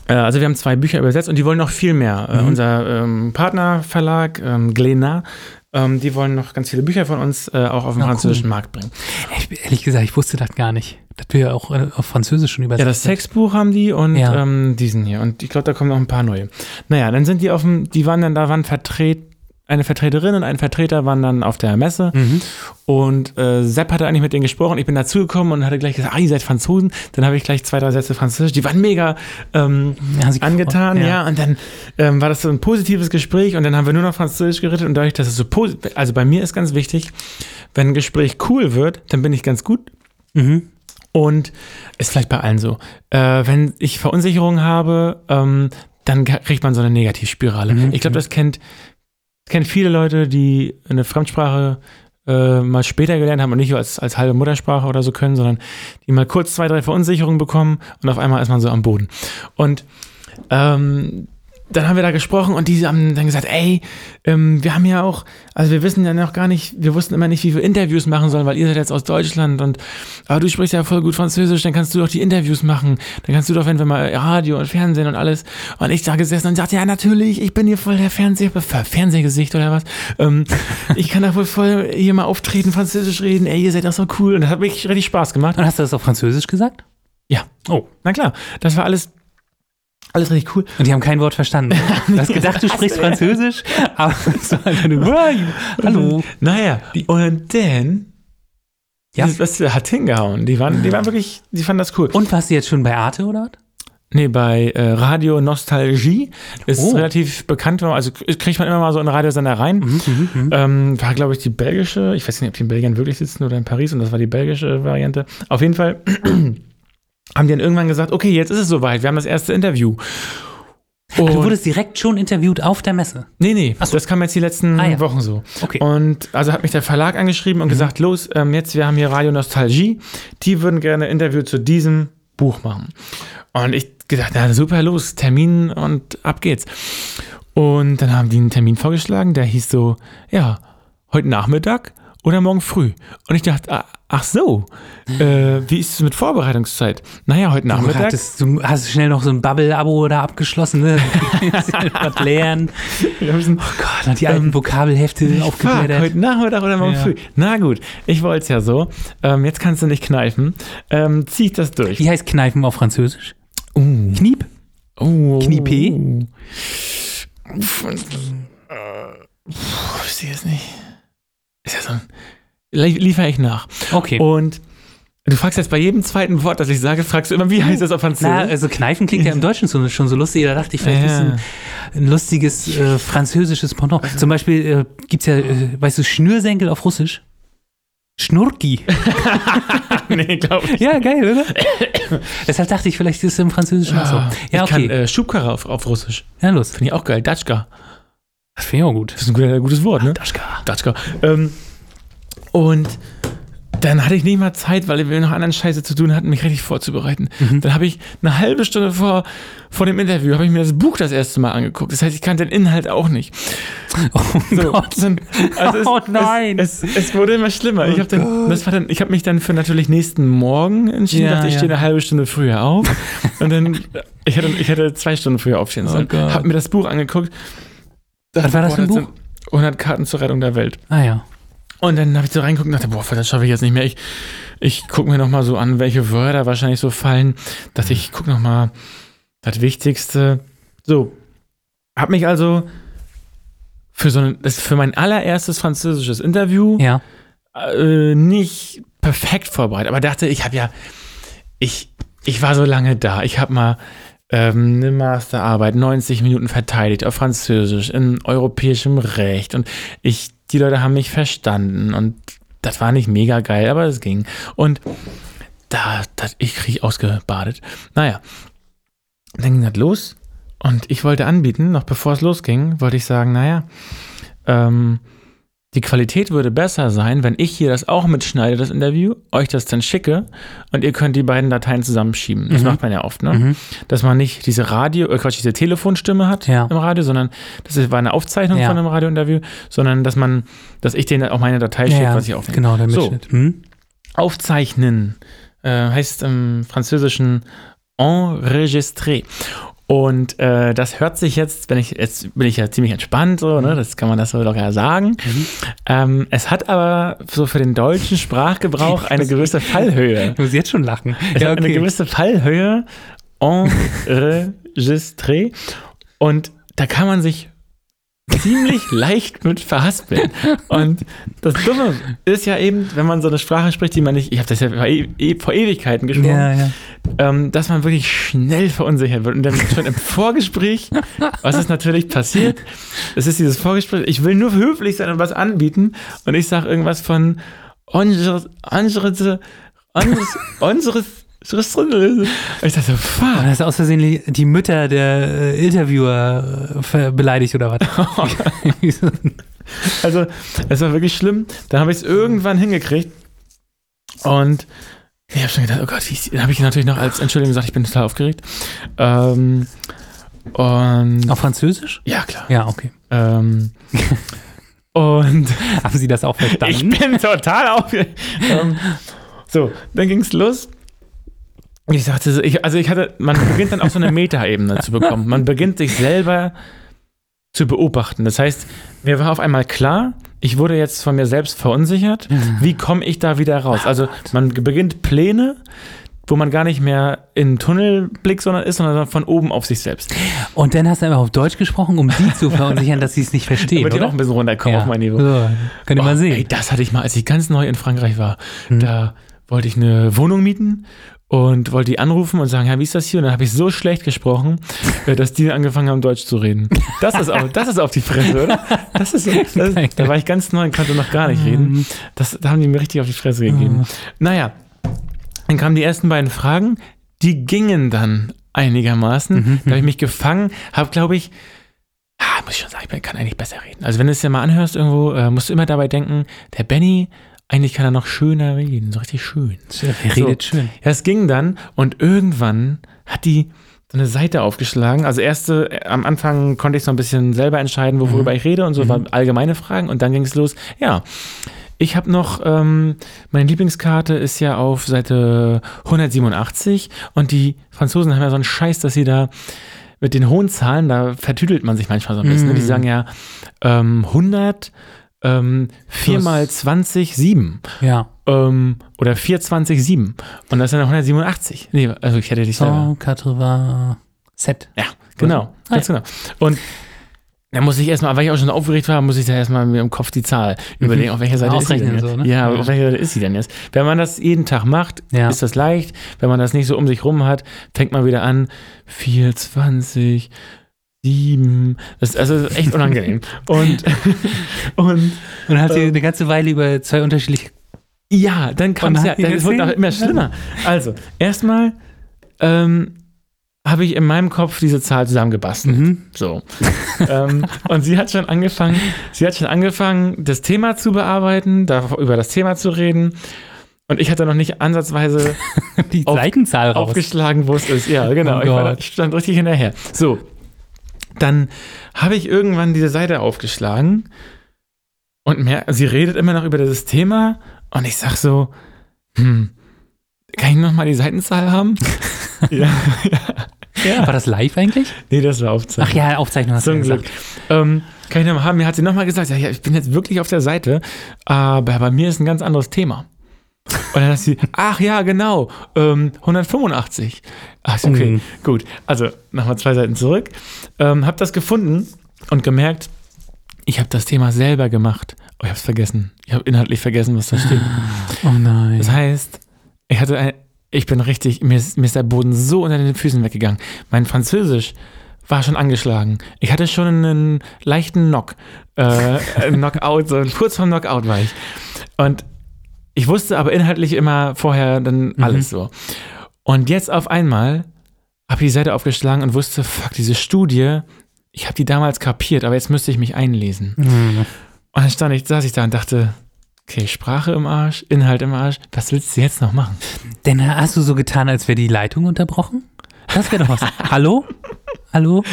äh, Also wir haben zwei Bücher übersetzt und die wollen noch viel mehr. Äh, Mhm. Unser ähm, Partnerverlag, ähm, Glénat, ähm, die wollen noch ganz viele Bücher von uns äh, auch auf den Ah, cool. französischen Markt bringen. ich, ehrlich gesagt, ich wusste das gar nicht. Dass ja auch äh, auf Französisch schon übersetzt Ja, das Sexbuch haben die und Ja. ähm, diesen hier. Und ich glaube, da kommen noch ein paar neue. Naja, dann sind die auf dem, die waren dann, da waren Vertret, eine Vertreterin und ein Vertreter waren dann auf der Messe Mhm. und äh, Sepp hatte eigentlich mit denen gesprochen. Ich bin dazugekommen und hatte gleich gesagt, ah, ihr seid Franzosen. Dann habe ich gleich zwei, drei Sätze Französisch. Die waren mega ähm, Ja, sie- angetan, ja. ja. Und dann ähm, war das so ein positives Gespräch und dann haben wir nur noch Französisch geredet und dadurch, dass es so positiv, also bei mir ist ganz wichtig, wenn ein Gespräch cool wird, dann bin ich ganz gut. Mhm. Und ist vielleicht bei allen so. Äh, wenn ich Verunsicherung habe, ähm, dann kriegt man so eine Negativspirale. Mhm, Ich glaube, das kennt, das kennt viele Leute, die eine Fremdsprache äh, mal später gelernt haben und nicht als, als halbe Muttersprache oder so können, sondern die mal kurz zwei, drei Verunsicherungen bekommen und auf einmal ist man so am Boden. Und ähm, dann haben wir da gesprochen und die haben dann gesagt, ey, ähm, wir haben ja auch, also wir wissen ja noch gar nicht, wir wussten immer nicht, wie wir Interviews machen sollen, weil ihr seid jetzt aus Deutschland und aber du sprichst ja voll gut Französisch, dann kannst du doch die Interviews machen. Dann kannst du doch, wenn wir mal Radio und Fernsehen und alles. Und ich da gesessen und sagte, ja, natürlich, ich bin hier voll der Fernseh Fer- Fernsehgesicht oder was. Ähm, ich kann da wohl voll hier mal auftreten, Französisch reden, ey, ihr seid doch so cool. Und das hat wirklich richtig Spaß gemacht. Und hast du das auf Französisch gesagt? Ja. Oh. Na klar, das war alles, alles richtig cool. Und die haben kein Wort verstanden. Du hast gedacht, du sprichst Französisch, aber es war einfach nur, hallo. Naja, und dann, Ja. das, das hat hingehauen. Die waren, die waren wirklich, die fanden das cool. Und warst du jetzt schon bei Arte oder was? Nee, bei äh, Radio Nostalgie ist Oh. relativ bekannt, also kriegt man immer mal so in Radiosender rein. Mhm. Ähm, war, glaube ich, die belgische, ich weiß nicht, ob die in Belgien wirklich sitzen oder in Paris und das war die belgische Variante. Auf jeden Fall haben die dann irgendwann gesagt, okay, jetzt ist es soweit, wir haben das erste Interview. Du Und- wurdest direkt schon interviewt auf der Messe. Nee, nee, so. das kam jetzt die letzten Ah, ja. Wochen so. Okay. Und also hat mich der Verlag angeschrieben und Mhm. gesagt, los, ähm, jetzt, wir haben hier Radio Nostalgie, die würden gerne ein Interview zu diesem Buch machen. Und ich gedacht, na super, los, Termin und ab geht's. Und dann haben die einen Termin vorgeschlagen, der hieß so, ja, heute Nachmittag oder morgen früh. Und ich dachte, ah, ach so, äh, wie ist es mit Vorbereitungszeit? Naja, heute Du, Nachmittag. hattest, du hast schnell noch so ein Bubble-Abo da abgeschlossen, ne? was lernen. Müssen- Oh Gott, die alten Vokabelhefte Fuck, aufgeblättert. heute Nachmittag oder morgen Ja. früh. Na gut, ich wollte es ja so. Ähm, jetzt kannst du nicht kneifen. Ähm, zieh ich das durch. Wie heißt Kneifen auf Französisch? Uh, Kniep? uh, Kniepe? Uh. Ich sehe es nicht. Ist ja so ein. Lie- Liefere ich nach. Okay. Und du fragst jetzt bei jedem zweiten Wort, das ich sage, fragst du immer, wie heißt das auf Französisch? Na, also Kneifen klingt ja im Deutschen so, schon so lustig. Da dachte ich, vielleicht ist ein, ein lustiges äh, französisches Pendant. Zum Beispiel äh, gibt es ja, äh, weißt du, Schnürsenkel auf Russisch? Schnurki. nee, glaube ich. Ja, geil, oder? Deshalb dachte ich, vielleicht ist es im Französischen auch so. Ah, Ja, Ich kann okay. äh, Schubkarre auf, auf Russisch. ja, los. Finde ich auch geil. Datschka. Das finde ich auch gut. Das ist ein gutes Wort, ne? Daschka. Datschka. Ähm, und dann hatte ich nicht mal Zeit, weil wir noch anderen Scheiße zu tun hatten, mich richtig vorzubereiten. Mhm. Dann habe ich eine halbe Stunde vor, vor dem Interview, habe ich mir das Buch das erste Mal angeguckt. Das heißt, ich kannte den Inhalt auch nicht. Oh So, Gott. dann- also es, Oh nein. Es, es, es wurde immer schlimmer. ich habe dann, ich habe mich dann für natürlich nächsten Morgen entschieden. Ja, dachte, ich ja. stehe eine halbe Stunde früher auf. und dann, ich hätte, ich hätte zwei Stunden früher aufstehen Oh sollen. Gott. habe mir das Buch angeguckt. Was war das für ein Buch? sind 100 Karten zur Rettung der Welt. Ah ja. Und dann habe ich so reingeguckt und dachte, boah, das schaffe ich jetzt nicht mehr. Ich, ich gucke mir noch mal so an, welche Wörter wahrscheinlich so fallen. Dass ich gucke noch mal das Wichtigste. So, habe mich also für so ein, das für mein allererstes französisches Interview Ja. äh, nicht perfekt vorbereitet, aber dachte, ich habe ja, ich, ich war so lange da. Ich habe mal ähm, eine Masterarbeit 90 Minuten verteidigt auf Französisch in europäischem Recht und ich, die Leute haben mich verstanden und das war nicht mega geil, aber es ging. Und da, das, ich krieg ausgebadet. Naja, dann ging das los und ich wollte anbieten, noch bevor es losging, wollte ich sagen, naja, ähm, die Qualität würde besser sein, wenn ich hier das auch mitschneide, das Interview, euch das dann schicke und ihr könnt die beiden Dateien zusammenschieben. Das Mhm. macht man ja oft, ne? Mhm. Dass man nicht diese Radio, äh Quatsch, diese Telefonstimme hat Ja. im Radio, sondern das war eine Aufzeichnung Ja. von einem Radiointerview, sondern dass man, dass ich denen auch meine Datei schicke, Ja, was ich aufnehme. genau, der So. Mitschnitt. Hm? Aufzeichnen äh, heißt im Französischen enregistré. Und äh, das hört sich jetzt, wenn ich, jetzt bin ich ja ziemlich entspannt, so, ne? Das kann man das so locker sagen. Ähm, es hat aber so für den deutschen Sprachgebrauch eine gewisse Fallhöhe. Ich muss jetzt schon lachen. Es Ja, hat eine okay. gewisse Fallhöhe enregistré. Und da kann man sich ziemlich leicht mit verhaspeln. Und das Dumme ist ja eben, wenn man so eine Sprache spricht, die man nicht, ich habe das ja vor, e e vor Ewigkeiten gesprochen, Ja, ja. ähm, dass man wirklich schnell verunsichert wird. Und dann schon im Vorgespräch, was ist natürlich passiert? Es ist dieses Vorgespräch, ich will nur höflich sein und was anbieten. Und ich sage irgendwas von unsere, unsere, unseres, unseres, und ich dachte so, Und fuck. hast du aus Versehen die- Mütter der äh, Interviewer äh, beleidigt oder was? Also, es war wirklich schlimm. Dann habe ich es irgendwann hingekriegt. Und ich habe schon gedacht, oh Gott, wie, dann habe ich natürlich noch als Entschuldigung gesagt, ich bin total aufgeregt. Ähm, und Auf Französisch? ja, klar. Ja, okay. Ähm, und Haben Sie das auch ich verstanden? bin total aufgeregt. ähm, so, dann ging es los. Ich sagte, ich, also ich hatte, man beginnt dann auch so eine Metaebene zu bekommen. Man beginnt sich selber zu beobachten. Das heißt, mir war auf einmal klar, ich wurde jetzt von mir selbst verunsichert. Wie komme ich da wieder raus? Also man beginnt Pläne, wo man gar nicht mehr im Tunnelblick sondern ist, sondern von oben auf sich selbst. Und dann hast du einfach auf Deutsch gesprochen, um die zu verunsichern, dass sie es nicht verstehen, Damit die auch oder? ein bisschen runterkommen auf mein Niveau. So, könnte man Oh, sehen. Ey, das hatte ich mal, als ich ganz neu in Frankreich war. Hm. Da wollte ich eine Wohnung mieten und wollte die anrufen und sagen, ja, wie ist das hier? Und dann habe ich so schlecht gesprochen, äh, dass die angefangen haben, Deutsch zu reden. Das ist auf, das ist auf die Fresse, oder? Das ist, das, da war ich ganz neu und konnte noch gar nicht reden. Das, da haben die mir richtig auf die Fresse gegeben. Naja, dann kamen die ersten beiden Fragen, die gingen dann einigermaßen. Mhm, Da habe ich mich gefangen, habe, glaube ich, ah, muss ich schon sagen, ich kann eigentlich besser reden. Also wenn du es dir mal anhörst irgendwo, äh, musst du immer dabei denken, der Benny, eigentlich kann er noch schöner reden, so richtig schön. Er redet schön. Ja, es ging dann und irgendwann hat die so eine Seite aufgeschlagen. Also erste, äh, am Anfang konnte ich so ein bisschen selber entscheiden, worüber ich rede und so, waren allgemeine Fragen und dann ging es los. Ja, ich habe noch, ähm, meine Lieblingskarte ist ja auf Seite 187 und die Franzosen haben ja so einen Scheiß, dass sie da mit den hohen Zahlen, da vertüdelt man sich manchmal so ein bisschen. ne? Die Mm. sagen ja ähm, 100, ähm, 4 Plus. mal 20, 7 Ja. ähm, oder 427 und das ist dann 187. Nee, also ich hätte dich selber. So, Katrova Set. Ja, genau, Ah, ganz genau. Und da muss ich erstmal, weil ich auch schon aufgeregt war, muss ich da erstmal mir im Kopf die Zahl überlegen, auf welcher Seite Ausrechnen ist sie denn so, ne? Ja, auf welcher Seite ist sie denn jetzt? Wenn man das jeden Tag macht, Ja. ist das leicht. Wenn man das nicht so um sich rum hat, fängt man wieder an, 420, 7. Das ist also echt unangenehm. und, und Und dann hat sie Ähm. eine ganze Weile über zwei unterschiedliche. Ja, dann kam es ja, dann es wurde auch immer schlimmer. Also, erstmal ähm, habe ich in meinem Kopf diese Zahl zusammengebastelt. Mhm. So. ähm, und sie hat schon angefangen, sie hat schon angefangen, das Thema zu bearbeiten, da, über das Thema zu reden. Und ich hatte noch nicht ansatzweise Die Auf- Seitenzahl raus. aufgeschlagen, wo es ist. Ja, genau. Oh ich, war, stand richtig hinterher. So. Dann habe ich irgendwann diese Seite aufgeschlagen und mehr, sie redet immer noch über dieses Thema und ich sag so, hm, kann ich noch mal die Seitenzahl haben? ja, ja. War das live eigentlich? Nee, das war Aufzeichnung. Ach ja, Aufzeichnung hast du ja Glück. gesagt. Ähm, kann ich noch mal haben? Mir hat sie noch mal gesagt, ja, ja, ich bin jetzt wirklich auf der Seite, aber bei mir ist ein ganz anderes Thema. Und dann hat sie, ach ja, genau, ähm, 185. Ach, ist okay, Mhm. gut. Also nochmal zwei Seiten zurück. Ähm, hab das gefunden und gemerkt, ich habe das Thema selber gemacht. Oh, ich habe es vergessen. Ich habe inhaltlich vergessen, was da steht. Oh nein. Das heißt, ich hatte ein, ich bin richtig, mir ist, mir ist der Boden so unter den Füßen weggegangen. Mein Französisch war schon angeschlagen. Ich hatte schon einen leichten Knock, äh, Knockout, so kurz vorm Knockout war ich. Und ich wusste aber inhaltlich immer vorher dann alles so. Und jetzt auf einmal habe ich die Seite aufgeschlagen und wusste, fuck, diese Studie, ich habe die damals kapiert, aber jetzt müsste ich mich einlesen. Mhm. Und dann stand ich, saß ich da und dachte, okay, Sprache im Arsch, Inhalt im Arsch, was willst du jetzt noch machen? Denn hast du so getan, als wäre die Leitung unterbrochen? Das wäre doch was. Hallo? Hallo?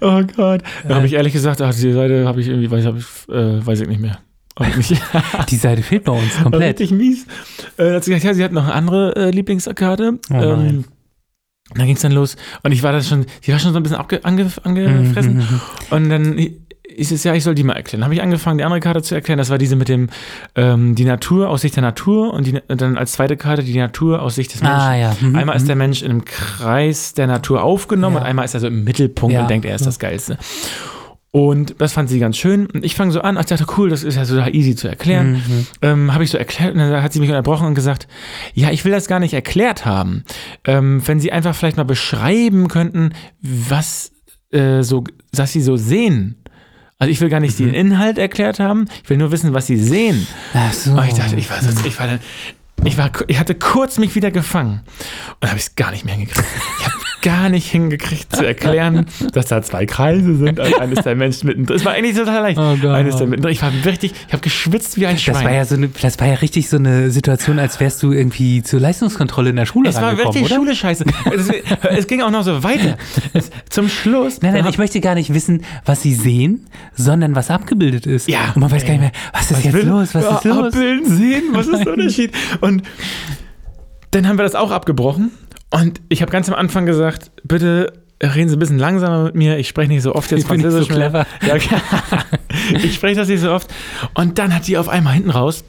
Oh Gott. Da habe ich ehrlich gesagt, ach, die Seite habe ich irgendwie, weiß, hab ich, äh, weiß ich nicht mehr. Die Seite fehlt bei uns komplett. richtig mies. Äh, hat sie gesagt, ja, sie hat noch eine andere äh, Lieblingsarkade. Oh nein. ähm, und dann ging es dann los. Und ich war da schon, die war schon so ein bisschen abge, ange, angefressen. Mhm. Und dann ist es ja, ich soll die mal erklären. Dann habe ich angefangen, die andere Karte zu erklären. Das war diese mit dem, ähm, die Natur aus Sicht der Natur und, die, dann als zweite Karte die Natur aus Sicht des Menschen. Ah ja. Mhm. Einmal ist der Mensch in einem Kreis der Natur aufgenommen Ja. und einmal ist er so im Mittelpunkt Ja. und denkt, er ist das Geilste. Und das fand sie ganz schön. Und ich fange so an, ich dachte, cool, das ist ja so easy zu erklären. Mhm. Ähm, habe ich so erklärt und dann hat sie mich unterbrochen und gesagt, ja, ich will das gar nicht erklärt haben. Ähm, wenn Sie einfach vielleicht mal beschreiben könnten, was äh, so, was Sie so sehen. Also ich will gar nicht Mhm. den Inhalt erklärt haben, ich will nur wissen, was Sie sehen. Ach so. Und ich dachte, ich war, so, ich war dann, ich war, ich hatte kurz mich wieder gefangen und habe ich es gar nicht mehr hingekriegt. Ich habe gar nicht hingekriegt zu erklären, dass da zwei Kreise sind und eines der Mensch mittendrin. Es war eigentlich total leicht. Oh eines der mittendrin. Ich war richtig, ich habe geschwitzt wie ein Schwein. Das war ja so eine, das war ja richtig so eine Situation, als wärst du irgendwie zur Leistungskontrolle in der Schule es war rangekommen, wirklich oder? Schule scheiße. Es, es ging auch noch so weiter. Es, zum Schluss. Nein, nein, ich möchte gar nicht wissen, was sie sehen, sondern was abgebildet ist. Ja. Und man weiß gar nicht mehr, was ist jetzt will- los, was ist los? Abbilden, sehen, was ist der Unterschied? Und dann haben wir das auch abgebrochen. Und ich habe ganz am Anfang gesagt, bitte reden Sie ein bisschen langsamer mit mir. Ich spreche nicht so oft jetzt Ich bin nicht so Französisch mehr. Ja, okay. ich spreche das nicht so oft. Und dann hat die auf einmal hinten raus.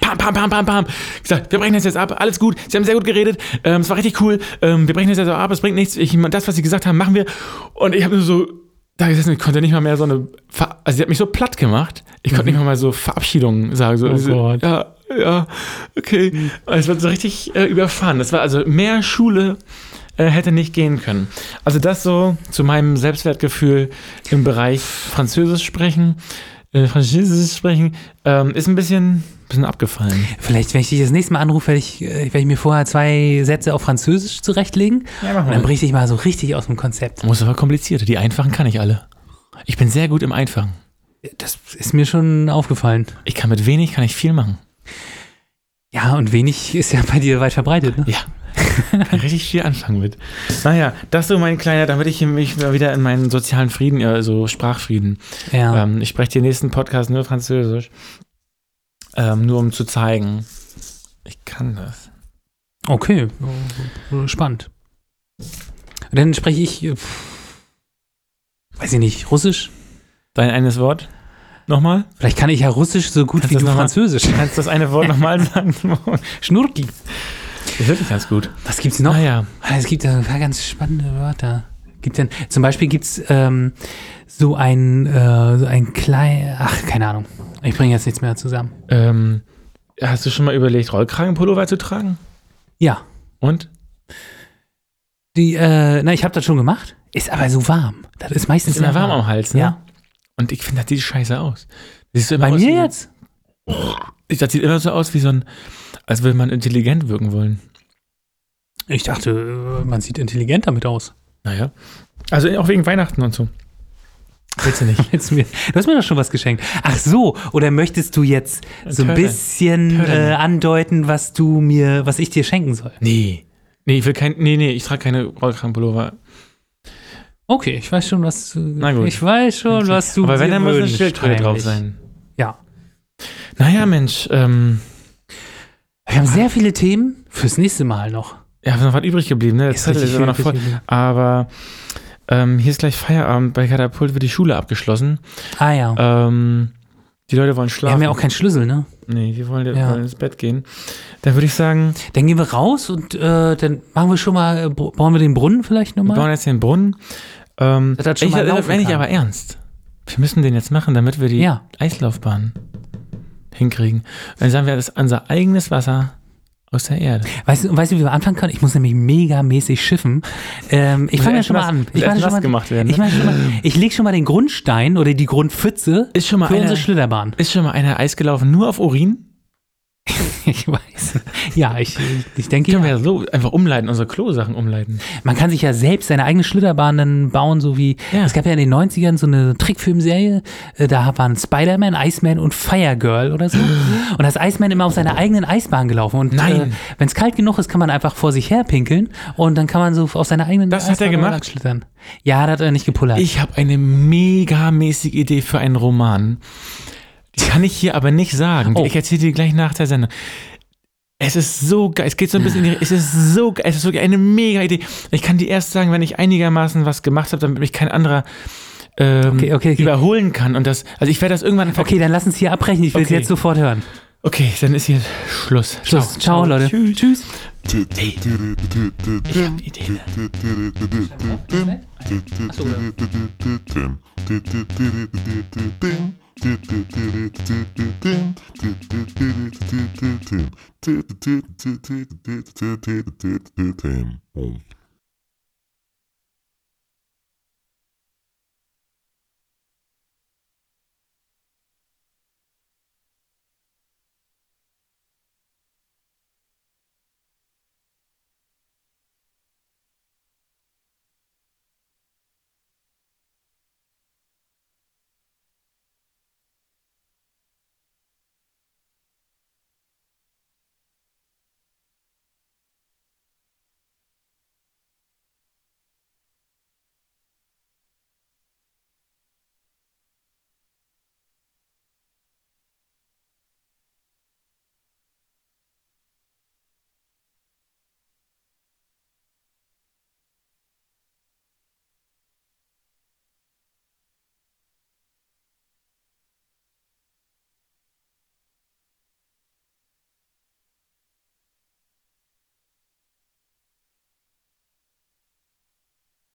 Pam, pam, pam, pam, pam. Gesagt, wir brechen das jetzt ab, alles gut. Sie haben sehr gut geredet. Ähm, es war richtig cool. Ähm, wir brechen das jetzt ab, es bringt nichts. Ich, das, was Sie gesagt haben, machen wir. Und ich habe nur so da gesessen, ich konnte nicht mal mehr so eine. Ver also, sie hat mich so platt gemacht. Ich konnte nicht mal, mal so Verabschiedungen sagen. So, Mhm. Oh diese- Gott. Mhm. Ja, ja, okay. Es wird so richtig äh, überfahren. Das war also mehr Schule äh, hätte nicht gehen können. Also, das so zu meinem Selbstwertgefühl im Bereich Französisch sprechen. Äh, Französisch sprechen ähm, ist ein bisschen, bisschen abgefallen. Vielleicht, wenn ich dich das nächste Mal anrufe, werde ich, äh, werde ich mir vorher zwei Sätze auf Französisch zurechtlegen. Ja, mach Und dann bricht dich mal so richtig aus dem Konzept. Muss aber komplizierter. Die einfachen kann ich alle. Ich bin sehr gut im Einfachen. Das ist mir schon aufgefallen. Ich kann mit wenig, kann ich viel machen. Ja, und wenig ist ja bei dir weit verbreitet, ne? Ja. Kann richtig viel anfangen mit. Naja, das so mein kleiner, damit ich mich mal wieder in meinen sozialen Frieden, also Sprachfrieden. Ja. Ähm, ich spreche den nächsten Podcast nur Französisch. Ähm, nur um zu zeigen, ich kann das. Okay, spannend. Und dann spreche ich, äh, weiß ich nicht, Russisch? Dein eines Wort? Nochmal? Vielleicht kann ich ja Russisch so gut Kannst wie du noch mal- Französisch. Kannst du das eine Wort nochmal sagen? Schnurki. Das ist wirklich ganz gut. Was gibt's noch? Naja, Ah, Es gibt ja ein paar ganz spannende Wörter. Gibt denn, zum Beispiel gibt's ähm, so ein, äh, so ein klein, ach, keine Ahnung. Ich bringe jetzt nichts mehr zusammen. ähm, hast du schon mal überlegt, Rollkragenpullover zu tragen? Ja. Und? Die, äh, na, ich habe das schon gemacht. Ist aber so warm. Das ist meistens Ist immer sehr warm am Hals, ne? Ja. Und ich finde, das sieht scheiße aus. Siehst du immer Bei aus mir jetzt? Das sieht immer so aus wie so ein, als würde man intelligent wirken wollen. Ich dachte, äh, man sieht intelligent damit aus. Naja. Also auch wegen Weihnachten und so. Willst du nicht? Jetzt mir, du hast mir doch schon was geschenkt. Ach so, oder möchtest du jetzt so ein bisschen äh, andeuten, was du mir, was ich dir schenken soll? Nee. Nee, ich will kein, nee, nee, ich trage keine Rollkragenpullover. Okay, ich weiß schon, was du, Na gut. ich weiß schon, was du Aber wenn, dann muss eine Schildkröte drauf sein. Ja. Naja, Mensch, ähm, Wir haben sehr viele Themen fürs nächste Mal noch. ja, noch was übrig geblieben, ne? Der Zettel ist immer noch voll. Aber ähm, hier ist gleich Feierabend. Bei Katapult wird die Schule abgeschlossen. Ah ja. Ähm, die Leute wollen wir schlafen. haben ja auch keinen Schlüssel, ne? nee, die wollen, Ja. wollen ins Bett gehen. Dann würde ich sagen, Dann gehen wir raus und äh, dann machen wir schon mal, äh, bauen wir den Brunnen vielleicht wir nochmal? bauen jetzt den Brunnen. Ähm, das schon ich, mal das laufen meine ich aber ernst. Wir müssen den jetzt machen, damit wir die Ja. Eislaufbahn hinkriegen. Dann sagen wir, das ist unser eigenes Wasser aus der Erde. Weißt du, weißt du, wie wir anfangen können? Ich muss nämlich megamäßig schiffen. Ähm, ich fange ja schon mal an. Ich, mache schon mal, gemacht werden, ne? ich, mache schon mal, ich lege schon mal den Grundstein oder die Grundpfütze Ist schon mal für einer, unsere Schlitterbahn. ist schon mal einer Eis gelaufen, nur auf Urin? ich weiß. Ja, ich, ich denke, Können wir ja. ja so einfach umleiten, unsere Klo-Sachen umleiten. man kann sich ja selbst seine eigene Schlitterbahn dann bauen, so wie Ja. es gab ja in den 90ern so eine Trickfilmserie, äh, da waren Spider-Man, Iceman und Fire Girl oder so. Und da ist Iceman immer auf seiner eigenen Eisbahn gelaufen. Und Nein. Äh, wenn es kalt genug ist, kann man einfach vor sich her pinkeln und dann kann man so auf seiner eigenen Das hat er Eisbahn gemacht? schlittern. Ja, da hat er nicht gepullert. Ich habe eine megamäßige Idee für einen Roman. Kann ich hier aber nicht sagen. Oh. Ich erzähle dir gleich nach der Sendung. Es ist so geil. Es geht so ein bisschen in die, Es ist so geil. Es ist wirklich eine mega Idee. Ich kann dir erst sagen, wenn ich einigermaßen was gemacht habe, damit mich kein anderer ähm, Okay, okay, okay. überholen kann. Und das, also ich werde das irgendwann. okay, dann lass uns hier abbrechen. Ich will es jetzt sofort hören. Okay, dann ist hier Schluss. Schluss. Ciao, Leute. Tschüss. Tschüss. Ich hab Ideen. Tim.